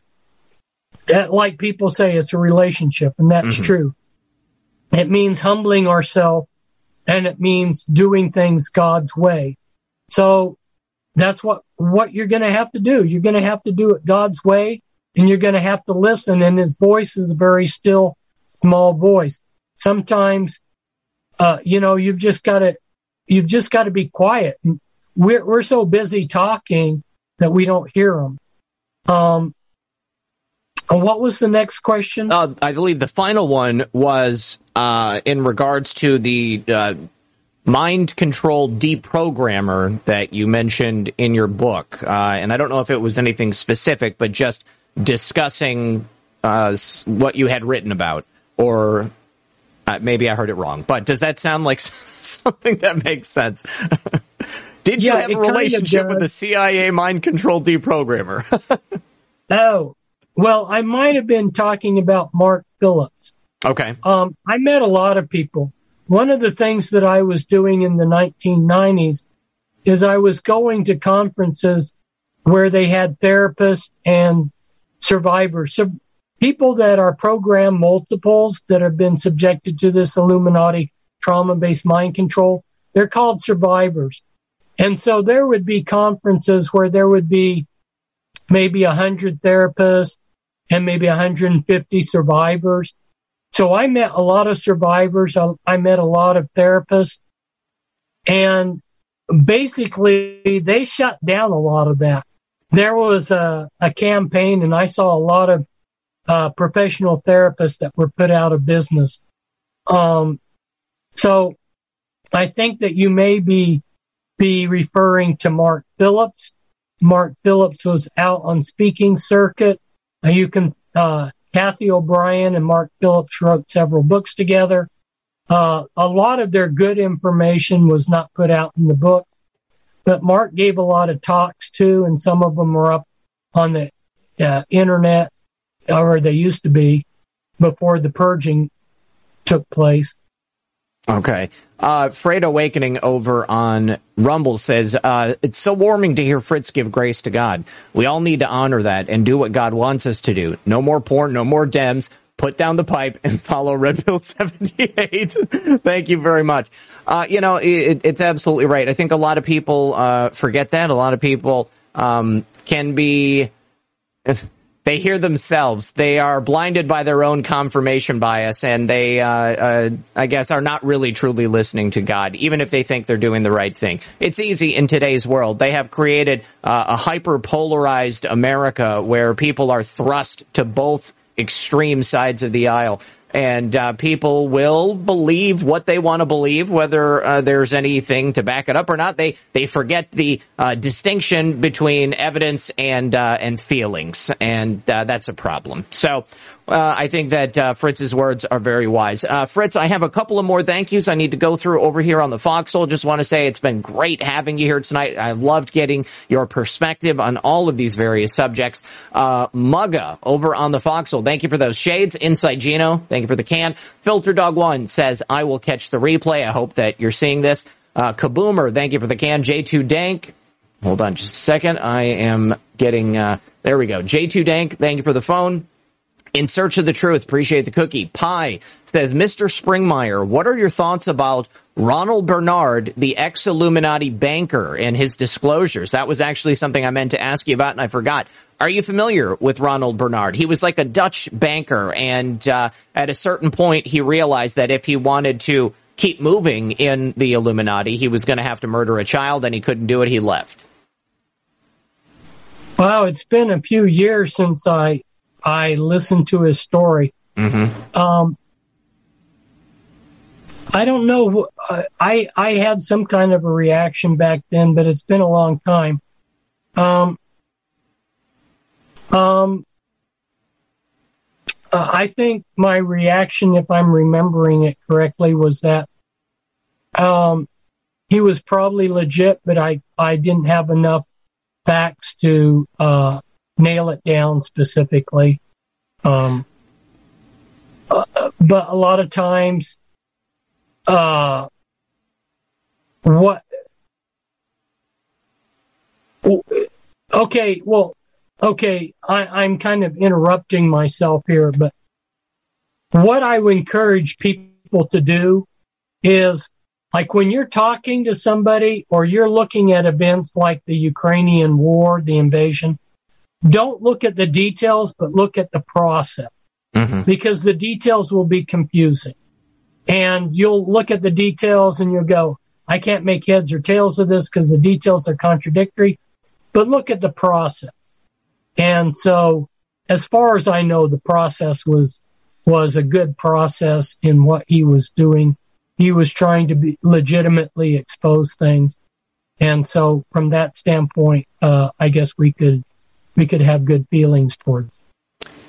That, like people say, it's a relationship, and that's Mm-hmm. true. It means humbling ourselves, and it means doing things God's way. So that's what what you're going to have to do. You're going to have to do it God's way, and you're going to have to listen. And His voice is a very still, small voice. Sometimes, uh, you know, you've just got to you've just got to be quiet. We're we're so busy talking that we don't hear Him. Um, and what was the next question? Uh, I believe the final one was uh, in regards to the uh, mind control deprogrammer that you mentioned in your book. Uh, and I don't know if it was anything specific, but just discussing uh, what you had written about, or uh, maybe I heard it wrong. But does that sound like something that makes sense? Did you Yeah, have a kind of relationship with a CIA mind control deprogrammer? Oh, well, I might have been talking about Mark Phillips. okay. Um, I met a lot of people. One of the things that I was doing in the 1990s is I was going to conferences where they had therapists and survivors. So people that are program multiples that have been subjected to this Illuminati trauma based mind control, they're called survivors. And so there would be conferences where there would be maybe a 100 therapists and maybe 150 survivors. So I met a lot of survivors. I, I met a lot of therapists and basically they shut down a lot of that. There was a, a campaign and I saw a lot of uh, professional therapists that were put out of business. Um, so I think that you may be, be referring to Mark Phillips. Mark Phillips was out on speaking circuit. You can, uh, Cathy O'Brien and Mark Phillips wrote several books together. Uh, a lot of their good information was not put out in the book, but Mark gave a lot of talks too, and some of them are up on the uh, internet, or they used to be before the purging took place. Okay. Uh, Freight Awakening over on Rumble says, uh, it's so warming to hear Fritz give grace to God. We all need to honor that and do what God wants us to do. No more porn, no more Dems. Put down the pipe and follow Red Pill 78. Thank you very much. Uh, you know, it, it's absolutely right. I think a lot of people, uh, forget that. A lot of people, um, can be, they hear themselves. They are blinded by their own confirmation bias, and they, uh, uh, I guess, are not really truly listening to God, even if they think they're doing the right thing. It's easy in today's world. They have created uh, a hyper polarized America where people are thrust to both extreme sides of the aisle. And uh, people will believe what they want to believe, whether uh, there's anything to back it up or not. They they forget the uh, distinction between evidence and uh, and feelings, and uh, that's a problem. So uh, I think that uh, Fritz's words are very wise. Uh, Fritz, I have a couple of more thank yous I need to go through over here on the Foxhole. Just want to say it's been great having you here tonight. I loved getting your perspective on all of these various subjects. Uh, Mugga over on the Foxhole, thank you for those shades. Inside Gino, thank you for the can. Filter Dog One says, I will catch the replay. I hope that you're seeing this. Uh, Kaboomer, thank you for the can. J2 Dank, hold on just a second. I am getting, uh, there we go. J2 Dank, thank you for the phone. In Search of the Truth, appreciate the cookie. Pie says, Mr. Springmeier, what are your thoughts about Ronald Bernard, the ex Illuminati banker, and his disclosures? That was actually something I meant to ask you about, and I forgot. Are you familiar with Ronald Bernard? He was like a Dutch banker, and uh, at a certain point, he realized that if he wanted to keep moving in the Illuminati, he was going to have to murder a child, and he couldn't do it. He left. Wow, it's been a few years since I I listened to his story. Mm-hmm. Um, I don't know. I I had some kind of a reaction back then, but it's been a long time. Um, um, uh, I think my reaction, if I'm remembering it correctly, was that um, he was probably legit, but I I didn't have enough facts to uh, nail it down specifically. Um, uh, but a lot of times, uh, what? Okay, well, okay, I, I'm kind of interrupting myself here, but what I would encourage people to do is like when you're talking to somebody or you're looking at events like the Ukrainian war, the invasion, don't look at the details, but look at the process Mm-hmm. because the details will be confusing. And you'll look at the details and you'll go, I can't make heads or tails of this because the details are contradictory, but look at the process. And so as far as I know, the process was, was a good process in what he was doing. He was trying to be legitimately expose things. And so from that standpoint, uh, I guess we could, we could have good feelings towards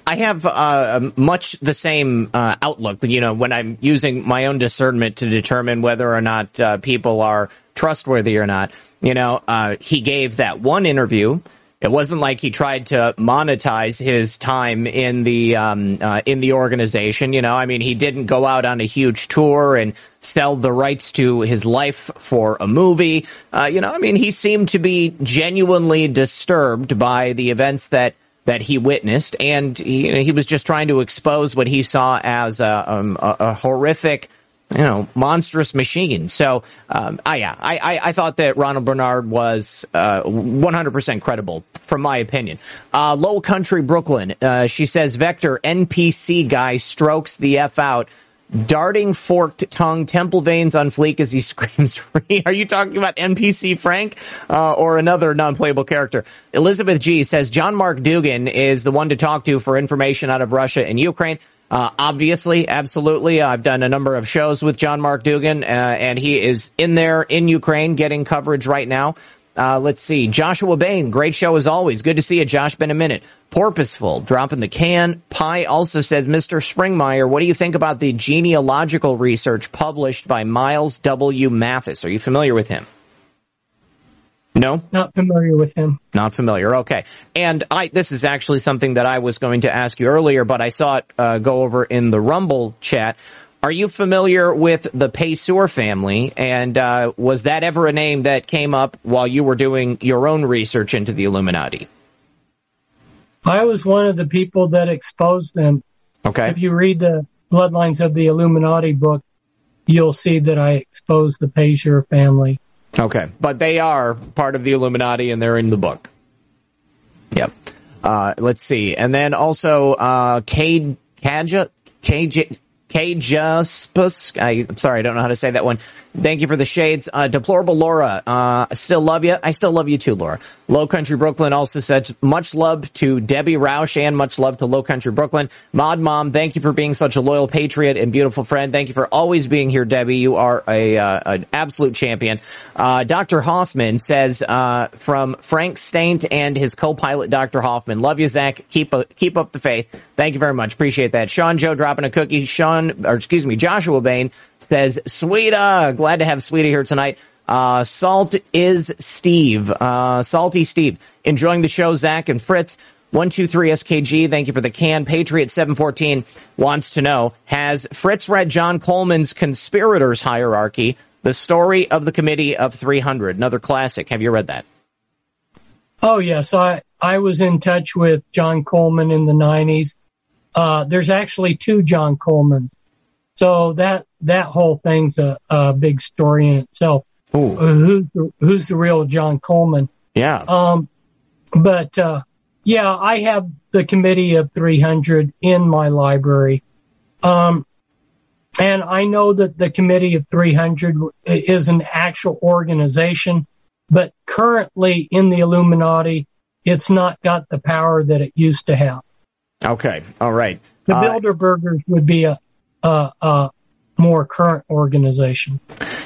I have uh, much the same uh, outlook. You know, when I'm using my own discernment to determine whether or not uh, people are trustworthy or not. You know, uh, he gave that one interview. It wasn't like he tried to monetize his time in the um, uh, in the organization. You know, I mean, he didn't go out on a huge tour and sell the rights to his life for a movie. Uh, you know, I mean, he seemed to be genuinely disturbed by the events that that he witnessed, and he, he was just trying to expose what he saw as a, um, a, a horrific you know, monstrous machine. So, um, I, yeah, I, I, I, thought that Ronald Bernard was uh, 100% credible, from my opinion. Uh, Low Country Brooklyn, uh, she says, Vector NPC guy strokes the F out. Darting forked tongue, temple veins on fleek as he screams. Are you talking about NPC Frank uh, or another non-playable character? Elizabeth G says John Mark Dougan is the one to talk to for information out of Russia and Ukraine. Uh, obviously, absolutely. I've done a number of shows with John Mark Dougan, uh, and he is in there in Ukraine getting coverage right now. Uh, let's see. Joshua Bain, great show as always. Good to see you, Josh. Been a minute. Porpoiseful, dropping the can. Pi also says, Mr. Springmeier, what do you think about the genealogical research published by Miles W. Mathis? Are you familiar with him? No, not familiar with him. Not familiar. Okay, and I this is actually something that I was going to ask you earlier, but I saw it uh, go over in the Rumble chat. Are you familiar with the Payseur family? And uh, was that ever a name that came up while you were doing your own research into the Illuminati? I was one of the people that exposed them. Okay. If you read the Bloodlines of the Illuminati book, you'll see that I exposed the Payseur family. Okay, but they are part of the Illuminati and they're in the book. Yep. Uh, let's see, and then also uh, Cade Kaja KJ Kajaspus. I'm sorry, I don't know how to say that one. Thank you for the shades. Uh, deplorable Laura. Uh, still love you. I still love you too, Laura. Low Country Brooklyn also said much love to Debbie Roush and much love to Low Country Brooklyn. Mod Mom, thank you for being such a loyal patriot and beautiful friend. Thank you for always being here, Debbie. You are a uh, an absolute champion. Uh, Dr. Hoffman says uh, from Frank Staint and his co-pilot, Dr. Hoffman. Love you, Zak. Keep uh, keep up the faith. Thank you very much. Appreciate that. Sean Joe dropping a cookie. Sean, or excuse me, Joshua Bain says, Sweeta, glad to have Sweeta here tonight. Uh, Salt is Steve. Uh, Salty Steve. Enjoying the show, Zak and Fritz. 123 SKG, thank you for the can. Patriot 714 wants to know, has Fritz read John Coleman's Conspirators Hierarchy, the story of the Committee of 300? Another classic. Have you read that? Oh, yes. I, I was in touch with John Coleman in the 90s. Uh, there's actually two John Colemans. So that that whole thing's a, a big story in itself. Ooh. Uh, who's the, who's the real John Coleman? Yeah. Um, but uh, yeah, I have the committee of 300 in my library. Um, and I know that the committee of 300 is an actual organization, but currently in the Illuminati, it's not got the power that it used to have. Okay. All right. The uh, Bilderbergers would be a, a, a more current organization.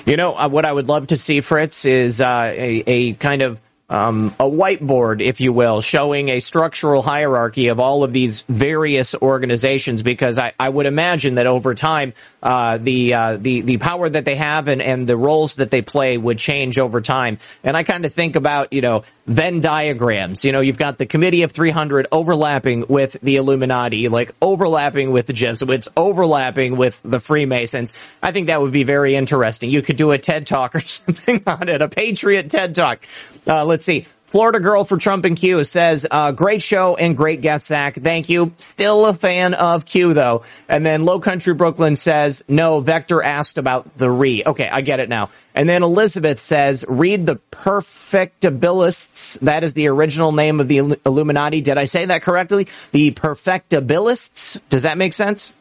You know, uh, what I would love to see, Fritz, is uh, a, a kind of um, a whiteboard, if you will, showing a structural hierarchy of all of these various organizations. Because I, I would imagine that over time, uh, the uh, the the power that they have and, and the roles that they play would change over time. And I kind of think about you know Venn diagrams. You know, you've got the Committee of 300 overlapping with the Illuminati, like overlapping with the Jesuits, overlapping with the Freemasons. I think that would be very interesting. You could do a TED Talk or something on it, a Patriot TED Talk. Uh, let's see. Florida Girl for Trump and Q says, uh, great show and great guest, Zak. Thank you. Still a fan of Q, though. And then Low Country Brooklyn says, no, Vector asked about the re. Okay, I get it now. And then Elizabeth says, read the Perfectibilists. That is the original name of the Illuminati. Did I say that correctly? The Perfectibilists. Does that make sense?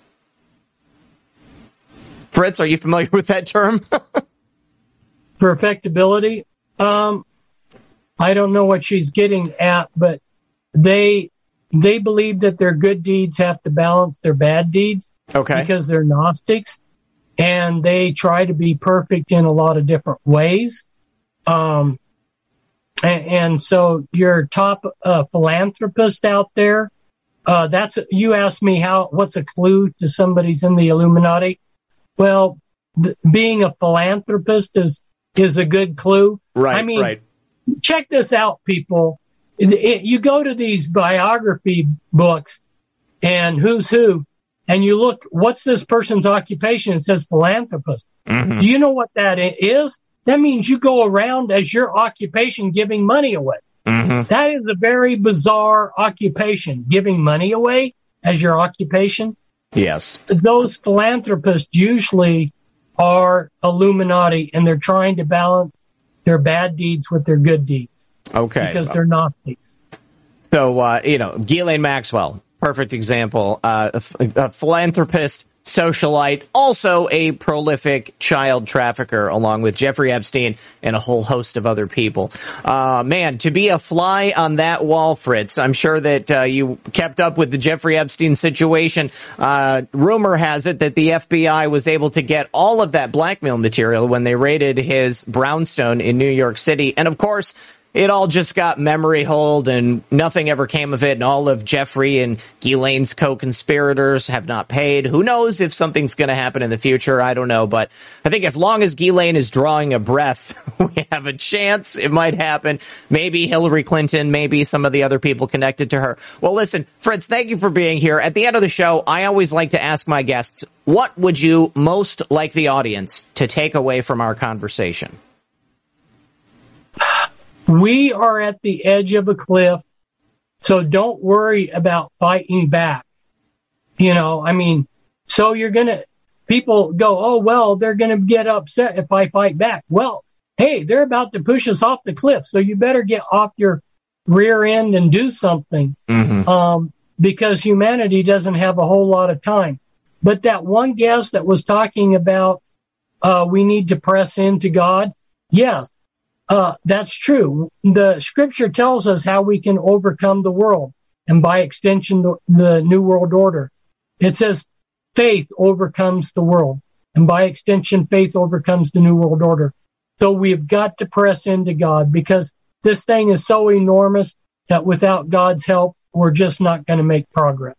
Fritz, are you familiar with that term? Perfectibility? Um, I don't know what she's getting at, but they they believe that their good deeds have to balance their bad deeds. Okay. Because they're Gnostics and they try to be perfect in a lot of different ways. Um, and, and so your top uh, philanthropist out there uh, that's you asked me how what's a clue to somebody's in the Illuminati. Well, th- being a philanthropist is is a good clue. Right. I mean, right. Check this out, people. It- it- you go to these biography books and who's who, and you look, what's this person's occupation? It says philanthropist. Mm-hmm. Do you know what that is? That means you go around as your occupation giving money away. Mm-hmm. That is a very bizarre occupation, giving money away as your occupation. Yes. Those philanthropists usually are Illuminati and they're trying to balance their bad deeds with their good deeds Okay. because they're not Gnostics. So, uh, you know, Ghislaine Maxwell, perfect example. Uh, a, a philanthropist, socialite, also a prolific child trafficker, along with Jeffrey Epstein and a whole host of other people. Uh, man, to be a fly on that wall, Fritz, I'm sure that uh, you kept up with the Jeffrey Epstein situation. Uh, rumor has it that the FBI was able to get all of that blackmail material when they raided his brownstone in New York City. And of course, it all just got memory holed and nothing ever came of it. And all of Jeffrey and Ghislaine's co-conspirators have not paid. Who knows if something's going to happen in the future? I don't know. But I think as long as Ghislaine is drawing a breath, we have a chance it might happen. Maybe Hillary Clinton, maybe some of the other people connected to her. Well, listen, Fritz, thank you for being here. At the end of the show, I always like to ask my guests, what would you most like the audience to take away from our conversation? We are at the edge of a cliff, so don't worry about fighting back. You know, I mean, so you're gonna, people go, oh, well, they're gonna get upset if I fight back. Well, hey, they're about to push us off the cliff, so you better get off your rear end and do something. Um, because humanity doesn't have a whole lot of time. But that one guest that was talking about, uh, we need to press into God. Yes, uh, that's true. The scripture tells us how we can overcome the world and by extension, the, the new world order. It says faith overcomes the world and by extension, faith overcomes the new world order. So we've got to press into God because this thing is so enormous that without God's help, we're just not going to make progress.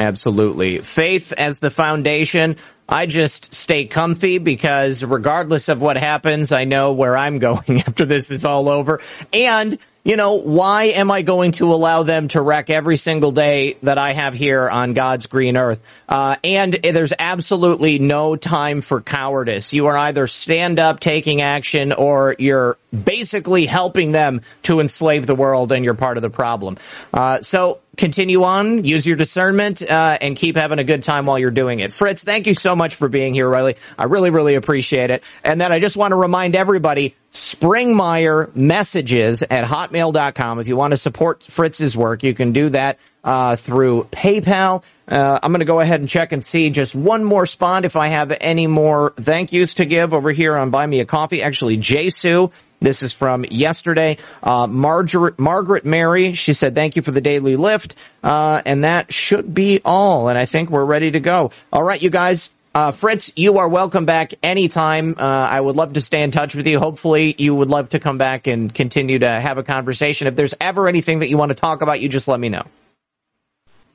Absolutely. Faith as the foundation. I just stay comfy because regardless of what happens, I know where I'm going after this is all over. And, you know, why am I going to allow them to wreck every single day that I have here on God's green earth? Uh, and there's absolutely no time for cowardice. You are either stand up taking action or you're basically helping them to enslave the world and you're part of the problem. Uh, so continue on, use your discernment, uh, and keep having a good time while you're doing it. Fritz, thank you so much for being here, Riley. I really, really appreciate it. And then I just want to remind everybody, springmeiermessages at hotmail.com. If you want to support Fritz's work, you can do that uh, through PayPal. Uh, I'm going to go ahead and check and see just one more spot if I have any more thank yous to give over here on Buy Me a Coffee. Actually, Sue. This is from yesterday. Uh, Margaret, Margaret Mary, she said, thank you for the daily lift. Uh, and that should be all. And I think we're ready to go. All right, you guys. Uh, Fritz, you are welcome back anytime. Uh, I would love to stay in touch with you. Hopefully, you would love to come back and continue to have a conversation. If there's ever anything that you want to talk about, you just let me know.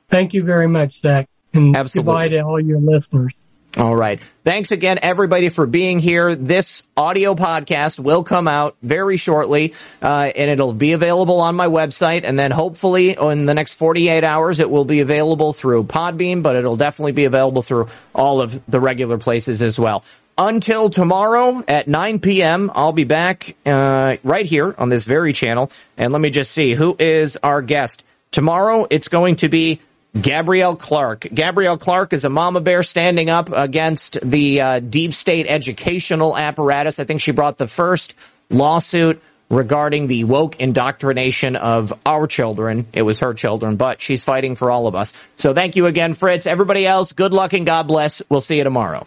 Thank you very much, Zak. And Absolutely. goodbye to all your listeners. All right. Thanks again, everybody, for being here. This audio podcast will come out very shortly, uh, and it'll be available on my website. And then hopefully in the next 48 hours, it will be available through Podbean, but it'll definitely be available through all of the regular places as well. Until tomorrow at 9 p.m., I'll be back uh, right here on this very channel. And let me just see who is our guest. Tomorrow, it's going to be Gabrielle Clark. Gabrielle Clark is a mama bear standing up against the uh, deep state educational apparatus. I think she brought the first lawsuit regarding the woke indoctrination of our children. It was her children, but she's fighting for all of us. So thank you again, Fritz. Everybody else, good luck and God bless. We'll see you tomorrow.